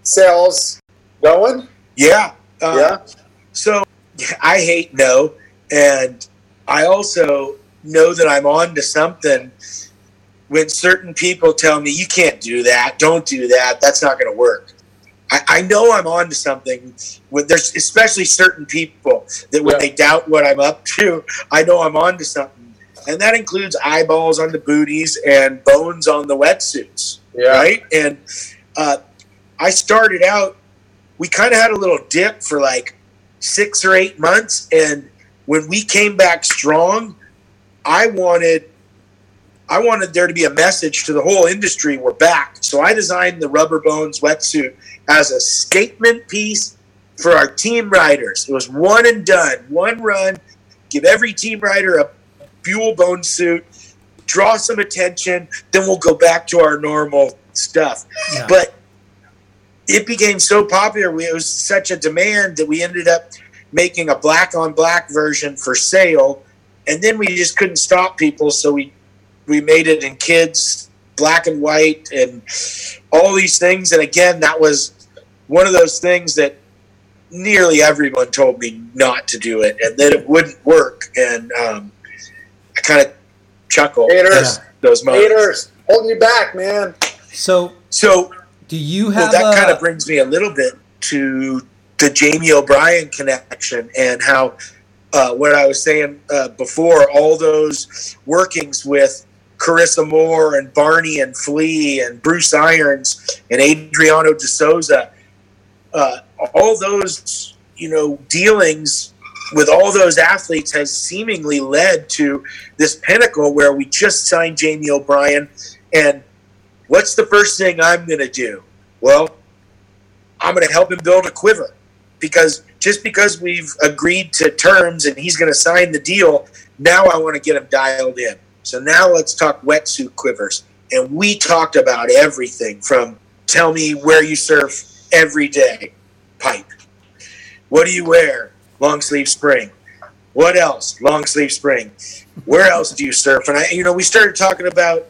Speaker 3: sales going?
Speaker 4: yeah, uh,
Speaker 3: yeah.
Speaker 4: So I hate no, and I also know that I'm on to something when certain people tell me you can't do that, don't do that, that's not going to work. I, I know I'm on to something. When there's especially certain people that when
Speaker 3: Yeah.
Speaker 4: they doubt what I'm up to, I know I'm on to something, and that includes eyeballs on the booties and bones on the wetsuits
Speaker 3: Yeah.
Speaker 4: right? And uh, I started out. We kind of had a little dip for like six or eight months, and when we came back strong, I wanted, I wanted there to be a message to the whole industry: we're back. So I designed the Rubber Bones wetsuit as a statement piece for our team riders. It was one and done, one run. Give every team rider a fuel bone suit draw some attention, then we'll go back to our normal stuff.
Speaker 1: Yeah.
Speaker 4: But it became so popular, we, it was such a demand that we ended up making a black on black version for sale, and then we just couldn't stop people, so we we made it in kids, black and white, and all these things. And again, that was one of those things that nearly everyone told me not to do it and that it wouldn't work. And um, I kind of chuckle
Speaker 3: Haters.
Speaker 4: those moments.
Speaker 3: Haters holding you back, man.
Speaker 1: So,
Speaker 4: So
Speaker 1: do you
Speaker 4: well,
Speaker 1: have
Speaker 4: that
Speaker 1: a,
Speaker 4: kind of brings me a little bit to the Jamie O'Brien connection and how uh, what I was saying uh, before, all those workings with Carissa Moore and Barney and Flea and Bruce Irons and Adriano de Souza, uh, all those you know dealings with all those athletes has seemingly led to this pinnacle where we just signed Jamie O'Brien and what's the first thing I'm going to do? Well, I'm going to help him build a quiver because just because we've agreed to terms and he's going to sign the deal, now I want to get him dialed in. So now let's talk wetsuit quivers. And we talked about everything from tell me where you surf every day, pipe. What do you wear? Long sleeve spring. What else? Long sleeve spring. Where else do you surf? And I, you know, we started talking about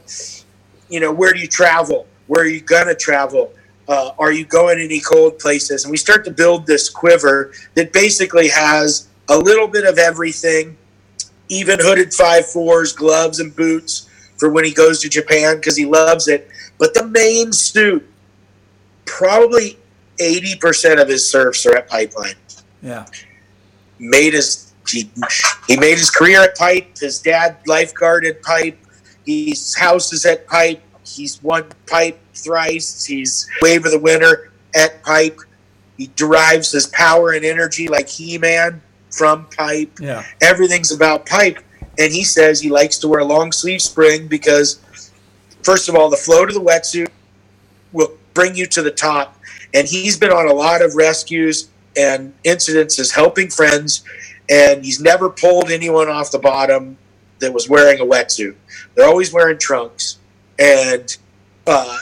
Speaker 4: you know, where do you travel? Where are you gonna travel? Uh, are you going any cold places? And we start to build this quiver that basically has a little bit of everything, even hooded five fours, gloves and boots for when he goes to Japan because he loves it. But the main suit, probably eighty percent of his surfs are at Pipeline
Speaker 1: yeah,
Speaker 4: made his he, he made his career at Pipe. His dad lifeguarded Pipe. His house is at Pipe. He's won Pipe thrice. He's wave of the winner at Pipe. He derives his power and energy like He Man from Pipe.
Speaker 1: yeah,
Speaker 4: Everything's about Pipe. And he says he likes to wear long sleeve spring because, first of all, the flow to the wetsuit will bring you to the top. And he's been on a lot of rescues and incidents as helping friends. And he's never pulled anyone off the bottom that was wearing a wetsuit. They're always wearing trunks. And uh,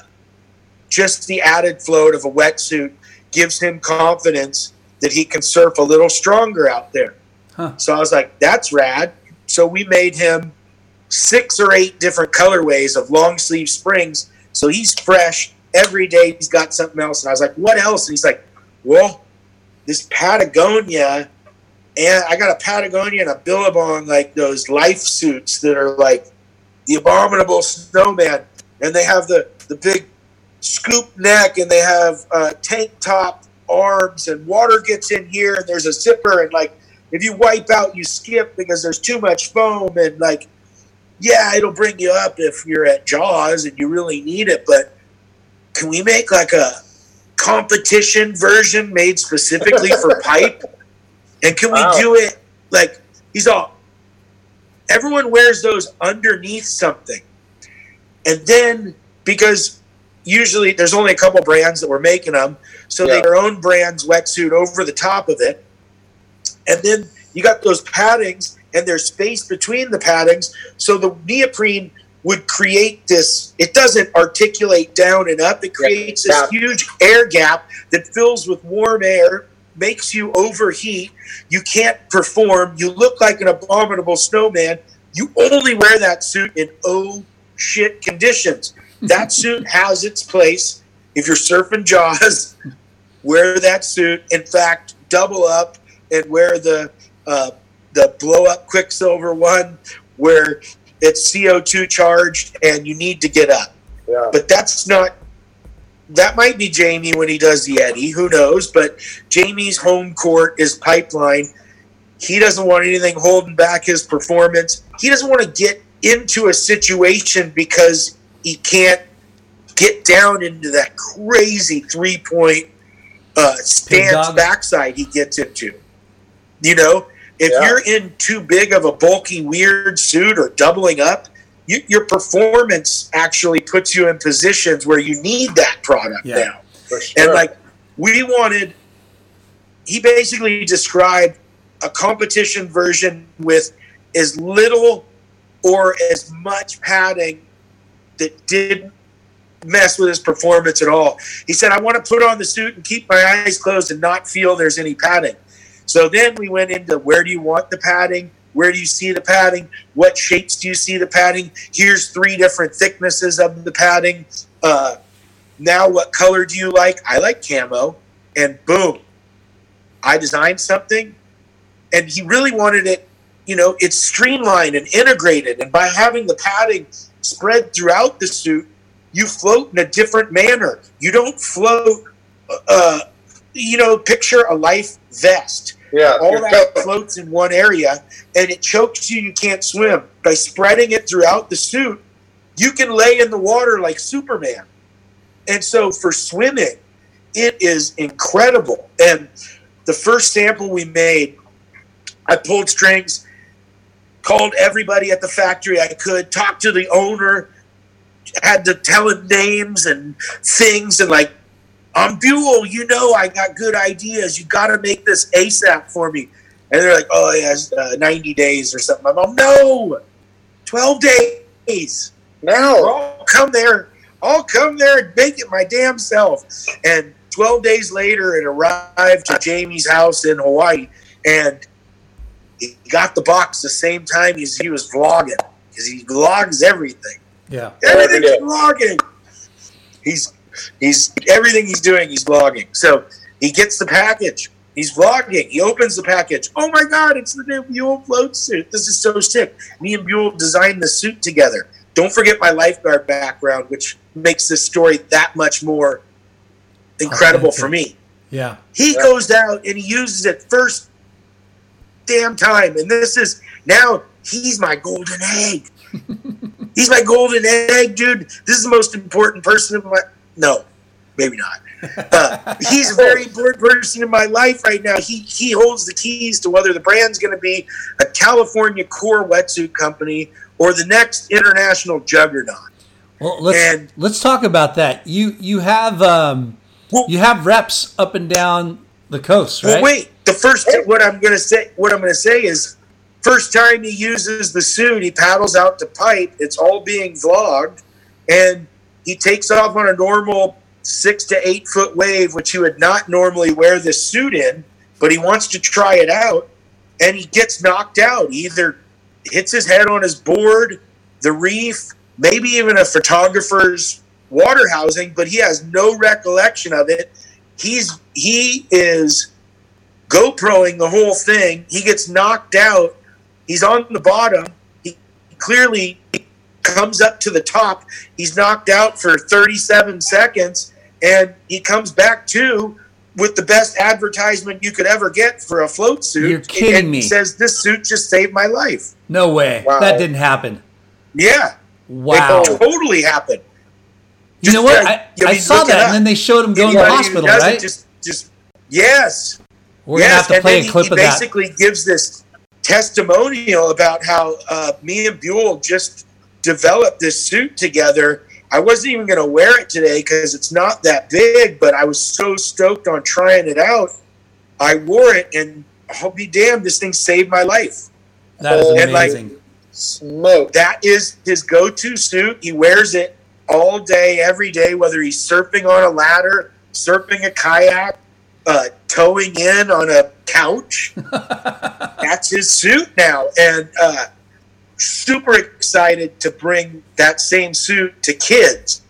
Speaker 4: just the added float of a wetsuit gives him confidence that he can surf a little stronger out there.
Speaker 1: Huh.
Speaker 4: So I was like, that's rad. So we made him six or eight different colorways of long sleeve springs. So he's fresh every day. He's got something else. And I was like, what else? And he's like, well, this Patagonia, and I got a Patagonia and a Billabong, like those life suits that are like the abominable snowman. And they have the, the big scoop neck and they have uh, tank top arms and water gets in here and there's a zipper and like if you wipe out you skip because there's too much foam and like yeah it'll bring you up if you're at jaws and you really need it but can we make like a competition version made specifically for pipe and can we
Speaker 3: Wow.
Speaker 4: do it like he's all everyone wears those underneath something. And then because usually there's only a couple brands that were making them, so
Speaker 3: Yeah.
Speaker 4: they their own brand's wetsuit over the top of it. And then you got those paddings and there's space between the paddings, so the neoprene would create this it doesn't articulate down and up, it creates this
Speaker 3: Yeah.
Speaker 4: huge air gap that fills with warm air, makes you overheat, you can't perform, you look like an abominable snowman. You only wear that suit in oh shit conditions. That suit has its place. If you're surfing Jaws, wear that suit. In fact, double up and wear the uh, the blow up Quiksilver one where it's CO2 charged and you need to get up.
Speaker 3: Yeah.
Speaker 4: But that's not. That might be Jamie when he does the Eddie. Who knows? But Jamie's home court is pipeline. He doesn't want anything holding back his performance. He doesn't want to get into a situation because he can't get down into that crazy three point uh, stance backside he gets into. You know, if
Speaker 3: Yeah.
Speaker 4: you're in too big of a bulky, weird suit or doubling up, you, your performance actually puts you in positions where you need that product
Speaker 1: Yeah.
Speaker 4: now.
Speaker 3: Sure.
Speaker 4: And like we wanted, he basically described a competition version with as little or as much padding that didn't mess with his performance at all. He said, I want to put on the suit and keep my eyes closed and not feel there's any padding. So then we went into where do you want the padding? Where do you see the padding? What shapes do you see the padding? Here's three different thicknesses of the padding. Uh, now, what color do you like? I like camo. And boom, I designed something. And he really wanted it, you know, it's streamlined and integrated. And by having the padding spread throughout the suit, you float in a different manner. You don't float, uh, you know, picture a life vest
Speaker 3: yeah.
Speaker 4: all that floats in one area and it chokes you you can't swim by spreading it throughout the suit you can lay in the water like superman and so for swimming it is incredible and the first sample we made i pulled strings called everybody at the factory i could talked to the owner had to tell him names and things and like I'm Buell, you know I got good ideas. You got to make this ASAP for me. And they're like, oh, yeah, uh, 90 days or something. I'm like, no, 12 days.
Speaker 3: now.
Speaker 4: I'll come there. I'll come there and make it my damn self. And 12 days later, it arrived to Jamie's house in Hawaii. And he got the box the same time as he was vlogging because he vlogs everything.
Speaker 1: Yeah.
Speaker 4: Everything's
Speaker 3: day.
Speaker 4: vlogging. He's he's everything he's doing. He's vlogging. So he gets the package. He's vlogging. He opens the package. Oh my god! It's the new Buell float suit. This is so sick. Me and Buell designed the suit together. Don't forget my lifeguard background, which makes this story that much more incredible for me.
Speaker 1: Yeah.
Speaker 4: He
Speaker 3: Yeah.
Speaker 4: goes out and he uses it first damn time. And this is now he's my golden egg. he's my golden egg, dude. This is the most important person in my no, maybe not. Uh, he's a very important person in my life right now. He he holds the keys to whether the brand's going to be a California core wetsuit company or the next international juggernaut.
Speaker 1: Well, let's
Speaker 4: And-
Speaker 1: let's talk about that. You you have um,
Speaker 4: Well-
Speaker 1: you have reps up and down the coast, right?
Speaker 4: Well, wait. The first what I'm gonna say what I'm gonna say is first time he uses the suit, he paddles out to pipe. It's all being vlogged, and he takes off on a normal six to eight foot wave, which he would not normally wear this suit in, but he wants to try it out, and he gets knocked out. He either hits his head on his board, the reef, maybe even a photographer's water housing, but he has no recollection of it. He's he is GoProing the whole thing. He gets knocked out. He's on the bottom. He clearly comes up to the top. He's knocked out for 37 seconds, and he comes back to with the best advertisement you could ever get for a float suit.
Speaker 1: You're kidding
Speaker 4: and
Speaker 1: me.
Speaker 4: He says this suit just saved my life.
Speaker 1: No way.
Speaker 3: Wow.
Speaker 1: That didn't happen.
Speaker 4: Yeah,
Speaker 1: Wow.
Speaker 4: it totally happened.
Speaker 1: You know what?
Speaker 4: uh,
Speaker 1: I, I
Speaker 4: mean,
Speaker 1: saw that, and then they showed him going to the hospital, right?
Speaker 4: Just, just yes.
Speaker 1: We're
Speaker 4: yes,
Speaker 1: gonna have to
Speaker 4: and
Speaker 1: play
Speaker 4: then
Speaker 1: a
Speaker 4: he-
Speaker 1: clip
Speaker 4: he
Speaker 1: of that.
Speaker 4: basically gives this testimonial about how uh, me and Buell just developed this suit together. I wasn't even going to wear it today because it's not that big, but I was so stoked on trying it out. I wore it, and I'll be damned, this thing saved my life.
Speaker 1: That is
Speaker 4: And, like,
Speaker 1: amazing.
Speaker 3: Smoke.
Speaker 4: That is his go-to suit. He wears it all day, every day, whether he's surfing on a ladder, surfing a kayak, uh, towing in on a couch. That's his suit now, and uh, super excited to bring that same suit to kids.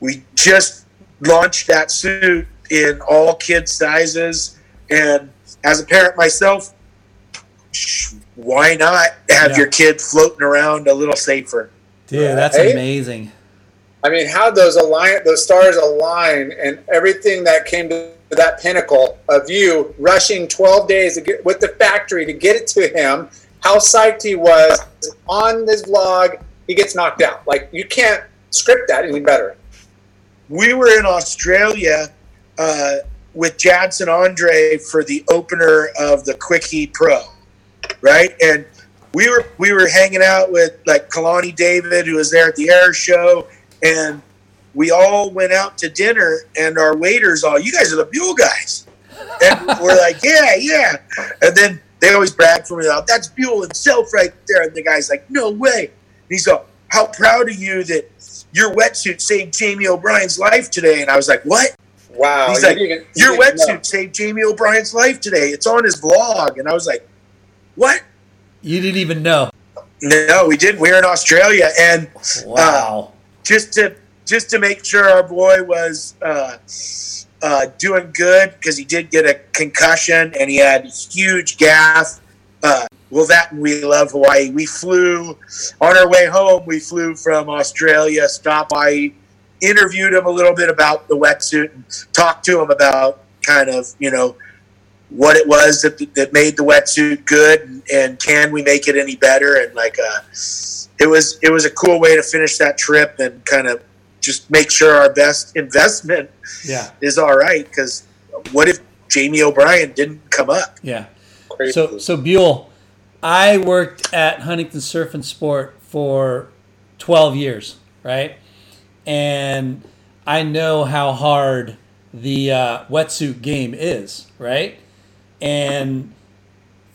Speaker 4: We just launched that suit in all kid sizes, and as a parent myself, why not have
Speaker 1: Yeah.
Speaker 4: your kid floating around a little safer?
Speaker 1: Dude, that's
Speaker 3: Right?
Speaker 1: amazing.
Speaker 3: I mean, how those align, those stars align, and everything that came to that pinnacle of you rushing 12 days to with the factory to get it to him. How psyched he was on this vlog. He gets knocked out. Like you can't script that any better.
Speaker 4: we were in Australia uh, with Jadson Andre for the opener of the Quick Heat Pro, right? And we were we were hanging out with like Kalani David, who was there at the air show, and we all went out to dinner. And our waiters all, you guys are the Buell guys, and we're like, yeah, yeah. And then they always brag for me, like, that's Buell himself right there. And the guy's like, no way. And he's like, how proud are you that your wetsuit saved Jamie O'Brien's life today. And I was like, what?
Speaker 3: Wow.
Speaker 4: He's
Speaker 3: you
Speaker 4: like,
Speaker 3: even-
Speaker 4: your
Speaker 3: you didn't know.
Speaker 4: wetsuit saved Jamie O'Brien's life today. It's on his vlog. And I was like, what?
Speaker 1: You didn't even know.
Speaker 4: No, we didn't. We were in Australia. And uh,
Speaker 1: Wow.
Speaker 4: just to just to make sure our boy was uh, uh, doing good because he did get a concussion and he had huge gaff. Uh, well, that we love Hawaii. We flew on our way home. We flew from Australia, stopped by, interviewed him a little bit about the wetsuit, and talked to him about kind of you know what it was that, that made the wetsuit good and, and can we make it any better and like uh, it was it was a cool way to finish that trip and kind of just make sure our best investment
Speaker 1: Yeah.
Speaker 4: is all right because what if Jamie O'Brien didn't come up?
Speaker 1: Yeah.
Speaker 3: Crazy.
Speaker 1: So, so Buell, I worked at Huntington Surf and Sport for 12 years, right? And I know how hard the uh, wetsuit game is, right? And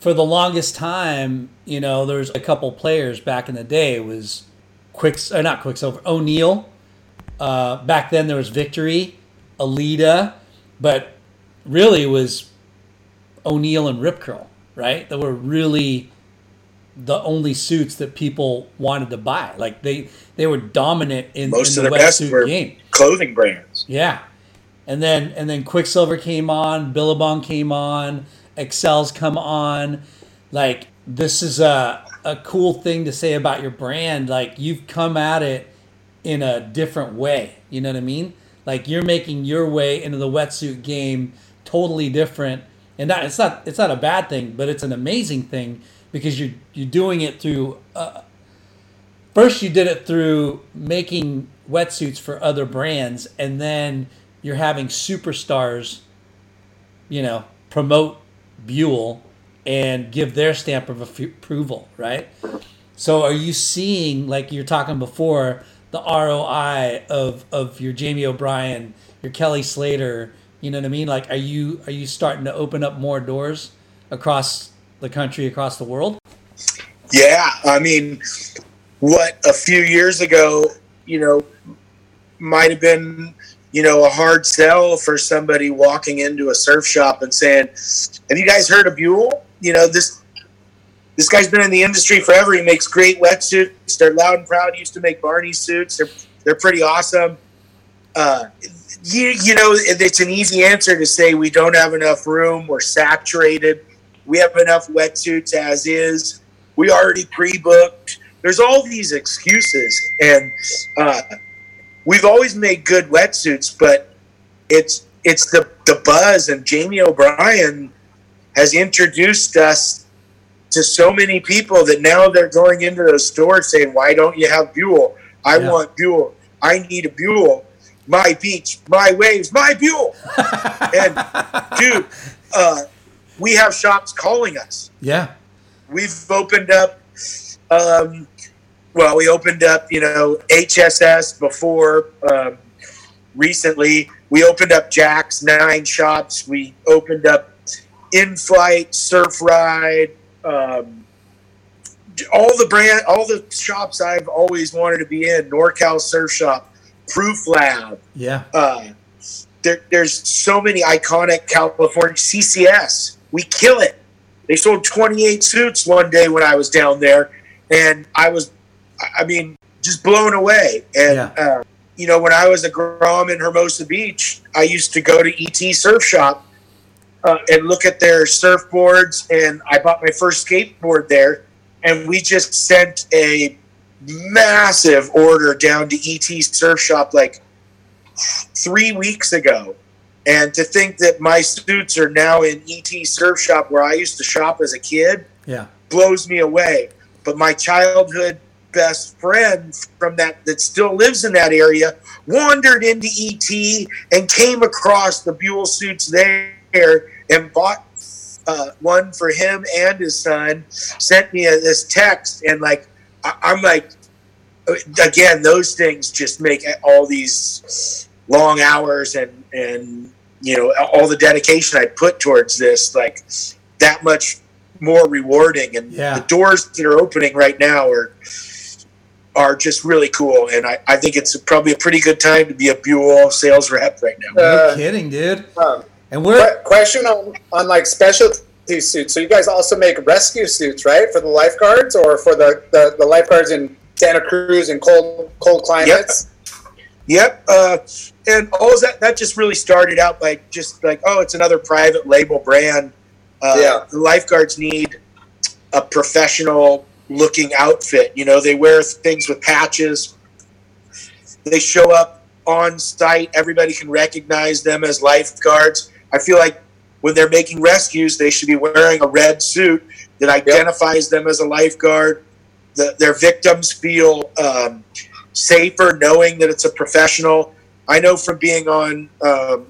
Speaker 1: for the longest time, you know, there's a couple players back in the day. Was Quicks, or not Quiksilver, O'Neill. Uh, back then there was Victory, Aleeda, but really it was O'Neill and Rip Curl, right? That were really the only suits that people wanted to buy. Like they they were dominant in,
Speaker 4: Most
Speaker 1: in
Speaker 4: of
Speaker 1: the
Speaker 4: the best
Speaker 1: wetsuit game.
Speaker 4: clothing brands.
Speaker 1: Yeah. And then and then Quiksilver came on, Billabong came on, Xcel's come on. Like this is a a cool thing to say about your brand. Like you've come at it in a different way. You know what I mean? Like you're making your way into the wetsuit game totally different. And that it's not it's not a bad thing, but it's an amazing thing because you're you're doing it through uh, first you did it through making wetsuits for other brands and then you're having superstars you know promote buell and give their stamp of approval right so are you seeing like you're talking before the roi of of your jamie o'brien your kelly slater you know what i mean like are you are you starting to open up more doors across the country across the world
Speaker 4: Yeah, I mean, what a few years ago, you know, might have been, you know, a hard sell for somebody walking into a surf shop and saying, "Have you guys heard of Buell? You know this." This guy's been in the industry forever. He makes great wetsuits. They're loud and proud. He used to make Barney suits. They're they're pretty awesome. Uh, you, you know, it's an easy answer to say we don't have enough room. We're saturated. We have enough wetsuits as is. We already pre-booked. There's all these excuses, and uh, we've always made good wetsuits, but it's it's the the buzz. And Jamie O'Brien has introduced us to so many people that now they're going into those stores saying, "Why don't you have Buell? I
Speaker 1: Yeah.
Speaker 4: want Buell. I need a Buell. My beach, my waves, my Buell." and dude, uh, we have shops calling us.
Speaker 1: Yeah.
Speaker 4: we've opened up. Um, well, we opened up, you know, HSS before. Um, recently, we opened up Jack's nine shops. We opened up in flight, surf ride, um, all the brand, all the shops I've always wanted to be in. NorCal Surf Shop, Proof Lab.
Speaker 1: Yeah.
Speaker 4: Uh, there, there's so many iconic California CCS. We kill it. They sold 28 suits one day when I was down there, and I was, I mean, just blown away. And
Speaker 1: Yeah.
Speaker 4: uh, you know, when I was a Grom in Hermosa Beach, I used to go to ET Surf Shop uh, and look at their surfboards, and I bought my first skateboard there. And we just sent a massive order down to ET Surf Shop like three weeks ago. And to think that my suits are now in ET Surf Shop where I used to shop as a kid
Speaker 1: Yeah.
Speaker 4: blows me away. But my childhood best friend from that that still lives in that area wandered into ET and came across the Buell suits there and bought uh, one for him and his son. Sent me a, this text and like I, I'm like again those things just make all these long hours and and you know all the dedication I put towards this like that much more rewarding and
Speaker 1: Yeah.
Speaker 4: the doors that are opening right now are are just really cool and I, I think it's probably a pretty good time to be a Buell sales rep right now.
Speaker 1: No
Speaker 3: Uh,
Speaker 1: kidding, dude.
Speaker 3: um,
Speaker 1: And we're
Speaker 3: que- question on, on like specialty suits. So you guys also make rescue suits, right, for the lifeguards or for the, the, the lifeguards in Santa Cruz and cold cold climates?
Speaker 4: Yep. Uh, and all that that just really started out like just like oh it's another private label brand. Uh,
Speaker 3: Yeah.
Speaker 4: The lifeguards need a professional looking outfit. You know they wear things with patches. They show up on site. Everybody can recognize them as lifeguards. I feel like when they're making rescues, they should be wearing a red suit that identifies them as a lifeguard. The, their victims feel um, safer knowing that it's a professional. I know from being on um,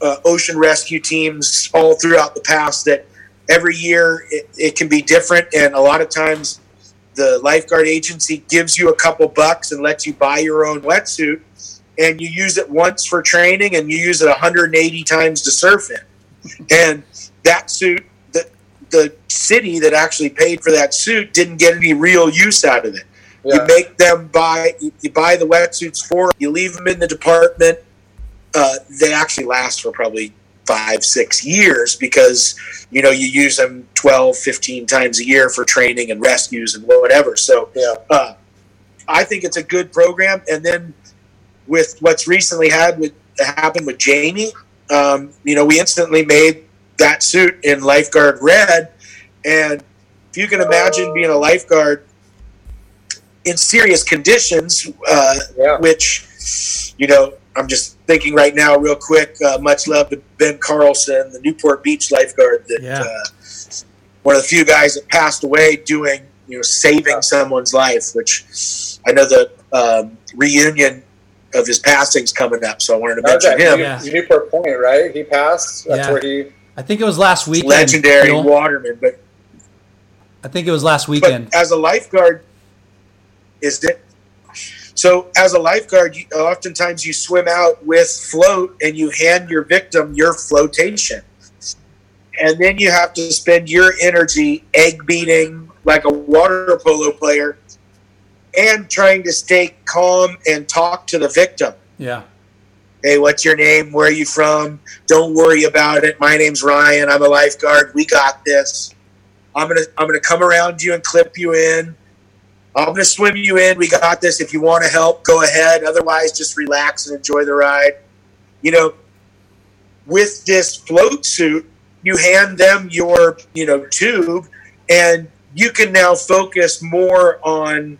Speaker 4: uh, ocean rescue teams all throughout the past that every year it, it can be different, and a lot of times the lifeguard agency gives you a couple bucks and lets you buy your own wetsuit, and you use it once for training, and you use it 180 times to surf in, and that suit. The, the city that actually paid for that suit didn't get any real use out of it. You make them buy. You, you buy the wetsuits for, You leave them in the department. Uh, they actually last for probably five, six years because you know you use them 12, 15 times a year for training and rescues and whatever. So
Speaker 3: Yeah.
Speaker 4: uh, I think it's a good program. And then with what's recently had with happened with Jamie, um, you know, we instantly made that suit in lifeguard red, and if you can imagine being a lifeguard in serious conditions, uh,
Speaker 3: Yeah.
Speaker 4: which you know, I'm just thinking right now, real quick. Uh, much love to Ben Carlson, the Newport Beach lifeguard. That
Speaker 1: Yeah.
Speaker 4: uh, one of the few guys that passed away doing you know saving someone's life. Which I know the um, reunion of his passing's coming up, so I wanted to
Speaker 3: That was
Speaker 4: mention
Speaker 3: at
Speaker 4: him.
Speaker 1: Yeah.
Speaker 3: Newport Point, right? He passed. That's
Speaker 1: Yeah.
Speaker 3: where he.
Speaker 1: I think it was last weekend.
Speaker 4: Legendary
Speaker 1: Bill.
Speaker 4: waterman, but
Speaker 1: I think it was last
Speaker 4: but
Speaker 1: weekend.
Speaker 4: as a lifeguard, is it? So as a lifeguard, you, oftentimes you swim out with float and you hand your victim your flotation, and then you have to spend your energy egg beating like a water polo player, and trying to stay calm and talk to the victim.
Speaker 1: Yeah.
Speaker 4: Hey, what's your name? Where are you from? Don't worry about it. My name's Ryan. I'm a lifeguard. We got this. I'm gonna I'm gonna come around you and clip you in. I'm gonna swim you in. We got this. If you want to help, go ahead. Otherwise, just relax and enjoy the ride. You know, with this float suit, you hand them your you know tube, and you can now focus more on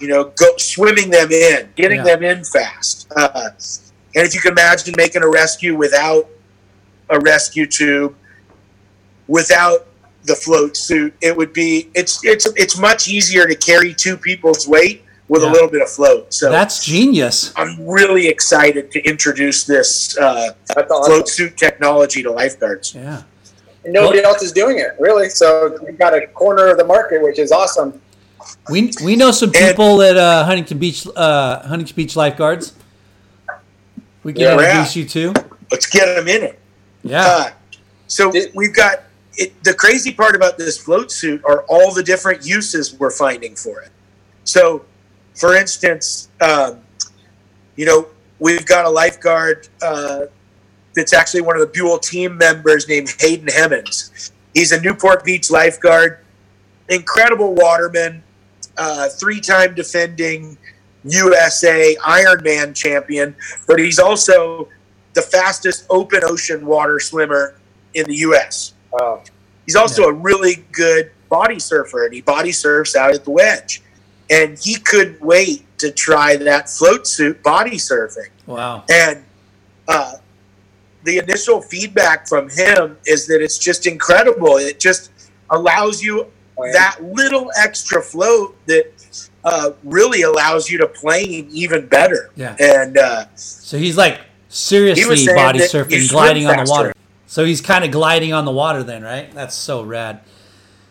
Speaker 4: you know go swimming them in, getting
Speaker 1: Yeah.
Speaker 4: them in fast. Uh, and if you can imagine making a rescue without a rescue tube, without the float suit, it would be it's it's it's much easier to carry two people's weight with
Speaker 1: Yeah.
Speaker 4: a little bit of float. So
Speaker 1: That's genius.
Speaker 4: I'm really excited to introduce this uh,
Speaker 3: That's awesome.
Speaker 4: float suit technology to lifeguards.
Speaker 1: Yeah.
Speaker 3: nobody else is doing it really. So we've got a corner of the market, which is awesome.
Speaker 1: We we know some people at uh, Huntington Beach uh, Huntington Beach lifeguards. We can
Speaker 3: Yeah.
Speaker 1: introduce you to.
Speaker 4: Let's get them in it.
Speaker 1: Yeah.
Speaker 4: Uh, so we've got it, the crazy part about this float suit are all the different uses we're finding for it. So, for instance, um, you know, we've got a lifeguard uh, that's actually one of the Buell team members named Hayden Hemmons. He's a Newport Beach lifeguard, incredible waterman, uh, three-time defending USA Ironman champion, but he's also the fastest open ocean water swimmer in the U.S.
Speaker 3: Wow.
Speaker 4: He's also a really good body surfer, and he body surfs out at the wedge. And he couldn't wait to try that float suit body surfing.
Speaker 1: Wow.
Speaker 4: And uh, the initial feedback from him is that it's just incredible. It just allows you that little extra float that uh, really allows you to plane even better.
Speaker 1: Yeah.
Speaker 4: And uh,
Speaker 1: So he's like seriously
Speaker 4: saying
Speaker 1: body surfing, gliding on the water. So he's kind of gliding on the water then, right? That's so rad.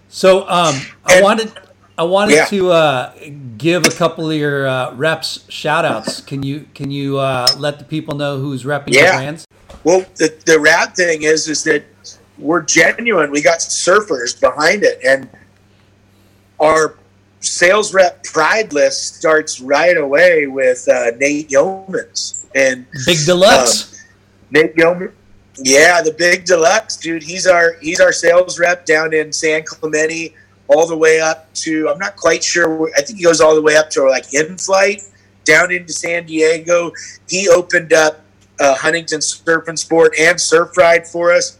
Speaker 1: So um, I
Speaker 4: And-
Speaker 1: wanted I wanted
Speaker 4: Yeah.
Speaker 1: to uh, give a couple of your uh, reps shout outs. Can you can you uh, let the people know who's repping your brands?
Speaker 4: Well, the, the rad thing is, is that we're genuine. We got surfers behind it, and our sales rep pride list starts right away with uh, Nate Yeomans and
Speaker 1: Big Deluxe.
Speaker 4: Nate Yeoman. Yeah, the big deluxe dude. He's our he's our sales rep down in San Clemente, all the way up to I'm not quite sure. I think he goes all the way up to like in flight down into San Diego. He opened up uh, Huntington Surf and Sport and Surf Ride for us.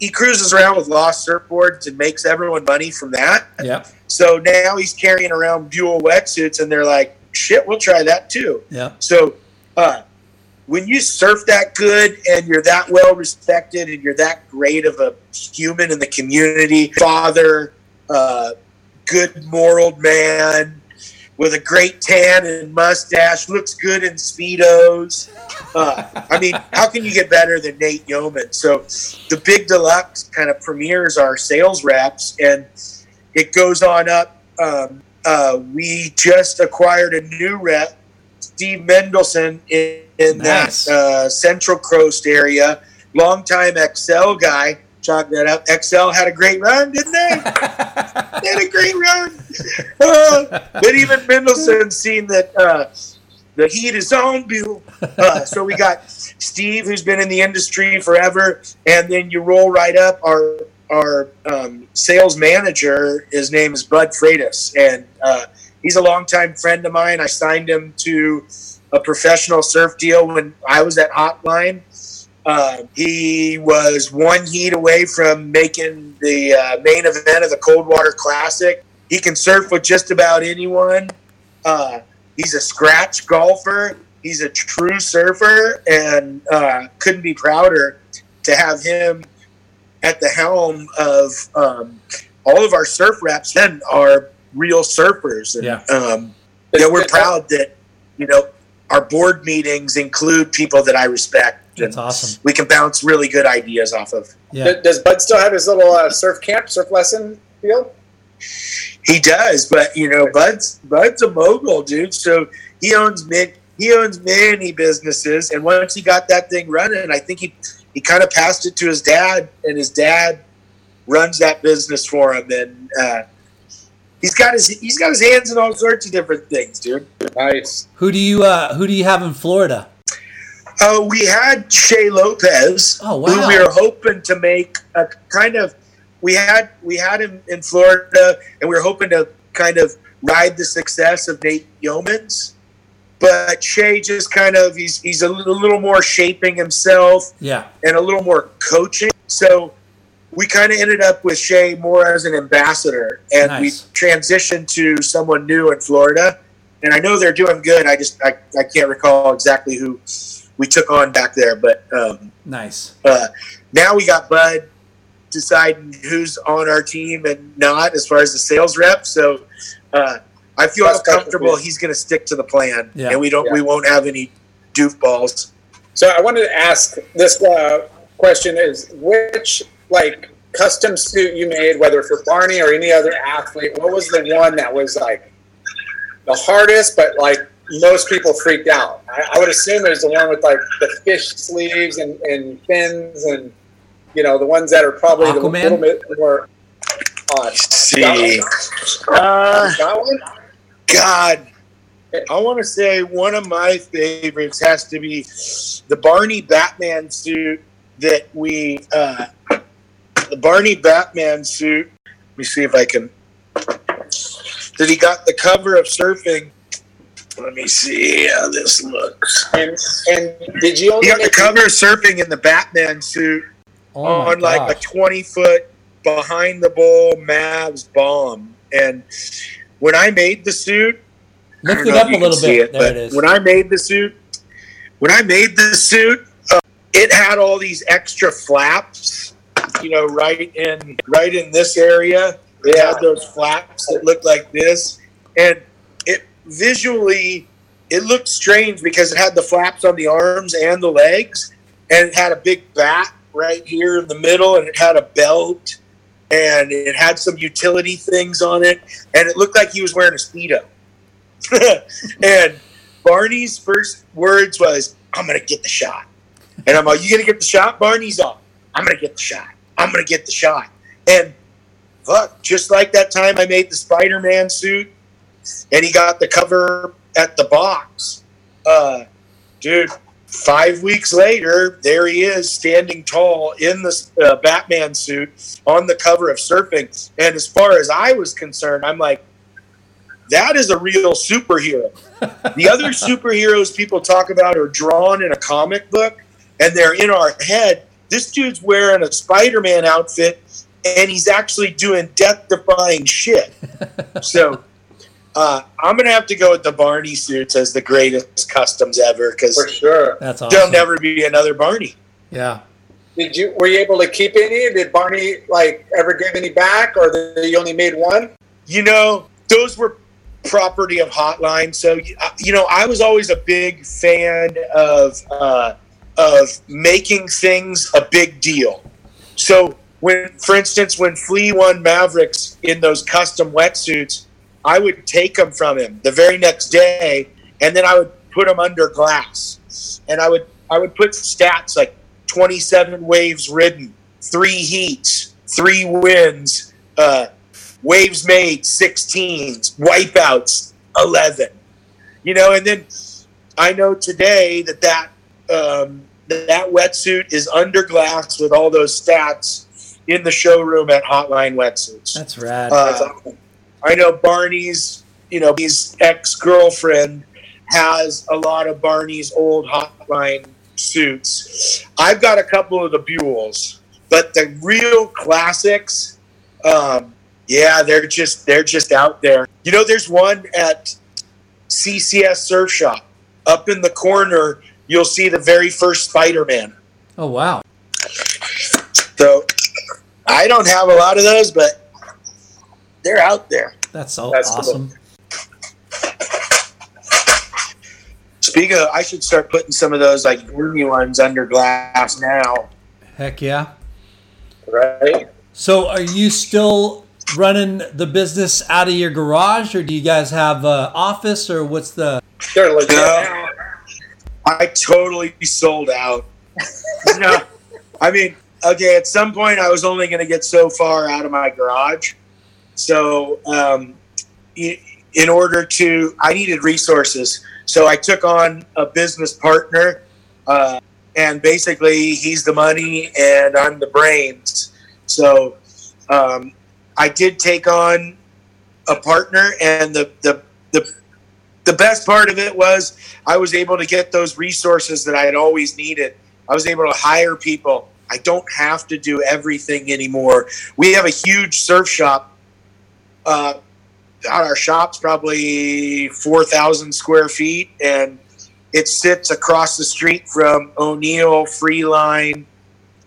Speaker 4: He cruises around with lost surfboards and makes everyone money from that.
Speaker 1: yep.
Speaker 4: So now he's carrying around Buell wetsuits, and they're like, "Shit, we'll try that too."
Speaker 1: Yep.
Speaker 4: So, uh, when you surf that good and you're that well respected and you're that great of a human in the community, father, uh, good moral man with a great tan and mustache, looks good in speedos. Uh, I mean, how can you get better than Nate Yeoman? So, the Big Deluxe kind of premieres our sales reps, and it goes on up. Um, uh, we just acquired a new rep, Steve Mendelson, in, in
Speaker 1: Nice.
Speaker 4: that uh, Central Coast area. Longtime Xcel guy. Chalk that up. Xcel had a great run, didn't they? they had a great run. But even Mendelsohn's seen that uh, the heat is on, Bill. Uh, so we got Steve, who's been in the industry forever, and then you roll right up our our um, sales manager. His name is Bud Freitas, and uh, he's a longtime friend of mine. I signed him to a professional surf deal when I was at Hotline. Uh, he was one heat away from making the uh, main event of the Coldwater Classic. He can surf with just about anyone. Uh, he's a scratch golfer. He's a true surfer, and uh, couldn't be prouder to have him at the helm of um, all of our surf reps and our real surfers. And,
Speaker 1: Yeah.
Speaker 4: um, you know, we're proud that you know our board meetings include people that I respect.
Speaker 1: That's awesome.
Speaker 4: We can bounce really good ideas off of.
Speaker 1: Yeah.
Speaker 3: D- Does Bud still have his little uh, surf camp, surf lesson field?
Speaker 4: He does, but you know, Bud's Bud's a mogul, dude. So he owns many he owns many businesses, and once he got that thing running, I think he he kind of passed it to his dad, and his dad runs that business for him, and uh, he's got his he's got his hands in all sorts of different things, dude.
Speaker 3: Nice.
Speaker 1: Who do you uh, who do you have in Florida?
Speaker 4: Uh, we had Shea Lopez,
Speaker 1: Oh,
Speaker 4: who we were hoping to make a kind of. We had we had him in Florida, and we were hoping to kind of ride the success of Nate Yeomans. But Shea just kind of he's he's a little, more shaping himself
Speaker 1: Yeah.
Speaker 4: and a little more coaching. So we kind of ended up with Shea more as an ambassador, and
Speaker 1: Nice.
Speaker 4: we transitioned to someone new in Florida. And I know they're doing good. I just I, I can't recall exactly who we took on back there, but um,
Speaker 1: Nice.
Speaker 4: uh, now we got Bud deciding who's on our team and not as far as the sales rep. So uh, I feel
Speaker 3: That's
Speaker 4: comfortable
Speaker 3: comfortable.
Speaker 4: he's going to stick to the plan,
Speaker 1: Yeah.
Speaker 4: and we don't we won't have any doofballs.
Speaker 3: So I wanted to ask this uh, question: Is which like custom suit you made, whether for Barney or any other athlete, what was the one that was like the hardest, but like most people freaked out? I, I would assume it was the one with like the fish sleeves and, and fins and you know the ones that are probably the little bit more odd.
Speaker 4: See, uh, God, I want to say one of my favorites has to be the Barney Batman suit that we, uh, the Barney Batman suit. Let me see if I can. That he got the cover of Surfing. Let me see how this looks.
Speaker 3: And, and did you only
Speaker 4: He got the cover of Surfing in the Batman suit
Speaker 1: Oh
Speaker 4: on like a 20 foot behind the ball Mavs bomb. And when I made the suit, I
Speaker 1: Lift it up a little bit.
Speaker 4: it,
Speaker 1: there it is.
Speaker 4: When I made the suit, when I made the suit, uh, it had all these extra flaps, you know, right in right in this area. It had those flaps that looked like this, and it visually it looked strange because it had the flaps on the arms and the legs, and it had a big bat right here in the middle, and it had a belt, and it had some utility things on it, and it looked like he was wearing a speedo. and Barney's first words was, "I'm gonna get the shot," and I'm like, "You gonna get the shot?" Barney's off. "I'm gonna get the shot. I'm gonna get the shot." And fuck, just like that time I made the Spider-Man suit, and he got the cover at the box. Uh, dude, five weeks later, there he is standing tall in the uh, Batman suit on the cover of Surfing. And as far as I was concerned, I'm like, that is a real superhero. the other superheroes people talk about are drawn in a comic book and they're in our head. This dude's wearing a Spider Man outfit and he's actually doing death defying shit. so uh, I'm going to have to go with the Barney suits as the greatest customs ever because for
Speaker 3: sure?
Speaker 1: That's
Speaker 4: there'll never be another Barney.
Speaker 1: yeah.
Speaker 3: Did you were you able to keep any? Did Barney like ever give any back, or did you only made one?
Speaker 4: you know, those were property of Hotline. So, uh, you know, I was always a big fan of uh, of making things a big deal. So, when, for instance, when Flea won Mavericks in those custom wetsuits, I would take them from him the very next day, and then I would put them under glass, and I would I would put stats like 27 waves ridden, three heats, three wins. Uh, waves made 16s wipeouts 11 you know and then i know today that that um, that wetsuit is under glass with all those stats in the showroom at hotline wetsuits
Speaker 1: That's rad.
Speaker 4: uh, i know barney's you know his ex-girlfriend has a lot of barney's old hotline suits i've got a couple of the buells but the real classics um, yeah, they're just they're just out there. You know, there's one at CCS Surf Shop up in the corner. You'll see the very first Spider-Man.
Speaker 1: oh wow.
Speaker 4: So I don't have a lot of those, but they're out there.
Speaker 1: That's so
Speaker 3: That's cool.
Speaker 1: awesome.
Speaker 4: Speaking of, I should start putting some of those like gloomy ones under glass now.
Speaker 1: Heck yeah.
Speaker 3: Right.
Speaker 1: So are you still running the business out of your garage or do you guys have an office or what's the
Speaker 3: They're legit.
Speaker 4: No. I totally sold out. no, I mean, okay. At some point, I was only going to get so far out of my garage, so um, in order to, I needed resources. So I took on a business partner, uh, and basically, he's the money and I'm the brains. So um, I did take on a partner, and the the the the best part of it was I was able to get those resources that I had always needed. I was able to hire people. I don't have to do everything anymore. We have a huge surf shop. Uh, our shop's probably 4,000 square feet, and it sits across the street from O'Neill, Freeline,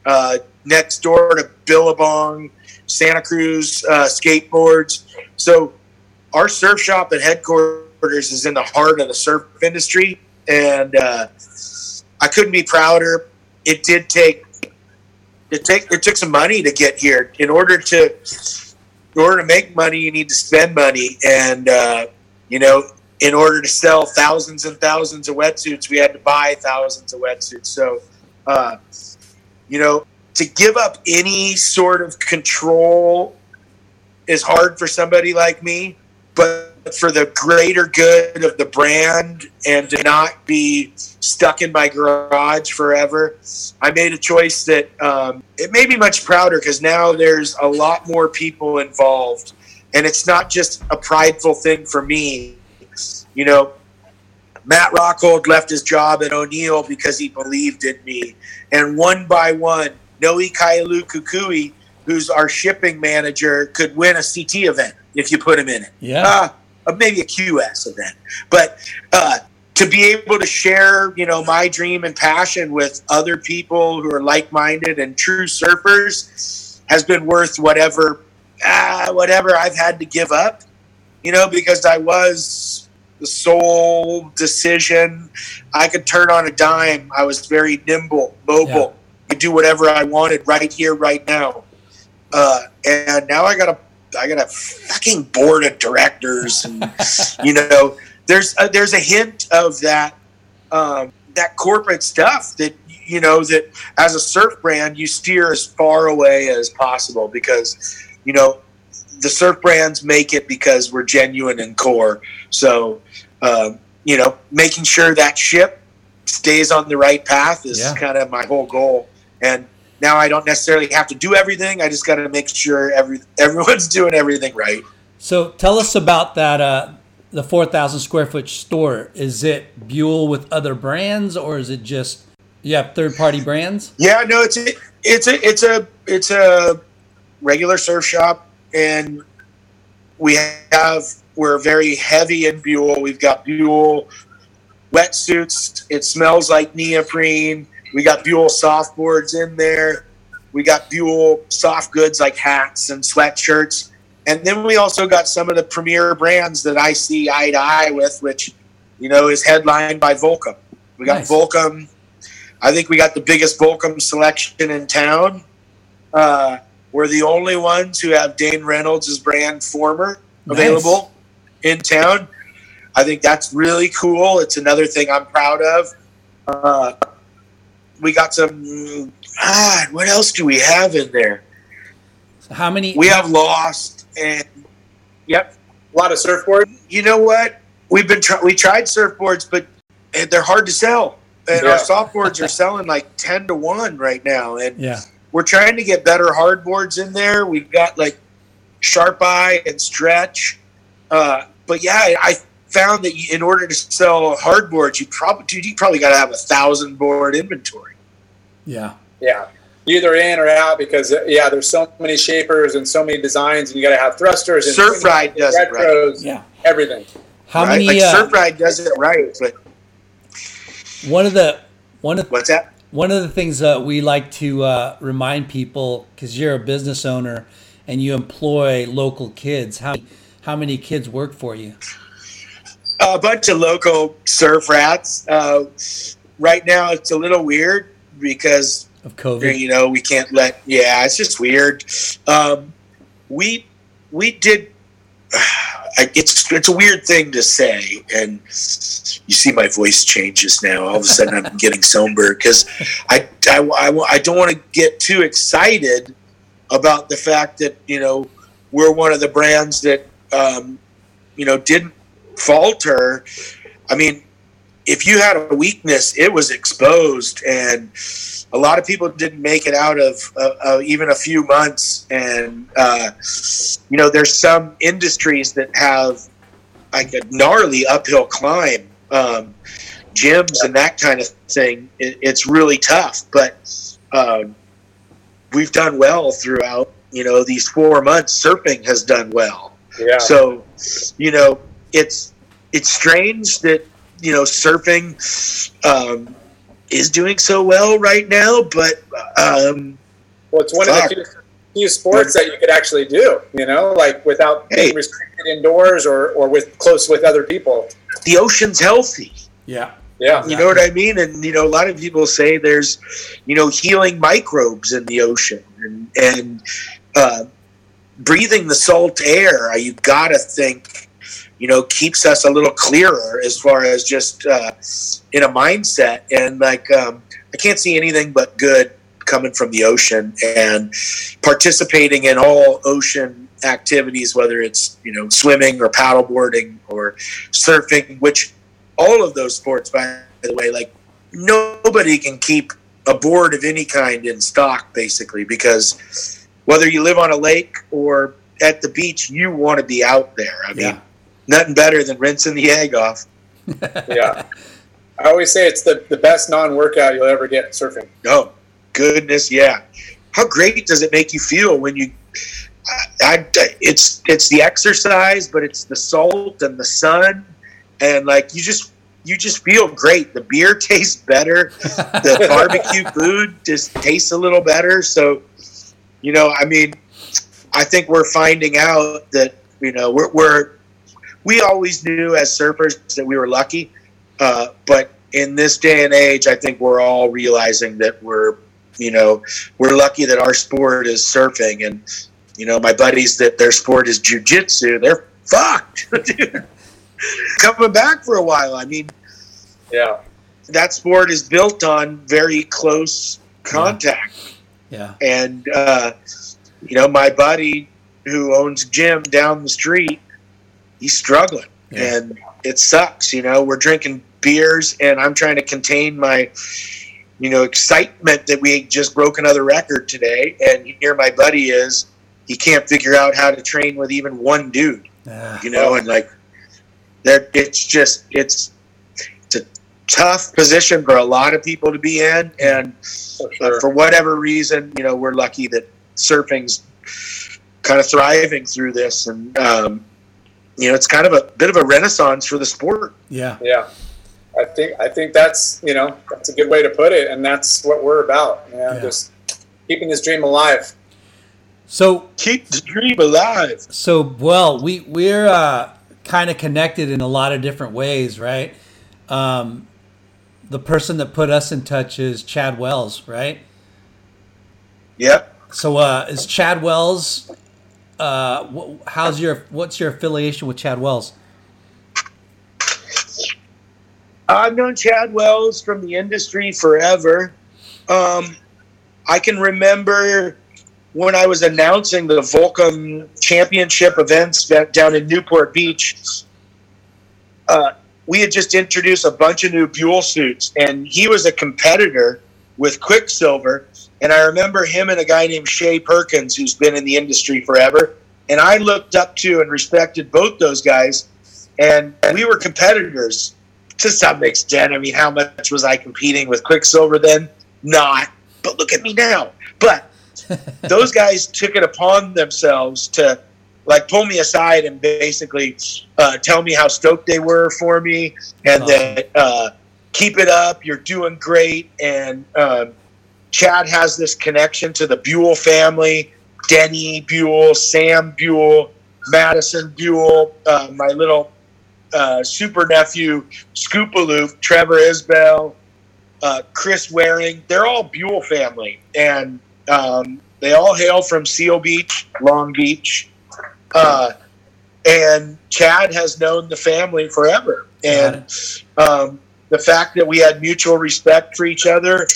Speaker 4: uh, next door to Billabong, Santa Cruz uh, Skateboards. So our surf shop and headquarters is in the heart of the surf industry, and uh, I couldn't be prouder. It did take it take it took some money to get here. In order to in order to make money, you need to spend money, and uh, you know, in order to sell thousands and thousands of wetsuits, we had to buy thousands of wetsuits. So, uh, you know, to give up any sort of control is hard for somebody like me, but for the greater good of the brand and to not be stuck in my garage forever, I made a choice that um, it made me much prouder because now there's a lot more people involved. And it's not just a prideful thing for me. You know, Matt Rockhold left his job at O'Neill because he believed in me. And one by one, Noe Kailu Kukui, who's our shipping manager, could win a CT event if you put him in it.
Speaker 1: Yeah.
Speaker 4: Uh, maybe a QS event. But uh, to be able to share, you know, my dream and passion with other people who are like-minded and true surfers has been worth whatever, uh, whatever I've had to give up. You know, because I was the sole decision. I could turn on a dime. I was very nimble, mobile. I could do whatever I wanted right here, right now. Uh, and now I got a, I got a fucking board of directors, and you know, there's a, there's a hint of that um, that corporate stuff that you know that as a surf brand you steer as far away as possible because you know the surf brands make it because we're genuine and core. So um, you know, making sure that ship stays on the right path is
Speaker 1: Yeah.
Speaker 4: kind of my whole goal. And now I don't necessarily have to do everything. I just got to make sure every everyone's doing everything right.
Speaker 1: So tell us about that. Uh, the four thousand square foot store. Is it Buell with other brands, or is it just you have third party brands?
Speaker 4: Yeah, no, it's a, it's a it's a it's a regular surf shop, and we have we're very heavy in Buell. We've got Buell wetsuits. It smells like neoprene. We got Buell softboards in there. We got Buell soft goods like hats and sweatshirts. And then we also got some of the premier brands that I see eye to eye with, which, you know, is headlined by Volcom. We got
Speaker 1: Nice.
Speaker 4: Volcom. I think we got the biggest Volcom selection in town. Uh, we're the only ones who have Dane Reynolds' brand Former
Speaker 1: Nice.
Speaker 4: available in town. I think that's really cool. It's another thing I'm proud of. Uh, we got some. Ah, what else do we have in there?
Speaker 1: How many?
Speaker 4: We have Lost and yep.
Speaker 3: A lot of surfboard.
Speaker 4: You know what? We've been try- we tried surfboards, but they're hard to sell. And
Speaker 3: Yeah.
Speaker 4: our softboards are selling like ten to one right now. And
Speaker 1: yeah.
Speaker 4: we're trying to get better hardboards in there. We've got like Sharpeye and Stretch. Uh, but yeah, I I found that you, in order to sell hardboards, you probably dude, you probably got to have a thousand board inventory.
Speaker 1: Yeah.
Speaker 3: Yeah. Either in or out because uh, yeah, there's so many shapers and so many designs, and you got to have thrusters and
Speaker 4: Surf Ride does it right.
Speaker 3: retros,
Speaker 1: Yeah.
Speaker 3: everything.
Speaker 1: How
Speaker 4: right?
Speaker 1: many?
Speaker 4: Like
Speaker 1: uh,
Speaker 4: Surf Ride does it right, but
Speaker 1: one of the one of
Speaker 4: what's that?
Speaker 1: one of the things that we like to uh, remind people because you're a business owner and you employ local kids. How how many kids work for you?
Speaker 4: A bunch of local surf rats. Uh, right now, it's a little weird because
Speaker 1: Of COVID.
Speaker 4: you know we can't let. Yeah, it's just weird. Um, we we did. It's it's a weird thing to say, and you see my voice changes now. All of a sudden, I'm getting somber because I, I, I, I don't want to get too excited about the fact that you know we're one of the brands that um, you know didn't falter. I mean, if you had a weakness, it was exposed, and a lot of people didn't make it out of even a few months. And uh, you know, there's some industries that have like a gnarly uphill climb, um, gyms and that kind of thing. It, it's really tough, but um, we've done well throughout. You know, these four months, surfing has done well.
Speaker 3: Yeah.
Speaker 4: So, you know, it's it's strange that you know surfing um, is doing so well right now, but um,
Speaker 3: Well, it's one of the few, few sports that you could actually do, you know, like without
Speaker 4: Hey.
Speaker 3: being restricted indoors or, or with close with other people.
Speaker 4: the ocean's healthy.
Speaker 1: Yeah.
Speaker 3: Yeah.
Speaker 4: You know what I mean? And you know, a lot of people say there's, you know, healing microbes in the ocean, and and uh, breathing the salt air. You gotta think, you know, keeps us a little clearer as far as just uh, in a mindset. And like, um, I can't see anything but good coming from the ocean and participating in all ocean activities, whether it's you know swimming or paddleboarding or surfing, which all of those sports, by the way, like nobody can keep a board of any kind in stock, basically, because whether you live on a lake or at the beach, you want to be out there. I mean. Nothing better than rinsing the egg off.
Speaker 3: Yeah. I always say it's the, the best non workout you'll ever get surfing.
Speaker 4: Oh, goodness, yeah. How great does it make you feel when you? I, I, it's it's the exercise, but it's the salt and the sun, and like you just you just feel great. The beer tastes better. The barbecue food just tastes a little better. So, you know, I mean, I think we're finding out that you know we're, we're we always knew as surfers that we were lucky, uh, but in this day and age, I think we're all realizing that we're you know we're lucky that our sport is surfing, and you know my buddies that their sport is jujitsu, they're fucked. Coming back for a while. I mean,
Speaker 3: Yeah.
Speaker 4: that sport is built on very close contact
Speaker 6: Yeah.
Speaker 4: and uh, you know my buddy who owns a gym down the street he's struggling
Speaker 6: Yeah.
Speaker 4: and it sucks you know we're drinking beers and i'm trying to contain my you know excitement that we just broke another record today and here my buddy is he can't figure out how to train with even one dude
Speaker 6: Yeah.
Speaker 4: you know, and like that. It's just it's it's a tough position for a lot of people to be in, and
Speaker 3: For sure.
Speaker 4: for whatever reason, you know, we're lucky that surfing's kind of thriving through this, and um, you know, it's kind of a bit of a renaissance for the sport.
Speaker 6: Yeah.
Speaker 3: Yeah. I think I think that's you know that's a good way to put it, and that's what we're about. You know,
Speaker 6: Yeah.
Speaker 3: just keeping this dream alive.
Speaker 6: So
Speaker 4: Keep the dream alive.
Speaker 6: so well, we we're uh, kind of connected in a lot of different ways, right? Um, the person that put us in touch is Chad Wells, right?
Speaker 4: Yep.
Speaker 6: So uh, is Chad Wells? Uh, how's your what's your affiliation with Chad Wells?
Speaker 4: I've known Chad Wells from the industry forever. Um, I can remember when I was announcing the Volcom Championship events down in Newport Beach. Uh, we had just introduced a bunch of new Buell suits, and he was a competitor with Quiksilver. And I remember him and a guy named Shay Perkins, who's been in the industry forever. And I looked up to and respected both those guys. And we were competitors to some extent. I mean, how much was I competing with Quiksilver then? Not. But look at me now. But those guys took it upon themselves to like pull me aside and basically uh, tell me how stoked they were for me and
Speaker 6: Awesome.
Speaker 4: that uh, keep it up, you're doing great. And um, Chad has this connection to the Buell family Denny Buell, Sam Buell, Madison Buell, uh, my little uh, super nephew, Scoopaloop, Trevor Isbell, uh, Chris Waring. They're all Buell family. And um, they all hail from Seal Beach, Long Beach. Uh, and Chad has known the family forever. And um, the fact that we had mutual respect for each other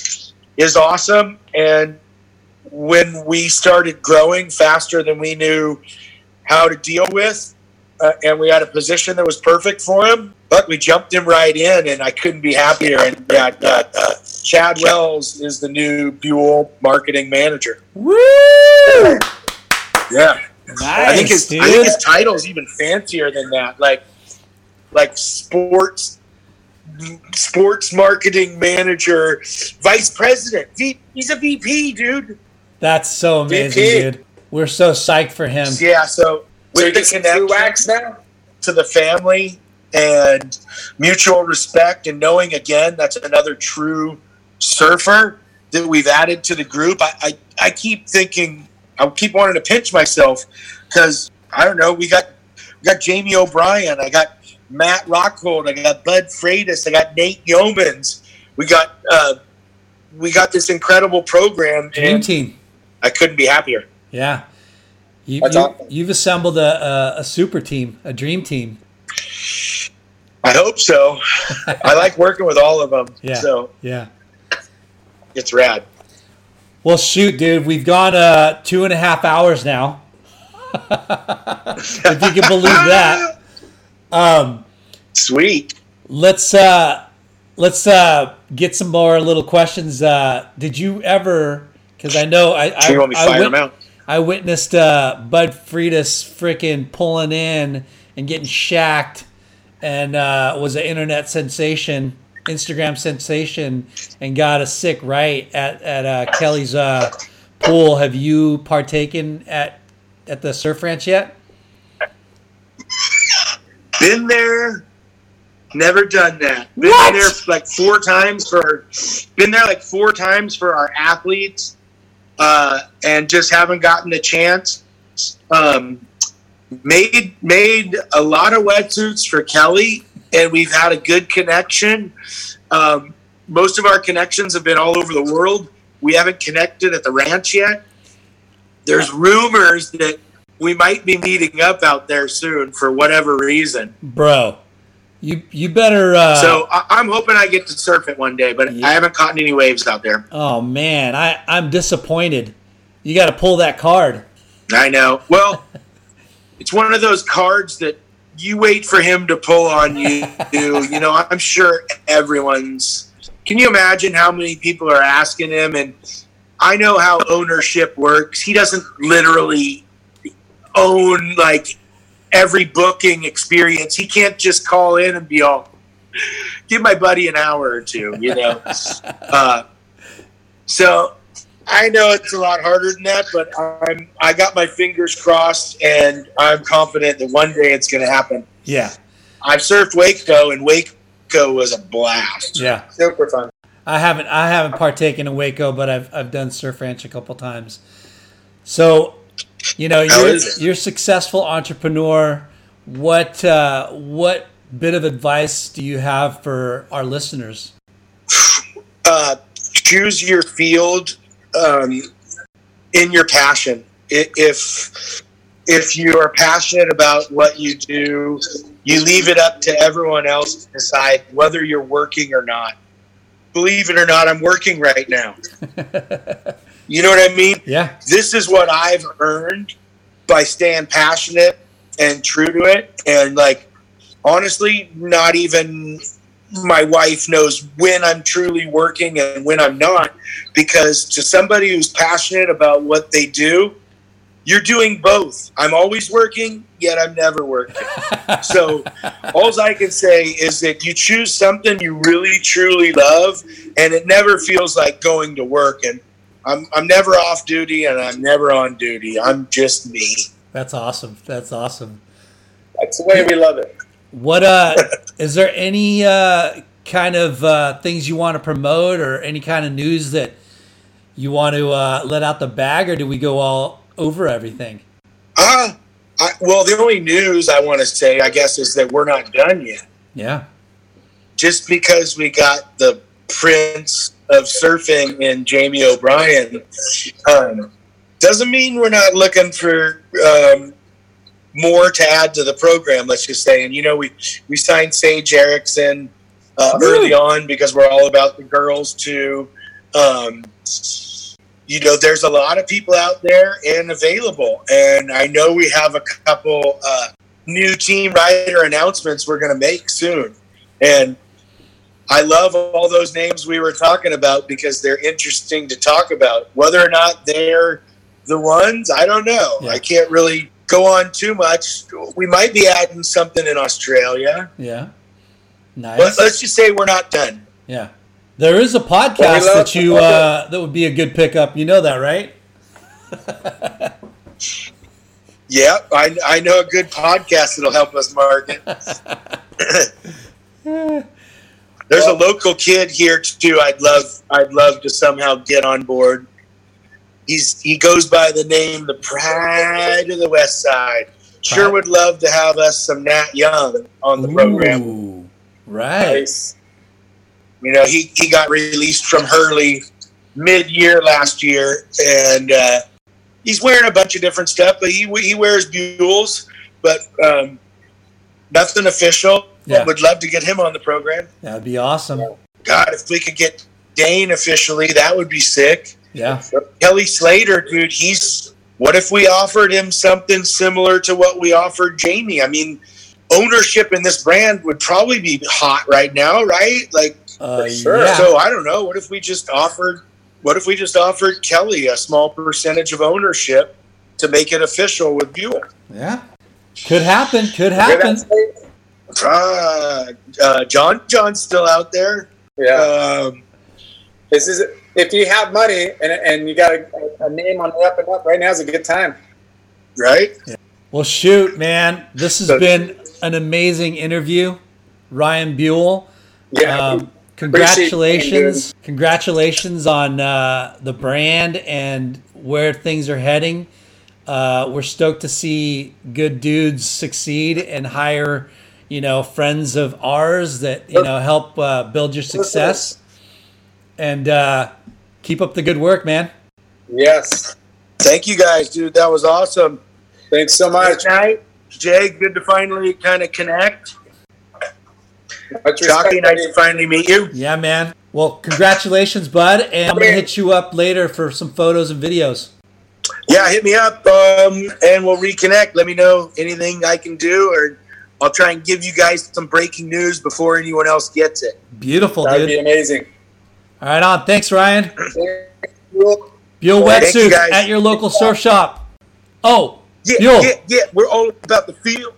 Speaker 4: is awesome. And when we started growing faster than we knew how to deal with, uh, and we had a position that was perfect for him, but we jumped him right in, and I couldn't be happier. And yeah, uh, uh, Chad Wells is the new Buell marketing manager.
Speaker 6: Woo!
Speaker 4: Yeah.
Speaker 6: Nice,
Speaker 4: I think his
Speaker 6: dude.
Speaker 4: I think his title's even fancier than that. Like like sports sports marketing manager, vice president. V, he's a VP, dude.
Speaker 6: That's so amazing,
Speaker 3: VP.
Speaker 6: dude. We're so psyched for him.
Speaker 4: Yeah, so
Speaker 3: So you
Speaker 4: with the
Speaker 3: get
Speaker 4: connection
Speaker 3: wax now.
Speaker 4: to the family and mutual respect and knowing again that's another true surfer that we've added to the group. I, I, I keep thinking I keep wanting to pinch myself because I don't know, we got I got Jamie O'Brien. I got Matt Rockhold. I got Bud Freitas. I got Nate Yeomans. We got uh, we got this incredible program.
Speaker 1: Dream team.
Speaker 4: I couldn't be happier.
Speaker 1: Yeah. You,
Speaker 3: That's
Speaker 1: you,
Speaker 3: awesome.
Speaker 1: You've assembled a, a, a super team, a dream team.
Speaker 4: I hope so. I like working with all of them.
Speaker 1: Yeah.
Speaker 4: So
Speaker 1: Yeah.
Speaker 4: it's rad.
Speaker 1: Well, shoot, dude, we've gone uh, two and a half hours now. if you can believe that. Um,
Speaker 4: Sweet.
Speaker 1: let's uh, let's uh, get some more little questions. Uh, did you ever? Because I know I I,
Speaker 4: you want me
Speaker 1: I,
Speaker 4: fire
Speaker 1: wit-
Speaker 4: them out?
Speaker 1: I witnessed uh, Bud Freitas freaking pulling in and getting shacked, and uh, was an internet sensation, Instagram sensation, and got a sick right at at uh, Kelly's uh, pool. Have you partaken at at the surf ranch yet?
Speaker 4: Been there, never done that. Been
Speaker 1: What?
Speaker 4: there like four times for. Been there like four times for our athletes, uh, and just haven't gotten the chance. Um, made made a lot of wetsuits for Kelly, and we've had a good connection. Um, most of our connections have been all over the world. We haven't connected at the ranch yet. There's rumors that we might be meeting up out there soon for whatever reason.
Speaker 1: Bro, you you better. Uh,
Speaker 4: So I, I'm hoping I get to surf it one day, but
Speaker 1: Yeah.
Speaker 4: I haven't caught any waves out there.
Speaker 1: oh man, I I'm disappointed. You got to pull that card.
Speaker 4: I know. Well, it's one of those cards that you wait for him to pull on you. you know, I'm sure everyone's. Can you imagine how many people are asking him? And I know how ownership works. He doesn't literally own like every booking experience. He can't just call in and be all, give my buddy an hour or two, you know? uh, so I know it's a lot harder than that, but I'm I got my fingers crossed, and I'm confident that one day it's going to happen.
Speaker 1: Yeah,
Speaker 4: I've surfed Waco, and Waco was a blast.
Speaker 1: yeah.
Speaker 3: Super fun.
Speaker 1: I haven't I haven't partaken in Waco, but I've I've done surf ranch a couple times. So, you know, you're you're a successful entrepreneur. What uh, what bit of advice do you have for our listeners?
Speaker 4: uh, choose your field um, in your passion. If if you are passionate about what you do, you leave it up to everyone else to decide whether you're working or not. Believe it or not, I'm working right now. You know what I mean?
Speaker 1: Yeah,
Speaker 4: this is what I've earned by staying passionate and true to it. And like, honestly, not even my wife knows when I'm truly working and when I'm not. Because to somebody who's passionate about what they do, you're doing both. I'm always working, yet I'm never working. so, all I can say is that you choose something you really truly love, and it never feels like going to work. And I'm, I'm never off duty and I'm never on duty. I'm just me.
Speaker 1: that's awesome. That's awesome.
Speaker 3: That's the way we love it.
Speaker 1: What uh is there any uh kind of uh things you want to promote or any kind of news that you want to uh let out the bag or do we go all over everything?
Speaker 4: Uh, I, well, the only news I want to say, I guess, is that we're not done yet.
Speaker 1: Yeah.
Speaker 4: Just because we got the prince of surfing in Jamie O'Brien um, doesn't mean we're not looking for um, more to add to the program. Let's just say, and you know, we we signed Sage Erickson uh, early on because we're all about the girls too. Um, you know, there's a lot of people out there and available, and I know we have a couple uh, new team rider announcements we're going to make soon, and. I love all those names we were talking about because they're interesting to talk about. Whether or not they're the ones, I don't know.
Speaker 1: Yeah.
Speaker 4: I can't really go on too much. We might be adding something in Australia,
Speaker 1: Yeah.
Speaker 4: but
Speaker 1: Nice.
Speaker 4: let's just say we're not done.
Speaker 1: Yeah. There is a podcast
Speaker 3: Well, we love-
Speaker 1: that you uh that would be a good pickup. You know that, right?
Speaker 4: Yeah, I, I know a good podcast that'll help us market. There's a local kid here too. I'd love I'd love to somehow get on board. He's he goes by the name the Pride of the West Side. Sure would love to have us some Nat Young on the program.
Speaker 1: Right.
Speaker 4: You know, he, he got released from Hurley mid year last year, and uh, he's wearing a bunch of different stuff, but he, he wears Buells, but um, nothing official.
Speaker 1: Yeah.
Speaker 4: Would love to get him on the program.
Speaker 1: That'd be awesome.
Speaker 4: God, if we could get Dane officially, that would be sick.
Speaker 1: Yeah.
Speaker 4: Kelly Slater, dude, he's. What if we offered him something similar to what we offered Jamie? I mean, ownership in this brand would probably be hot right now, right? Like,
Speaker 1: Uh,
Speaker 3: sure.
Speaker 1: yeah.
Speaker 4: so I don't know. What if we just offered? What if we just offered Kelly a small percentage of ownership to make it official with Buell?
Speaker 1: yeah. Could happen. Could happen.
Speaker 3: That, Steve?
Speaker 4: Uh, uh, John John's still out there.
Speaker 3: Yeah.
Speaker 4: Um,
Speaker 3: This is if you have money and, and you got a, a name on the up and up. Right now is a good time.
Speaker 4: right?
Speaker 1: Well, shoot, man. This has
Speaker 3: So-
Speaker 1: been an amazing interview. Ryan Buell.
Speaker 3: Yeah.
Speaker 1: Um, congratulations. Congratulations on uh, the brand and where things are heading. Uh, we're stoked to see good dudes succeed and hire, you know, friends of ours that, you know, help uh, build your success. And uh, keep up the good work, man.
Speaker 3: yes.
Speaker 4: Thank you guys, dude. That was awesome.
Speaker 3: Thanks so much.
Speaker 4: Good night, Jay. Good to finally kind of connect.
Speaker 3: Much
Speaker 4: Chalky,
Speaker 3: respect,
Speaker 4: nice
Speaker 3: buddy.
Speaker 4: to finally meet you.
Speaker 1: Yeah, man. Well, congratulations, bud. And I'm going to hit you up later for some photos and videos.
Speaker 4: Yeah, hit me up um, and we'll reconnect. Let me know anything I can do, or I'll try and give you guys some breaking news before anyone else gets it.
Speaker 1: Beautiful,
Speaker 3: That'd be amazing.
Speaker 1: All right, on. Thanks, Ryan.
Speaker 3: Cool.
Speaker 1: Buell
Speaker 4: Thank you,
Speaker 1: Wetsuits at your local surf shop. Oh,
Speaker 4: Yeah,
Speaker 1: Buell.
Speaker 4: yeah, yeah. We're all about the feel.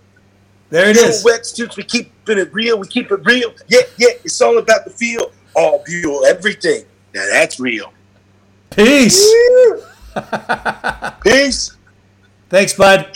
Speaker 1: There it
Speaker 4: Buell
Speaker 1: is.
Speaker 4: Wetsuits, we keep it real. We keep it real. Yeah, yeah. It's all about the feel. All Buell, everything. Now that's real.
Speaker 1: Peace.
Speaker 4: Peace.
Speaker 1: Thanks, bud.